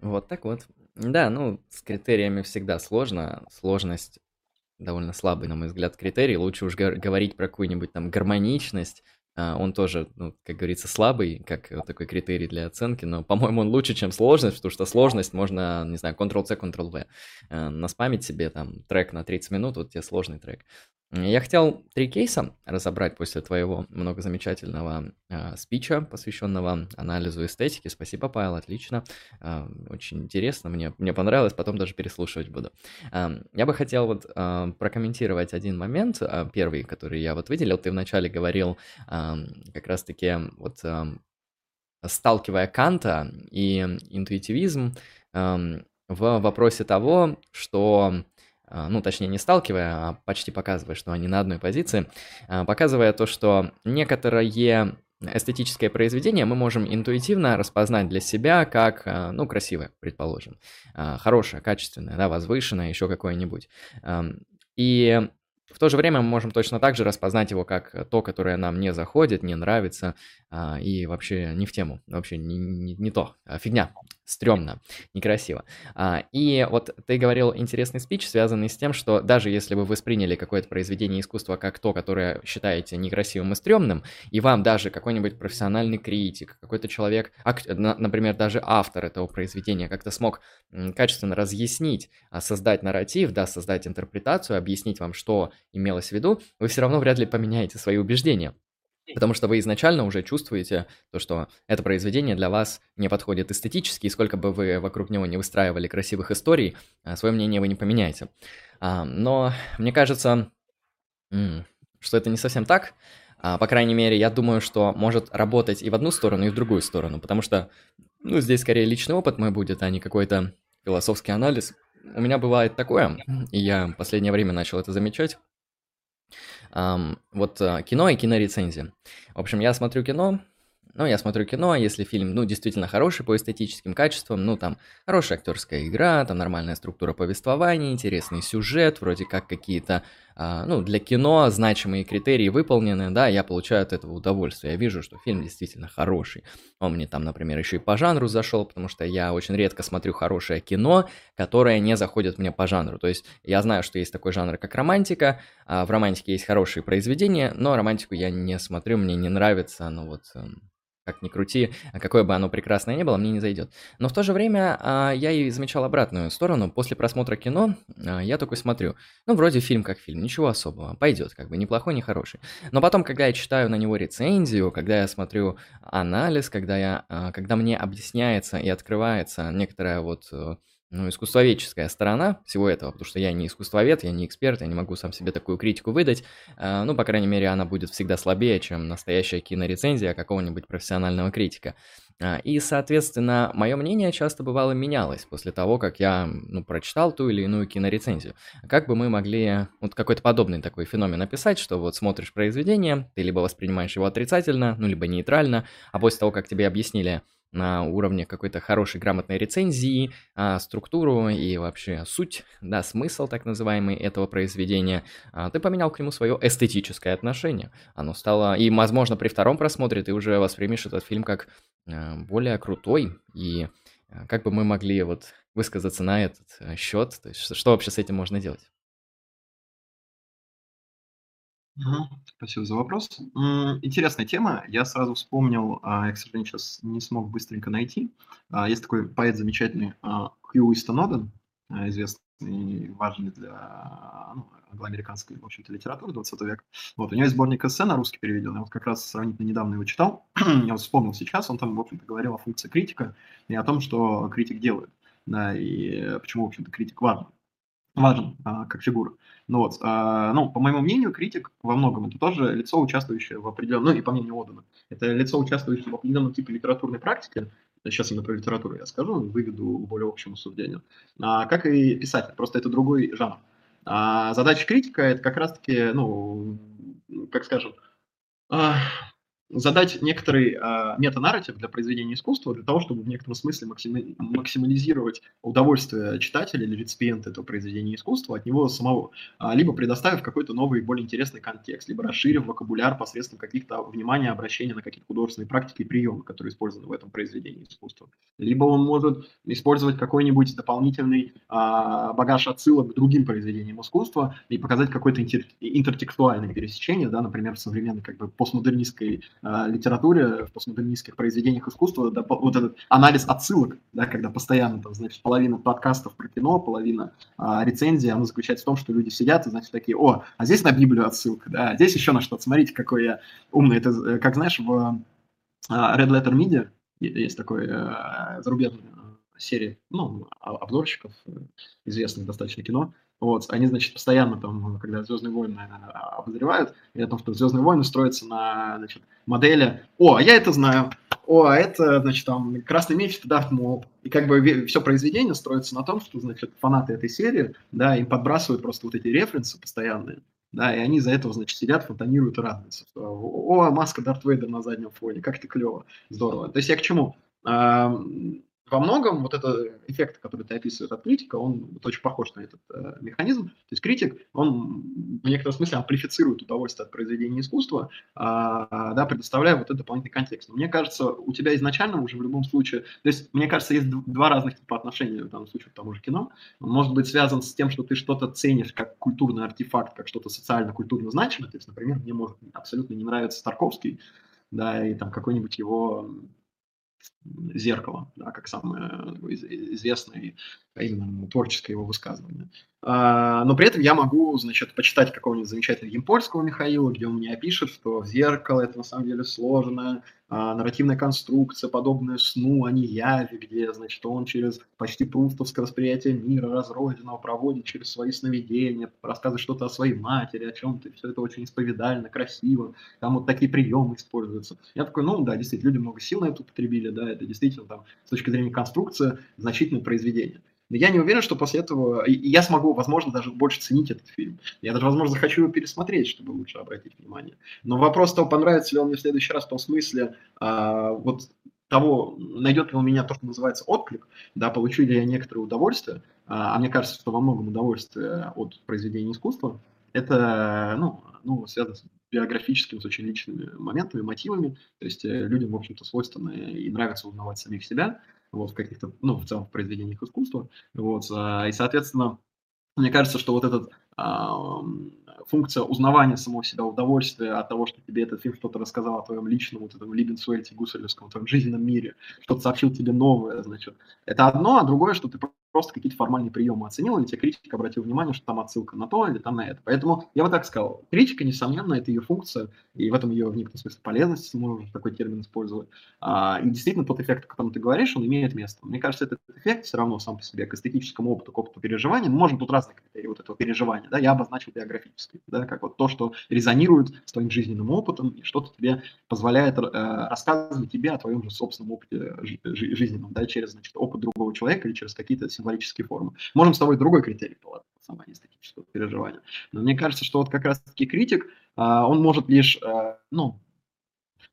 Вот так вот. Да, ну, с критериями всегда сложно. Сложность довольно слабый, на мой взгляд, критерий. Лучше уж говорить про какую-нибудь там гармоничность. А, он тоже, ну, как говорится, слабый, как такой критерий для оценки, но, по-моему, он лучше, чем сложность, потому что сложность можно, не знаю, Ctrl-C, Ctrl-V, э, наспамить себе там трек на 30 минут, вот тебе сложный трек. Я хотел три кейса разобрать после твоего много замечательного э, спича, посвященного анализу эстетики. Спасибо, Павел, отлично. Э, очень интересно, мне, мне понравилось, потом даже переслушивать буду. Э, я бы хотел вот э, прокомментировать один момент, э, первый, который я вот выделил. Ты вначале говорил э, как раз-таки вот э, сталкивая Канта и интуитивизм э, в вопросе того, что а, ну, точнее, не сталкивая, а почти показывая, что они на одной позиции, а, показывая то, что некоторое эстетическое произведение мы можем интуитивно распознать для себя как, а, ну, красивое, предположим, хорошее, качественное, да, возвышенное, еще какое-нибудь. И в то же время мы можем точно так же распознать его как то, которое нам не заходит, не нравится и вообще не в тему, вообще не, не, не то, фигня, стрёмно, некрасиво. А, и вот ты говорил интересный спич, связанный с тем, что даже если вы восприняли какое-то произведение искусства как то, которое считаете некрасивым и стрёмным, и вам даже какой-нибудь профессиональный критик, какой-то человек, например, даже автор этого произведения как-то смог качественно разъяснить, а, создать нарратив, да, создать интерпретацию, объяснить вам, что имелось в виду, вы все равно вряд ли поменяете свои убеждения. Потому что вы изначально уже чувствуете то, что это произведение для вас не подходит эстетически, и сколько бы вы вокруг него не выстраивали красивых историй, а, свое мнение вы не поменяете. А, но мне кажется, что это не совсем так. А, по крайней мере, я думаю, что может работать и в одну сторону, и в другую сторону, потому что, ну, здесь скорее личный опыт мой будет, а не какой-то философский анализ. У меня бывает такое, и я в последнее время начал это замечать, Um, вот uh, кино и кинорецензия. В общем, я смотрю кино, ну, я смотрю кино, если фильм, ну, действительно хороший по эстетическим качествам, ну, там, хорошая актерская игра, там, нормальная структура повествования, интересный сюжет, вроде как какие-то, а, ну, для кино значимые критерии выполнены, да, я получаю от этого удовольствие, я вижу, что фильм действительно хороший. Он мне там, например, еще и по жанру зашел, потому что я очень редко смотрю хорошее кино, которое не заходит мне по жанру. То есть я знаю, что есть такой жанр, как романтика, а в романтике есть хорошие произведения, но романтику я не смотрю, мне не нравится, ну вот эм, как ни крути, какое бы оно прекрасное ни было, мне не зайдет. Но в то же время а, я и замечал обратную сторону. После просмотра кино а, я такой смотрю, ну, вроде фильм как фильм, ничего особого, пойдет, как бы, ни плохой, ни хороший. Но потом, когда я читаю на него рецензию, когда я смотрю анализ, когда, я, а, когда мне объясняется и открывается некоторая вот э, ну, искусствоведческая сторона всего этого, потому что я не искусствовед, я не эксперт, я не могу сам себе такую критику выдать. А, ну, по крайней мере, она будет всегда слабее, чем настоящая кинорецензия какого-нибудь профессионального критика. А, и, соответственно, мое мнение часто бывало менялось после того, как я ну, прочитал ту или иную кинорецензию. Как бы мы могли вот какой-то подобный такой феномен описать, что вот смотришь произведение, ты либо воспринимаешь его отрицательно, ну, либо нейтрально, а после того, как тебе объяснили, на уровне какой-то хорошей грамотной рецензии, а, структуру и вообще суть, да, смысл так называемый этого произведения, а, ты поменял к нему свое эстетическое отношение. Оно стало, и, возможно, при втором просмотре ты уже воспримешь этот фильм как а, более крутой, и а, как бы мы могли вот высказаться на этот а, счет, то есть что вообще с этим можно делать? Спасибо за вопрос. Интересная тема. Я сразу вспомнил, а, я, к сожалению, сейчас не смог быстренько найти. А, есть такой поэт замечательный а, Хью Уистон Оден, известный важный для ну, англоамериканской, в общем-то, литературы 20 века. Вот, у него есть сборник эссе на русский переведен. Я вот как раз сравнительно недавно его читал. я вот вспомнил сейчас. Он там, в общем-то, говорил о функции критика и о том, что критик делает. Да, и почему, в общем-то, критик важен важен а, как фигура. Ну, вот, а, ну, по моему мнению, критик во многом это тоже лицо, участвующее в определенном, ну и по мнению Одена, это лицо, участвующее в определенном типе литературной практики, сейчас именно про литературу я скажу, выведу более общему суждению, а, как и писатель, просто это другой жанр. А задача критика это как раз-таки, ну, как скажем, а, задать некоторый э, метанарратив для произведения искусства, для того, чтобы в некотором смысле максимализировать удовольствие читателя или реципиента этого произведения искусства от него самого, а, либо предоставив какой-то новый, более интересный контекст, либо расширив вокабуляр посредством каких-то внимания, обращения на какие-то художественные практики и приемы, которые использованы в этом произведении искусства. Либо он может использовать какой-нибудь дополнительный э, багаж отсылок к другим произведениям искусства и показать какое-то интер- интертекстуальное пересечение, да, например, современной как бы постмодернистской э, литературе, в постмодернистских произведениях искусства, да, вот этот анализ отсылок, да, когда постоянно, там, значит, половина подкастов про кино, половина э, рецензий, оно заключается в том, что люди сидят и, значит, такие, о, а здесь на Библию отсылка, да, а здесь еще на что-то, смотрите, какой я умный. Это, э, как знаешь, в э, Red Letter Media есть такой э, зарубежный серии, ну, обзорщиков, известных достаточно кино, вот, они, значит, постоянно там, когда «Звездные войны» обозревают, и о том, что «Звездные войны» строятся на, значит, модели «О, а я это знаю», «О, а это, значит, там, «Красный меч» — это Дарт Мол». И как бы все произведение строится на том, что, значит, фанаты этой серии, да, им подбрасывают просто вот эти референсы постоянные, да, и они из-за этого, значит, сидят, фонтанируют и радуются. О, маска Дарт Вейдер на заднем фоне, как это клево, здорово. То есть я к чему? Во многом вот этот эффект, который ты описываешь от критика, он вот очень похож на этот э, механизм. То есть критик, он в некотором смысле амплифицирует удовольствие от произведения искусства, э, да, предоставляя вот этот дополнительный контекст. Но мне кажется, у тебя изначально уже в любом случае, то есть мне кажется, есть два разных типа отношения в данном случае к тому же кино. Он может быть связан с тем, что ты что-то ценишь как культурный артефакт, как что-то социально-культурно значимое. То есть, например, мне может абсолютно не нравится Тарковский, да, и там какой-нибудь его зеркало, да, как самое известное именно творческое его высказывание. А, но при этом я могу, значит, почитать какого-нибудь замечательного Емпольского Михаила, где он мне опишет, что зеркало – это на самом деле сложная а, нарративная конструкция, подобная сну, а не яви, где, значит, он через почти прустовское восприятие мира разрозненного проводит через свои сновидения, рассказывает что-то о своей матери, о чем-то, все это очень исповедально, красиво, там вот такие приемы используются. Я такой, ну да, действительно, люди много сил на это употребили, да, это действительно там с точки зрения конструкции значительное произведение. Но я не уверен, что после этого я смогу, возможно, даже больше ценить этот фильм. Я даже, возможно, захочу его пересмотреть, чтобы лучше обратить внимание. Но вопрос того, понравится ли он мне в следующий раз в том смысле, а, вот того, найдет ли он меня то, что называется отклик, да, получу ли я некоторое удовольствие, а, а мне кажется, что во многом удовольствие от произведения искусства, это, ну, ну, связано с биографическими, с очень личными моментами, мотивами. То есть э, людям, в общем-то, свойственно и нравится узнавать самих себя вот, в каких-то, ну, в целом в произведениях искусства. Вот, а, и, соответственно, мне кажется, что вот этот функция узнавания самого себя, удовольствия от того, что тебе этот фильм что-то рассказал о твоем личном, вот этом Либенсуэльте, Гусаревском, твоем жизненном мире, что-то сообщил тебе новое, значит, это одно, а другое, что ты просто какие-то формальные приемы оценил, или тебе критик обратил внимание, что там отсылка на то или там на это. Поэтому я бы так сказал, критика, несомненно, это ее функция, и в этом ее в некотором смысле полезность, можно такой термин использовать. А, и действительно, тот эффект, о котором ты говоришь, он имеет место. Мне кажется, этот эффект все равно сам по себе к эстетическому опыту, к опыту переживания, ну, может, тут разные критерии вот этого переживания, да, я обозначил биографический, да, как вот то, что резонирует с твоим жизненным опытом, и что-то тебе позволяет э, рассказывать тебе о твоем же собственном опыте жизненном, да, через, значит, опыт другого человека или через какие-то символические формы. Можем с тобой другой критерий положить, самое эстетического переживания. Но мне кажется, что вот как раз-таки критик, а, он может лишь, э, ну,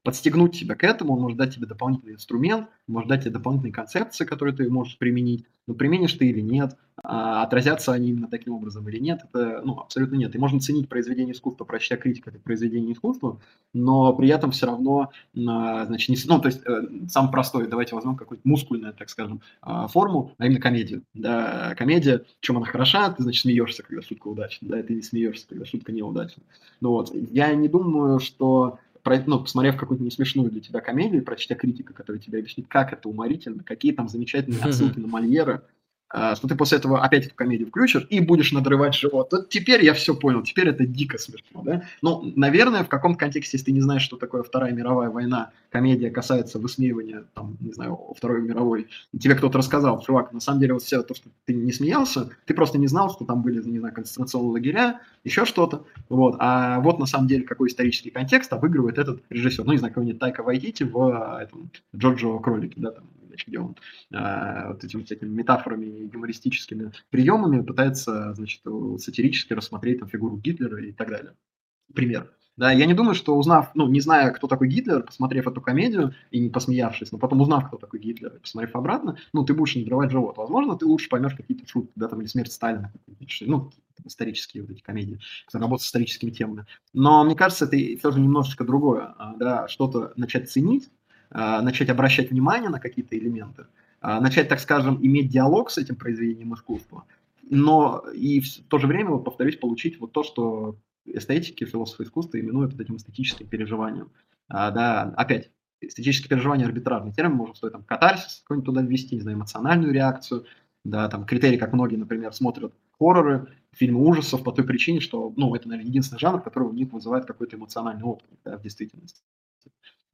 подстегнуть тебя к этому, он может дать тебе дополнительный инструмент, может дать тебе дополнительные концепции, которые ты можешь применить, но применишь ты или нет, а отразятся они именно таким образом или нет, это ну, абсолютно нет. И можно ценить произведение искусства, прочтя критика как произведение искусства, но при этом все равно, а, значит, не, ну, то есть, э, самый простой, давайте возьмем какую-то мускульную, так скажем, а, форму, а именно комедию. Да, комедия, чем она хороша, ты, значит, смеешься, когда шутка удачна, да, ты не смеешься, когда шутка неудачна. Ну вот, я не думаю, что ну, посмотрев какую-то не смешную для тебя комедию, прочтя критика, который тебе объяснит, как это уморительно, какие там замечательные отсылки на Мольера, что ты после этого опять эту комедию включишь и будешь надрывать живот. Вот теперь я все понял, теперь это дико смешно, да? Ну, наверное, в каком контексте, если ты не знаешь, что такое Вторая мировая война, комедия касается высмеивания, там, не знаю, Второй мировой, и тебе кто-то рассказал, чувак, на самом деле вот все то, что ты не смеялся, ты просто не знал, что там были, не знаю, концентрационные лагеря, еще что-то, вот, а вот на самом деле какой исторический контекст обыгрывает этот режиссер, ну, не знаю, какой-нибудь Тайка Вайтити в этом, Джорджо Кролике, да, там, значит, где он э, вот этими всякими метафорами и юмористическими приемами пытается, значит, сатирически рассмотреть там фигуру Гитлера и так далее. Пример. Да, я не думаю, что узнав, ну, не зная, кто такой Гитлер, посмотрев эту комедию и не посмеявшись, но потом узнав, кто такой Гитлер, и посмотрев обратно, ну, ты будешь надрывать живот. Возможно, ты лучше поймешь какие-то шутки, да, там, или смерть Сталина, ну, исторические вот эти комедии, работа с историческими темами. Но мне кажется, это все же немножечко другое, а, да, что-то начать ценить, начать обращать внимание на какие-то элементы, а, начать, так скажем, иметь диалог с этим произведением искусства, но и в то же время, вот, повторюсь, получить вот то, что эстетики, философы искусства именуют вот этим эстетическим переживанием. а, да, опять, эстетические переживания арбитражный термин, можно стоит там катарсис какой-нибудь туда ввести, не знаю, эмоциональную реакцию, да, там критерии, как многие, например, смотрят хорроры, фильмы ужасов по той причине, что, ну, это, наверное, единственный жанр, который у них вызывает какой-то эмоциональный опыт, да, в действительности.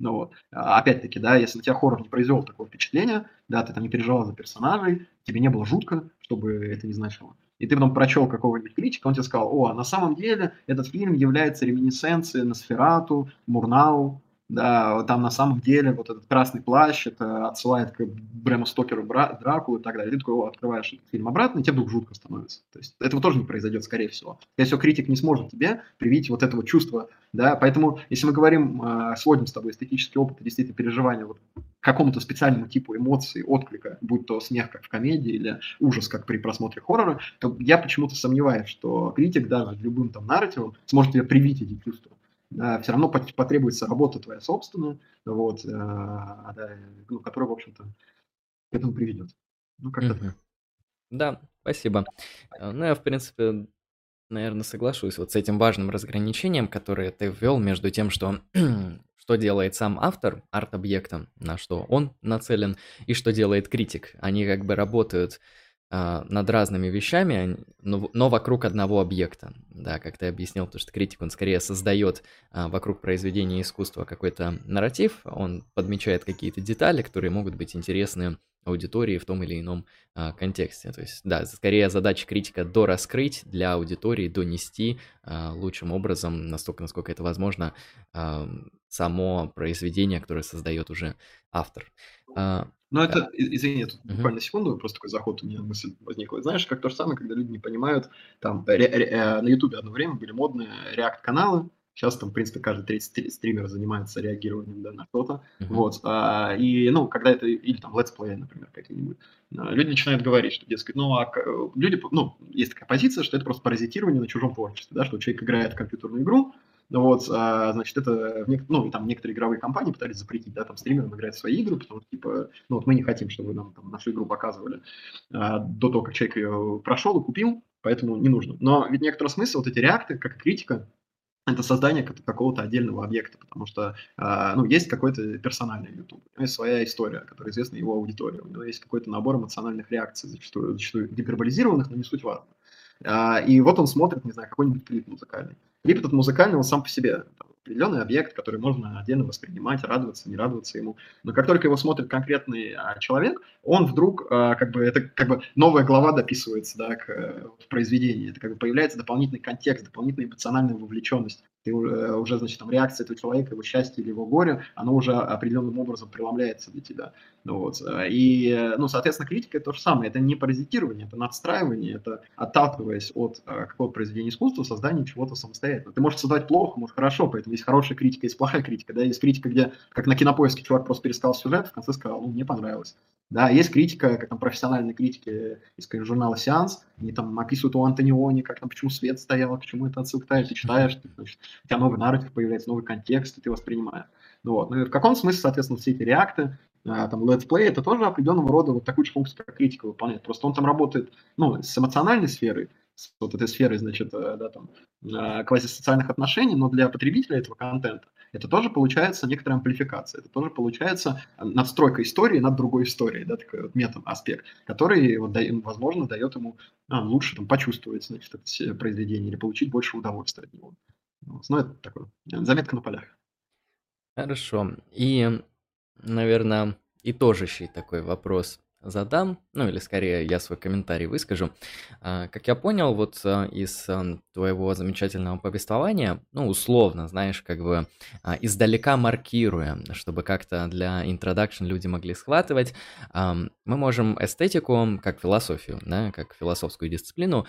Ну вот, а, опять-таки, да, если на тебя хоррор не произвел такое впечатление, да, ты там не переживал за персонажей, тебе не было жутко, чтобы это не значило, и ты потом прочел какого-нибудь критика, он тебе сказал, о, а на самом деле этот фильм является реминесценцией на Сферату, Мурнау, да, там на самом деле вот этот красный плащ, это отсылает к Брэму Стокеру Бра- Дракулу и так далее. Ты такой, о, открываешь этот фильм обратно, и тебе вдруг жутко становится. То есть этого тоже не произойдет, скорее всего. Скорее всего, критик не сможет тебе привить вот этого чувства, да, поэтому если мы говорим, э, сводим с тобой эстетический опыт действительно переживания вот какому-то специальному типу эмоций, отклика, будь то смех, как в комедии, или ужас, как при просмотре хоррора, то я почему-то сомневаюсь, что критик даже любым там нарративом сможет тебе привить эти чувства все равно потребуется работа твоя собственная, вот, э, ну, которая, в общем-то, к этому приведет. Ну, как-то так. Да, спасибо. Э, ну, я, в принципе, наверное, соглашусь вот с этим важным разграничением, которое ты ввел между тем, что что делает сам автор арт-объекта, на что он нацелен, и что делает критик. Они как бы работают над разными вещами, но, вокруг одного объекта. Да, как ты объяснил, то, что критик, он скорее создает а, вокруг произведения искусства какой-то нарратив, он подмечает какие-то детали, которые могут быть интересны аудитории в том или ином а, контексте. То есть, да, скорее задача критика дораскрыть для аудитории, донести а, лучшим образом, настолько, насколько это возможно, а, само произведение, которое создает уже автор. А, ну, это, извини, тут uh-huh. буквально секунду, просто такой заход у меня мысль возникла. Знаешь, как то же самое, когда люди не понимают, там, ре- ре- э, на Ютубе одно время были модные react-каналы, Сейчас там, в принципе, каждый третий стример занимается реагированием да, на что-то. Uh-huh. Вот. А, и, ну, когда это, или там летсплей, например, какие-нибудь, а, люди начинают говорить, что, дескать, ну, а люди, ну, есть такая позиция, что это просто паразитирование на чужом творчестве, да, что человек играет в компьютерную игру, вот, а, значит, это, ну, там некоторые игровые компании пытались запретить, да, там, стримерам играть в свои игры, потому что, типа, ну, вот мы не хотим, чтобы нам там нашу игру показывали а, до того, как человек ее прошел и купил, поэтому не нужно. Но ведь некоторый смысл, вот эти реакты, как критика, это создание какого-то отдельного объекта, потому что, э, ну, есть какой-то персональный YouTube, у него есть своя история, которая известна его аудитории, у него есть какой-то набор эмоциональных реакций, зачастую, зачастую гиперболизированных, но не суть важно. Э, и вот он смотрит, не знаю, какой-нибудь клип музыкальный. Клип этот музыкальный, он сам по себе определенный объект, который можно отдельно воспринимать, радоваться, не радоваться ему. Но как только его смотрит конкретный а, человек, он вдруг, а, как бы, это как бы новая глава дописывается да, к, э, в произведении. Это как бы появляется дополнительный контекст, дополнительная эмоциональная вовлеченность ты э, уже, значит, там реакция этого человека, его счастье или его горе, оно уже определенным образом преломляется для тебя. Ну, вот. Э, и, э, ну, соответственно, критика это то же самое. Это не паразитирование, это надстраивание, это отталкиваясь от какого-то произведения искусства, создание чего-то самостоятельно. Ты можешь создать плохо, может хорошо, поэтому есть хорошая критика, есть плохая критика. Да? Есть критика, где, как на кинопоиске, чувак просто перестал сюжет, в конце сказал, ну, мне понравилось. Да, есть критика, как там профессиональные критики из журнала «Сеанс», они там описывают у Антониони, как там, почему свет стоял, к чему это отсылка, ты читаешь, ты, значит, у тебя новый нарратив появляется, новый контекст, и ты воспринимаешь. Ну, вот. ну и в каком смысле, соответственно, все эти реакты, а, там, летсплей, это тоже определенного рода вот такую же функцию, как критика выполняет. Просто он там работает, ну, с эмоциональной сферой, с вот этой сферой, значит, э, да, там, а, квазисоциальных отношений, но для потребителя этого контента это тоже получается некоторая амплификация, это тоже получается надстройка истории над другой историей, да, такой вот мета-аспект, который, вот, да, возможно, дает ему а, лучше там, почувствовать, значит, это произведение или получить больше удовольствия от него. Ну, это такое, заметка на полях. Хорошо. И, наверное, и тоже такой вопрос задам, ну или скорее я свой комментарий выскажу. А, как я понял, вот а, из а, твоего замечательного повествования, ну условно, знаешь, как бы издалека маркируя, чтобы как-то для introduction люди могли схватывать, мы можем эстетику как философию, да, как философскую дисциплину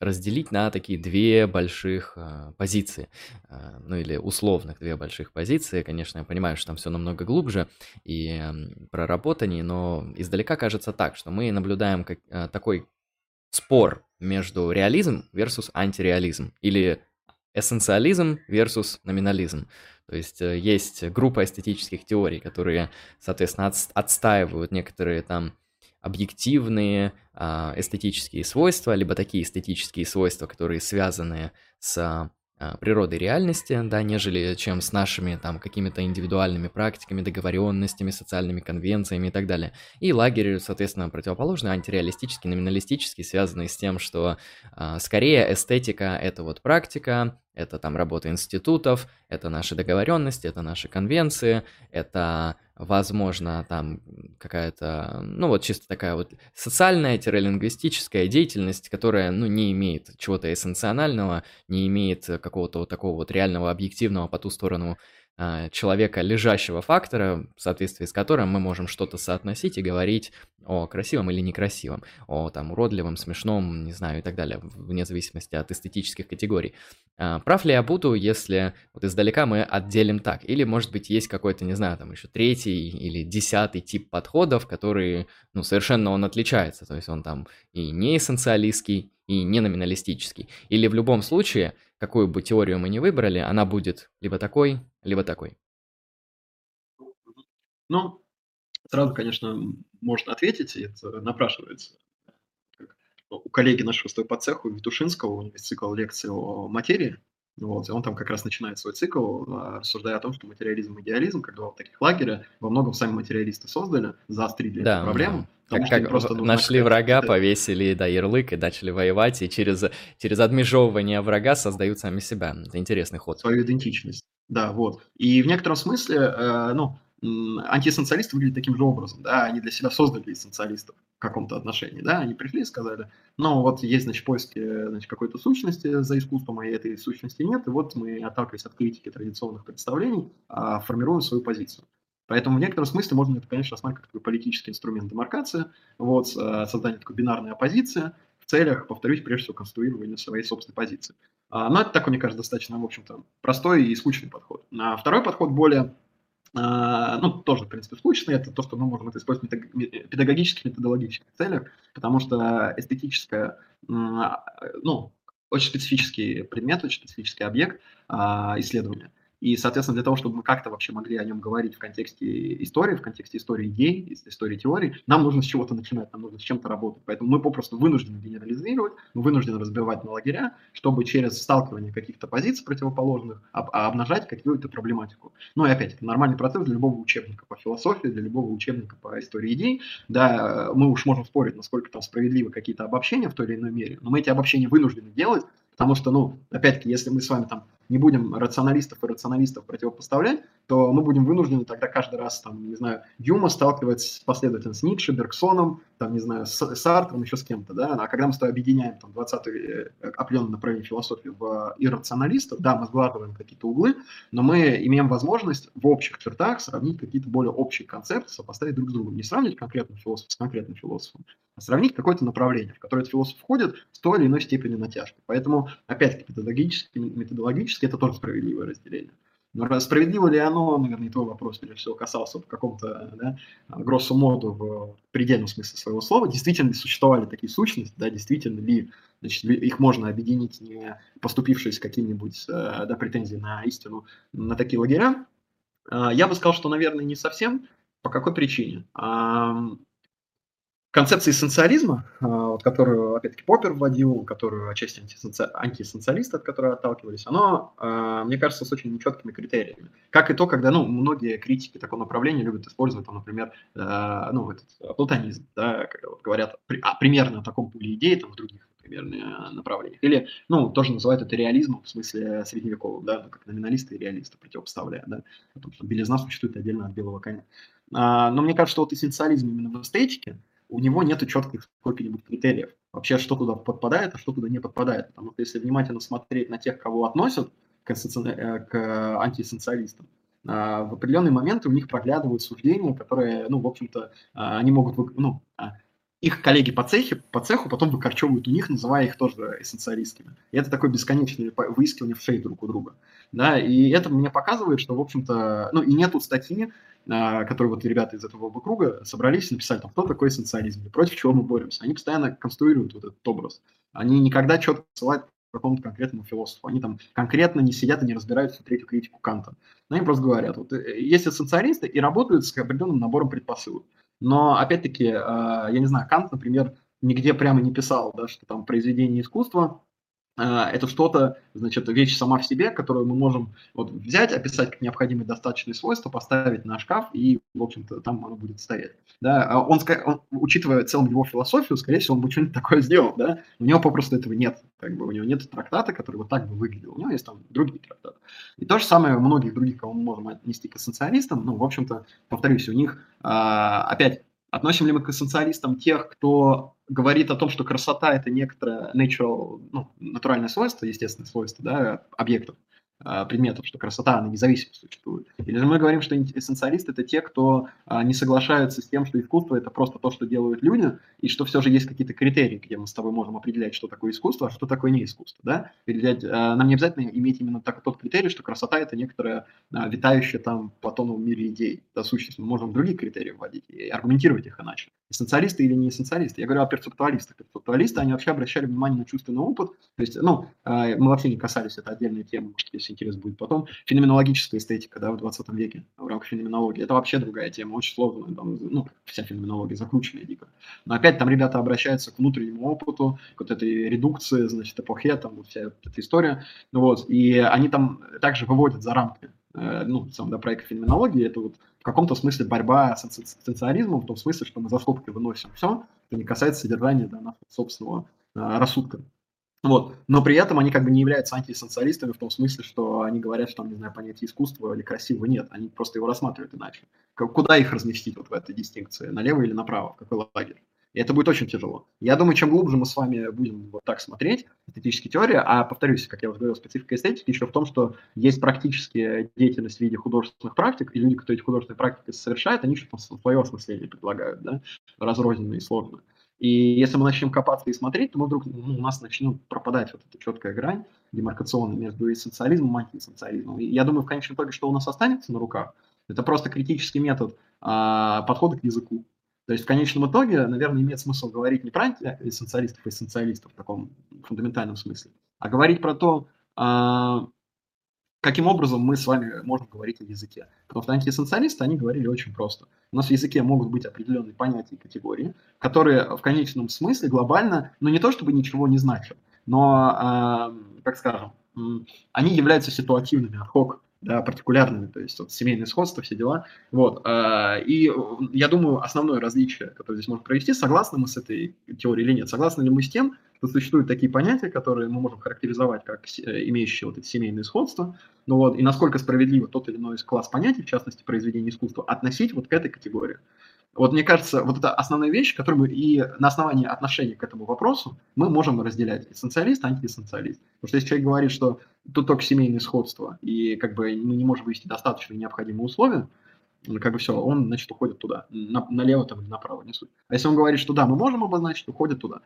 разделить на такие две больших э, позиции, э, ну или условных две больших позиции. Конечно, я понимаю, что там все намного глубже и э, проработаннее, но издалека кажется так, что мы наблюдаем как, э, такой спор между реализм versus антиреализм или эссенциализм versus номинализм. То есть э, есть группа эстетических теорий, которые, соответственно, отстаивают некоторые там объективные а, эстетические свойства, либо такие эстетические свойства, которые связаны с а, природой реальности, да, нежели чем с нашими там какими-то индивидуальными практиками, договоренностями, социальными конвенциями и так далее. И лагерь, соответственно, противоположный, антиреалистический, номиналистический, связанный с тем, что э, скорее эстетика — это вот практика, это там работа институтов, это наши договоренности, это наши конвенции, это, возможно, там какая-то, ну вот чисто такая вот социальная-лингвистическая деятельность, которая, ну, не имеет чего-то эссенционального, не имеет какого-то вот такого вот реального, объективного по ту сторону человека лежащего фактора, в соответствии с которым мы можем что-то соотносить и говорить о красивом или некрасивом, о там уродливом, смешном, не знаю, и так далее, вне зависимости от эстетических категорий. А, прав ли я буду, если вот издалека мы отделим так? Или, может быть, есть какой-то, не знаю, там еще третий или десятый тип подходов, который, ну, совершенно он отличается, то есть он там и не эссенциалистский, и не номиналистический. Или в любом случае какую бы теорию мы ни выбрали, она будет либо такой, либо такой. Ну, сразу, конечно, можно ответить, и это напрашивается. У коллеги нашего стоя по цеху Витушинского, у него есть цикл лекций о материи, вот, и он там как раз начинает свой цикл, а, рассуждая о том, что материализм и идеализм, как два таких лагеря, во многом сами материалисты создали, заострили да, эту проблему. Да. Как, как просто нашли врага, повесили да, ярлык и начали воевать, и через, через отмежевывание врага создают сами себя. Это интересный ход. Свою идентичность. Да, вот. И в некотором смысле, э, ну, антиэссенциалисты выглядят таким же образом, да, они для себя создали эссенциалистов в каком-то отношении, да, они пришли и сказали, ну, вот есть, значит, поиски, значит, какой-то сущности за искусством, а этой сущности нет, и вот мы, отталкиваясь от критики традиционных представлений, а, формируем свою позицию. Поэтому в некотором смысле можно это, конечно, рассматривать как такой политический инструмент демаркации, вот, э, создание такой бинарной оппозиции в целях, повторюсь, прежде всего, конструирования своей собственной позиции. А, но это такой, мне кажется, достаточно, в общем-то, простой и скучный подход. А второй подход более а, ну, тоже, в принципе, скучный, это то, что мы можем это использовать в педагогических, методологических целях, потому что эстетическое, ну, очень специфический предмет, очень специфический объект исследования – и, соответственно, для того, чтобы мы как-то вообще могли о нем говорить в контексте истории, в контексте истории идей, истории теории, нам нужно с чего-то начинать, нам нужно с чем-то работать. Поэтому мы попросту вынуждены генерализировать, мы вынуждены разбивать на лагеря, чтобы через сталкивание каких-то позиций противоположных об, а обнажать какую-то проблематику. Ну и опять, это нормальный процесс для любого учебника по философии, для любого учебника по истории идей. Да, мы уж можем спорить, насколько там справедливы какие-то обобщения в той или иной мере, но мы эти обобщения вынуждены делать, потому что, ну, опять-таки, если мы с вами там не будем рационалистов и рационалистов противопоставлять, то мы будем вынуждены тогда каждый раз, там, не знаю, Дюма сталкиваться последовательно с Ницше, Бергсоном, там, не знаю, с Сартром, еще с кем-то, да, а когда мы с тобой объединяем там 20-й э, определенное направление философии в иррационалистов, да, мы сглаживаем какие-то углы, но мы имеем возможность в общих чертах сравнить какие-то более общие концепты, сопоставить друг с другом, не сравнить конкретного философа с конкретным философом, а сравнить какое-то направление, в которое этот философ входит с той или иной степенью натяжки. Поэтому, опять-таки, методологически, методологически это тоже справедливое разделение. Но справедливо ли оно, наверное, и твой вопрос, прежде всего, касался в каком-то да, гроссу моду в предельном смысле своего слова. Действительно ли существовали такие сущности, да, действительно ли значит, их можно объединить, не поступившись каким-нибудь э, да, претензией на истину, на такие лагеря? Э, я бы сказал, что, наверное, не совсем. По какой причине? Концепция эссенциализма, а, вот, которую, опять-таки, Поппер вводил, которую отчасти антиэссенциалисты, от которой отталкивались, оно, а, мне кажется, с очень нечеткими критериями. Как и то, когда, ну, многие критики такого направления любят использовать, там, например, э, ну, этот платонизм, да, говорят а, примерно о таком пуле идей, там, в других примерно направлениях. Или, ну, тоже называют это реализмом в смысле средневековым, да, ну, как номиналисты и реалисты противопоставляя, да, потому что белизна существует отдельно от белого коня. но мне кажется, что вот эссенциализм именно в эстетике, у него нет четких сколько-нибудь критериев. Вообще, что туда подпадает, а что туда не подпадает. Потому что если внимательно смотреть на тех, кого относят к, э, к антиэссенциалистам, а, в определенные моменты у них проглядывают суждения, которые, ну, в общем-то, а, они могут, ну, а, их коллеги по, цехе, по цеху потом выкорчевывают у них, называя их тоже эссенциалистами. И это такое бесконечное выискивание в шее друг у друга. Да, и это мне показывает, что, в общем-то, ну, и нету статьи, а, которые вот ребята из этого круга собрались и написали, там, кто такой социализм, против чего мы боремся. Они постоянно конструируют вот этот образ. Они никогда четко ссылают какому-то конкретному философу. Они там конкретно не сидят и не разбираются в третью критику Канта. Но они просто говорят, вот э, есть эссенциалисты и работают с определенным набором предпосылок. Но, опять-таки, а, я не знаю, Кант, например, нигде прямо не писал, да, что там произведение искусства это что-то, значит, вещь сама в себе, которую мы можем вот взять, описать как необходимые достаточные свойства, поставить на шкаф, и, в общем-то, там оно будет стоять. Да? А он, он, учитывая в целом его философию, скорее всего, он бы что-нибудь такое сделал, да? У него попросту этого нет. Как бы у него нет трактата, который вот так бы выглядел. У него есть там другие трактаты. И то же самое многих других, кого мы можем отнести к эссенциалистам. Ну, в общем-то, повторюсь, у них а, опять Относим ли мы к эссенциалистам тех, кто говорит о том, что красота – это некоторое natural, ну, натуральное свойство, естественное свойство да, объектов, предметов, что красота, она независимо существует. Или же мы говорим, что эссенциалисты – это те, кто а, не соглашаются с тем, что искусство – это просто то, что делают люди, и что все же есть какие-то критерии, где мы с тобой можем определять, что такое искусство, а что такое не искусство. Да? Определять, а, нам не обязательно иметь именно так, тот критерий, что красота – это некоторая витающая там в платоновом мире идей, да, сущность. Мы можем другие критерии вводить и аргументировать их иначе. Эссенциалисты или не эссенциалисты? Я говорю о перцептуалистах. Перцептуалисты, они вообще обращали внимание на чувственный опыт. То есть, ну, мы вообще не касались, это отдельная тема, может, если интерес будет потом. Феноменологическая эстетика, да, в 20 веке в рамках феноменологии. Это вообще другая тема, очень сложная, там, ну, вся феноменология закрученная дико. Но опять там ребята обращаются к внутреннему опыту, к вот этой редукции, значит, эпохе, там, вот вся эта история. Ну, вот, и они там также выводят за рамки э, ну, сам, да, проект феноменологии, это вот в каком-то смысле борьба с эссенциализмом, в том смысле, что мы за скобки выносим все, это не касается содержания да, нашего собственного э, рассудка. Вот. Но при этом они как бы не являются антиэссенциалистами в том смысле, что они говорят, что там, не знаю, понятие искусства или красивого нет. Они просто его рассматривают иначе. Куда их разместить вот в этой дистинкции? Налево или направо? В какой лагерь? И это будет очень тяжело. Я думаю, чем глубже мы с вами будем вот так смотреть, эстетические теории, а повторюсь, как я уже говорил, специфика эстетики еще в том, что есть практическая деятельность в виде художественных практик, и люди, кто эти художественные практики совершает, они что-то свое осмысление предлагают, да, разрозненное и сложное. И если мы начнем копаться и смотреть, то мы вдруг, ну, у нас начнет пропадать вот эта четкая грань демаркационная между эссенциализмом и антиэссенциализмом. И я думаю, в конечном итоге, что у нас останется на руках, это просто критический метод а, подхода к языку. То есть в конечном итоге, наверное, имеет смысл говорить не про антиэссенциалистов и эссенциалистов в таком фундаментальном смысле, а говорить про то, а, каким образом мы с вами можем говорить о языке. Потому что антиэссенциалисты, они говорили очень просто. У нас в языке могут быть определенные понятия и категории, которые в конечном смысле глобально, ну не то чтобы ничего не значат, но, э, как скажем, они являются ситуативными, ad да, партикулярными, то есть вот, семейное сходство, все дела. Вот. Э, и я думаю, основное различие, которое здесь можно провести, согласны мы с этой теорией или нет, согласны ли мы с тем, что существуют такие понятия, которые мы можем характеризовать как э, имеющие вот эти семейные сходства, ну вот, и насколько справедливо тот или иной класс понятий, в частности, произведение искусства, относить вот к этой категории. Вот мне кажется, вот это основная вещь, которую мы и на основании отношения к этому вопросу мы можем разделять эссенциалист, антиэссенциалист. Потому что если человек говорит, что тут только семейные сходства, и как бы мы не можем вывести достаточно необходимые условия, ну, как бы все, он, значит, уходит туда, на, налево там или направо, не суть. А если он говорит, что да, мы можем обозначить, уходит туда.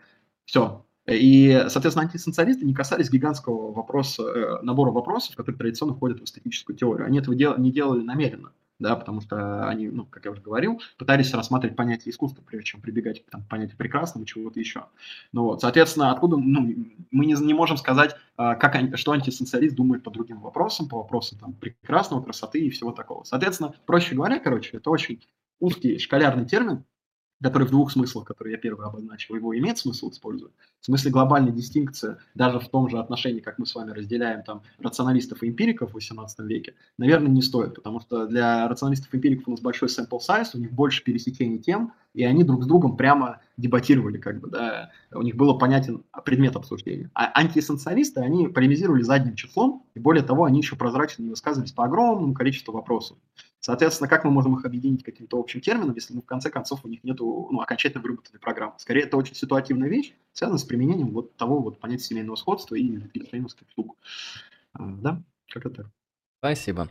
Все, и, соответственно, антисоциалисты не касались гигантского вопроса, э, набора вопросов, которые традиционно входят в эстетическую теорию. Они этого дел, не делали намеренно, да, потому что они, ну, как я уже говорил, пытались рассматривать понятие искусства, прежде чем прибегать к там, понятию прекрасного, чего-то еще. Ну вот, соответственно, откуда, ну, мы не, не можем сказать, а, как, что антисоциалист думает по другим вопросам, по вопросам там, прекрасного, красоты и всего такого. Соответственно, проще говоря, короче, это очень узкий шкалярный термин, который в двух смыслах, которые я первый обозначил, его имеет смысл использовать. В смысле глобальной дистинкции, даже в том же отношении, как мы с вами разделяем там рационалистов и эмпириков в 18 веке, наверное, не стоит, потому что для рационалистов и эмпириков у нас большой sample size, у них больше пересечений тем, и они друг с другом прямо дебатировали, как бы, да, у них было понятен предмет обсуждения. А антиэссенциалисты, они полемизировали задним числом, и более того, они еще прозрачно не высказывались по огромному количеству вопросов. Соответственно, как мы можем их объединить каким-то общим термином, если мы в конце концов у них нет ну, окончательно выработанной программы? Скорее, это очень ситуативная вещь, связанная с применением вот того вот понятия семейного сходства и философских штук. А, да, как-то так. Спасибо.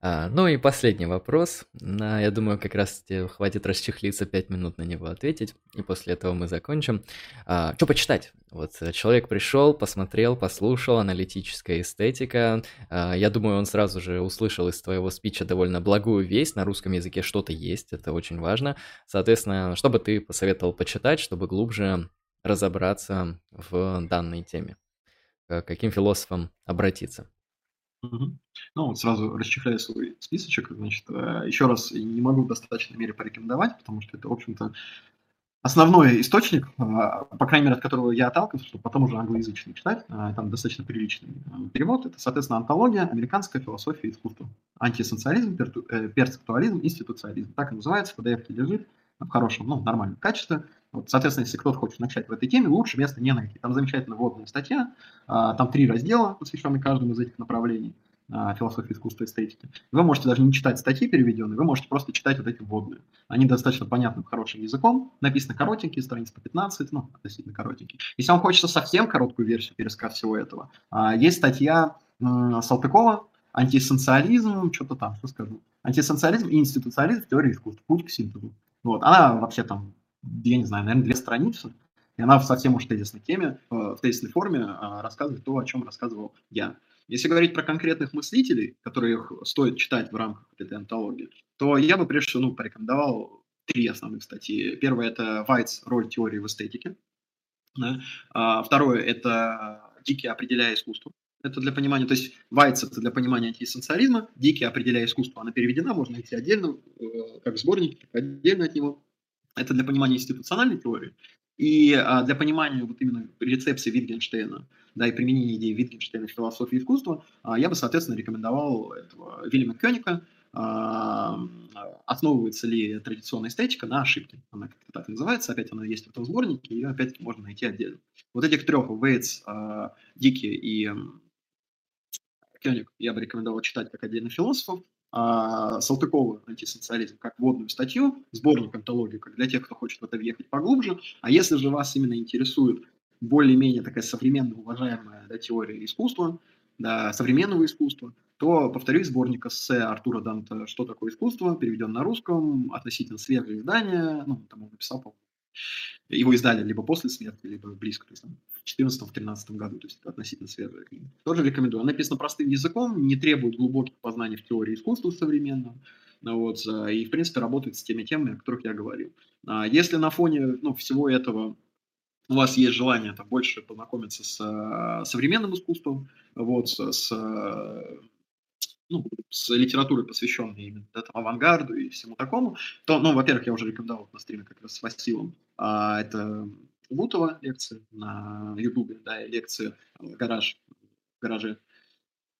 А, ну и последний вопрос. На, я думаю, как раз тебе хватит расчехлиться 5 минут на него ответить, и после этого мы закончим. А, что почитать? Вот э, человек пришел, посмотрел, послушал, аналитическая эстетика. А, я думаю, он сразу же услышал из твоего спича довольно благую весть. На русском языке что-то есть, это очень важно. Соответственно, что бы ты посоветовал почитать, чтобы глубже разобраться в данной теме? К каким философам обратиться? Ну, вот сразу расчехляю свой списочек. Значит, э, еще раз не могу в достаточной мере порекомендовать, потому что это, в общем-то, основной источник, а, по крайней мере, от которого я отталкивался, чтобы потом уже англоязычный читать, а, там достаточно приличный а, перевод, это, соответственно, антология «Американская философия искусства». Антисоциализм, э, персектуализм, институциализм. Так и называется, PDF лежит в хорошем, ну, нормальном качестве. Вот, соответственно, если кто-то хочет начать в этой теме, лучше места не найти. Там замечательная вводная статья, там три раздела, посвященные каждому из этих направлений – философии искусства и эстетики. Вы можете даже не читать статьи переведенные, вы можете просто читать вот эти вводные. Они достаточно понятным, хорошим языком, написаны коротенькие, страницы по 15, ну, относительно коротенькие. Если вам хочется совсем короткую версию пересказ всего этого, а, есть статья Салтыкова «Антиэссенциализм», что-то там, что скажу. «Антиэссенциализм и институциализм в теории искусства. Путь к синтезу». Вот. Она вообще там, я не знаю, наверное, две страницы, и она в совсем уж тезисной теме, э, в тезисной форме а, рассказывает то, о чем рассказывал я. Если говорить про конкретных мыслителей, которых стоит читать в рамках этой антологии, то я бы прежде всего ну, порекомендовал три основных статьи. Первое – это Вайтс «Роль теории в эстетике». Да? А, второе – это «Дикий определяя искусство». Это для понимания, то есть Вайтс – это для понимания антиэссенциализма, «Дикий определяя искусство» она переведена, можно найти отдельно, э, как сборник, отдельно от него. Это для понимания институциональной теории. И а, для понимания вот именно рецепции Витгенштейна, да, и применения идеи Витгенштейна в философии искусства, а, я бы, соответственно, рекомендовал этого Вильяма Кёника, а, основывается ли традиционная эстетика на ошибке. Она как-то так называется, опять она есть в этом сборнике, ее опять-таки можно найти отдельно. Вот этих трех, Вейтс, Дики и Кёник, я бы рекомендовал читать как отдельных философов, а, Салтыкова «Антисоциализм» как вводную статью, сборник антологии, для тех, кто хочет в это въехать поглубже. А если же вас именно интересует более-менее такая современная, уважаемая да, теория искусства, да, современного искусства, то, повторюсь, сборник эссе Артура Данта «Что такое искусство?» переведен на русском, относительно свежее издание, ну, там он написал, по его издали либо после смерти, либо близко, то есть там, в 2014-2013 году, то есть это относительно свежая книга. Тоже рекомендую. Она написана простым языком, не требует глубоких познаний в теории искусства современного, ну вот, и, в принципе, работает с теми темами, о которых я говорил. А если на фоне ну, всего этого у вас есть желание там, больше познакомиться с э, современным искусством, вот, с, с ну, с литературой, посвященной именно там, авангарду и всему такому, то, ну, во-первых, я уже рекомендовал на стриме как раз с Василом, а, это Бутова лекция на Ютубе, да, и лекция э, «Гараж», «Гараже»,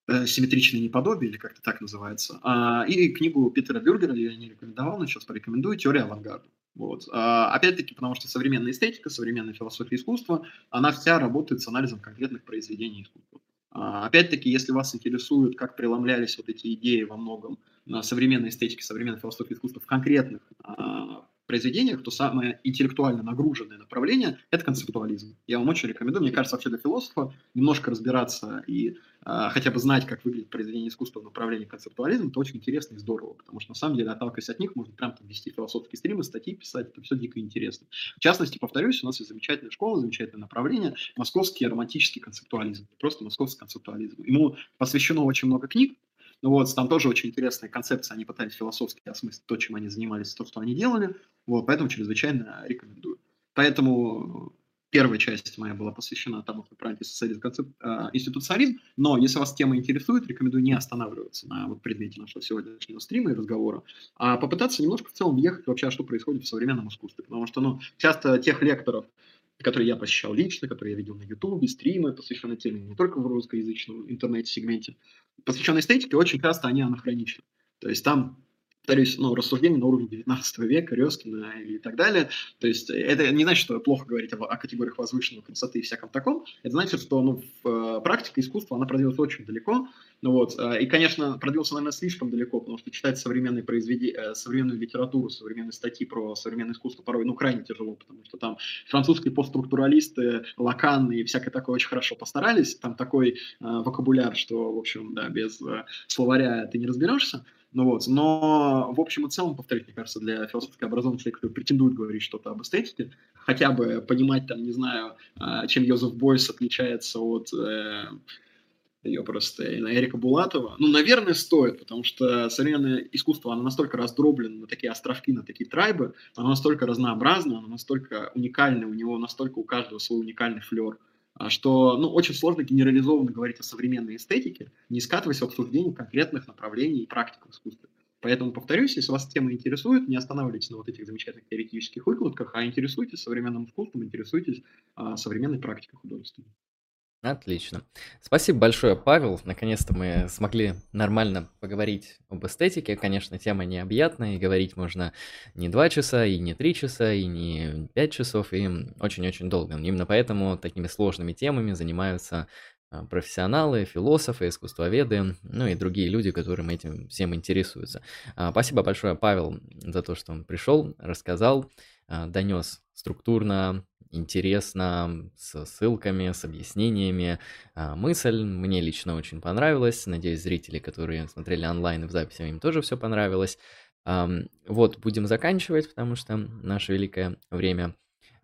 э, «Симметричное неподобие», или как-то так называется, а, и книгу Питера Бюргера я не рекомендовал, но сейчас порекомендую, «Теория авангарда». Вот. А, опять-таки, потому что современная эстетика, современная философия искусства, она вся работает с анализом конкретных произведений искусства. А, опять-таки, если вас интересует, как преломлялись вот эти идеи во многом на современной эстетике, современной философии искусства в конкретных а, произведениях, то самое интеллектуально нагруженное направление – это концептуализм. Я вам очень рекомендую. Мне кажется, вообще для философа немножко разбираться и э, хотя бы знать, как выглядит произведение искусства в направлении концептуализма, это очень интересно и здорово, потому что на самом деле, отталкиваясь от них, можно прям там вести философские стримы, статьи писать, это все дико интересно. В частности, повторюсь, у нас есть замечательная школа, замечательное направление – московский романтический концептуализм, просто московский концептуализм. Ему посвящено очень много книг, ну вот, там тоже очень интересная концепция, они пытались философски осмыслить то, чем они занимались, то, что они делали, вот, поэтому чрезвычайно рекомендую. Поэтому первая часть моя была посвящена тому, что про антисоциализм, концепт, э, институциализм, но если вас тема интересует, рекомендую не останавливаться на вот предмете нашего сегодняшнего стрима и разговора, а попытаться немножко в целом ехать вообще, что происходит в современном искусстве, потому что, ну, часто тех лекторов, которые я посещал лично, которые я видел на Ютубе, стримы, посвященные теме не только в русскоязычном интернете-сегменте, посвященные эстетике, очень часто они анахроничны. То есть там повторюсь, ну, рассуждения на уровне 19 века, Резкина и так далее. То есть это не значит, что плохо говорить о, о категориях возвышенной красоты и всяком таком. Это значит, что ну, в, э, практика искусства, она продвинулась очень далеко. Ну, вот, э, и, конечно, продвинулся, наверное, слишком далеко, потому что читать современные произведения, э, современную литературу, современные статьи про современное искусство порой, ну, крайне тяжело, потому что там французские постструктуралисты, Лакан и всякое такое очень хорошо постарались. Там такой э, вокабуляр, что, в общем, да, без э, словаря ты не разберешься. Ну вот, но в общем и целом, повторюсь, мне кажется, для философской образованности, человека, который претендует говорить что-то об эстетике, хотя бы понимать, там, не знаю, а, чем Йозеф Бойс отличается от э, ее просто Эрика Булатова, ну, наверное, стоит, потому что современное искусство, оно настолько раздроблено на такие островки, на такие трайбы, оно настолько разнообразно, оно настолько уникальное, у него настолько у каждого свой уникальный флер, что ну, очень сложно генерализованно говорить о современной эстетике, не скатываясь в обсуждение конкретных направлений и практик в искусстве. Поэтому, повторюсь, если вас тема интересует, не останавливайтесь на вот этих замечательных теоретических выкладках, а интересуйтесь современным искусством, интересуйтесь а, современной практикой художественной. Отлично. Спасибо большое, Павел. Наконец-то мы смогли нормально поговорить об эстетике. Конечно, тема необъятная, и говорить можно не два часа, и не три часа, и не пять часов, и очень-очень долго. Именно поэтому такими сложными темами занимаются а, профессионалы, философы, искусствоведы, ну и другие люди, которым этим всем интересуются. А, спасибо большое, Павел, за то, что он пришел, рассказал, а, донес структурно, интересно, с ссылками, с объяснениями. Мысль мне лично очень понравилась. Надеюсь, зрители, которые смотрели онлайн и в записи, им тоже все понравилось. Вот, будем заканчивать, потому что наше великое время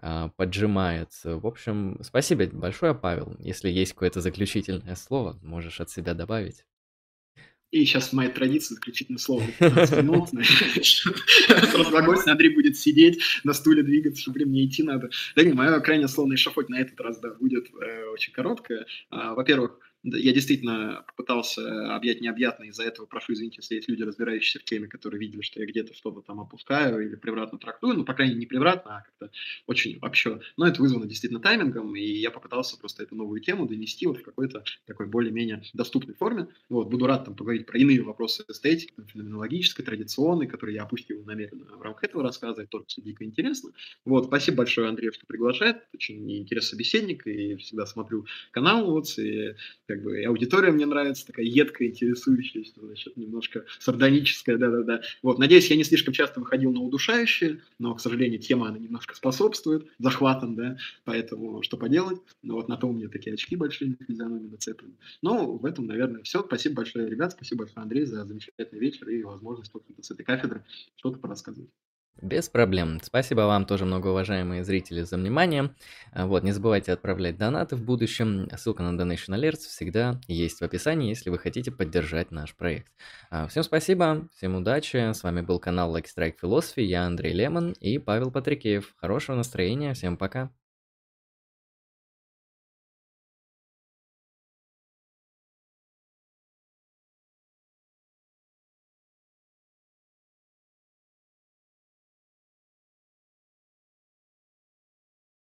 а, поджимается. В общем, спасибо большое, Павел. Если есть какое-то заключительное слово, можешь от себя добавить. И сейчас моя традиция заключительное слово 15 минут. Андрей будет сидеть, на стуле двигаться, чтобы мне идти надо. Да не, мое крайнее слово на эшафоте на этот раз, да, будет э, очень короткое. А, во-первых, я действительно попытался объять необъятное, из-за этого прошу извините, если есть люди, разбирающиеся в теме, которые видели, что я где-то что-то там опускаю или превратно трактую, ну, по крайней мере, не превратно, а как-то очень вообще. Но это вызвано действительно таймингом, и я попытался просто эту новую тему донести вот в какой-то такой более-менее доступной форме. Вот, буду рад там поговорить про иные вопросы эстетики, там, феноменологической, традиционной, которые я опустил намеренно в рамках этого рассказа, это тоже дико интересно. Вот, спасибо большое, Андрей, что приглашает, очень интересный собеседник, и всегда смотрю канал, вот, и как бы и аудитория мне нравится, такая едкая, интересующаяся, значит, немножко сардоническая, да-да-да. Вот, надеюсь, я не слишком часто выходил на удушающие, но, к сожалению, тема, она немножко способствует захватам, да, поэтому что поделать, ну, вот на то у меня такие очки большие, физиономии нацеплены. Ну, в этом, наверное, все. Спасибо большое, ребят, спасибо большое, Андрей, за замечательный вечер и возможность вот с этой кафедры что-то порассказывать. Без проблем. Спасибо вам тоже, многоуважаемые зрители, за внимание. А, вот, не забывайте отправлять донаты в будущем. Ссылка на Donation Alerts всегда есть в описании, если вы хотите поддержать наш проект. А, всем спасибо, всем удачи. С вами был канал Like Strike Philosophy, я Андрей Лемон и Павел Патрикеев. Хорошего настроения, всем пока.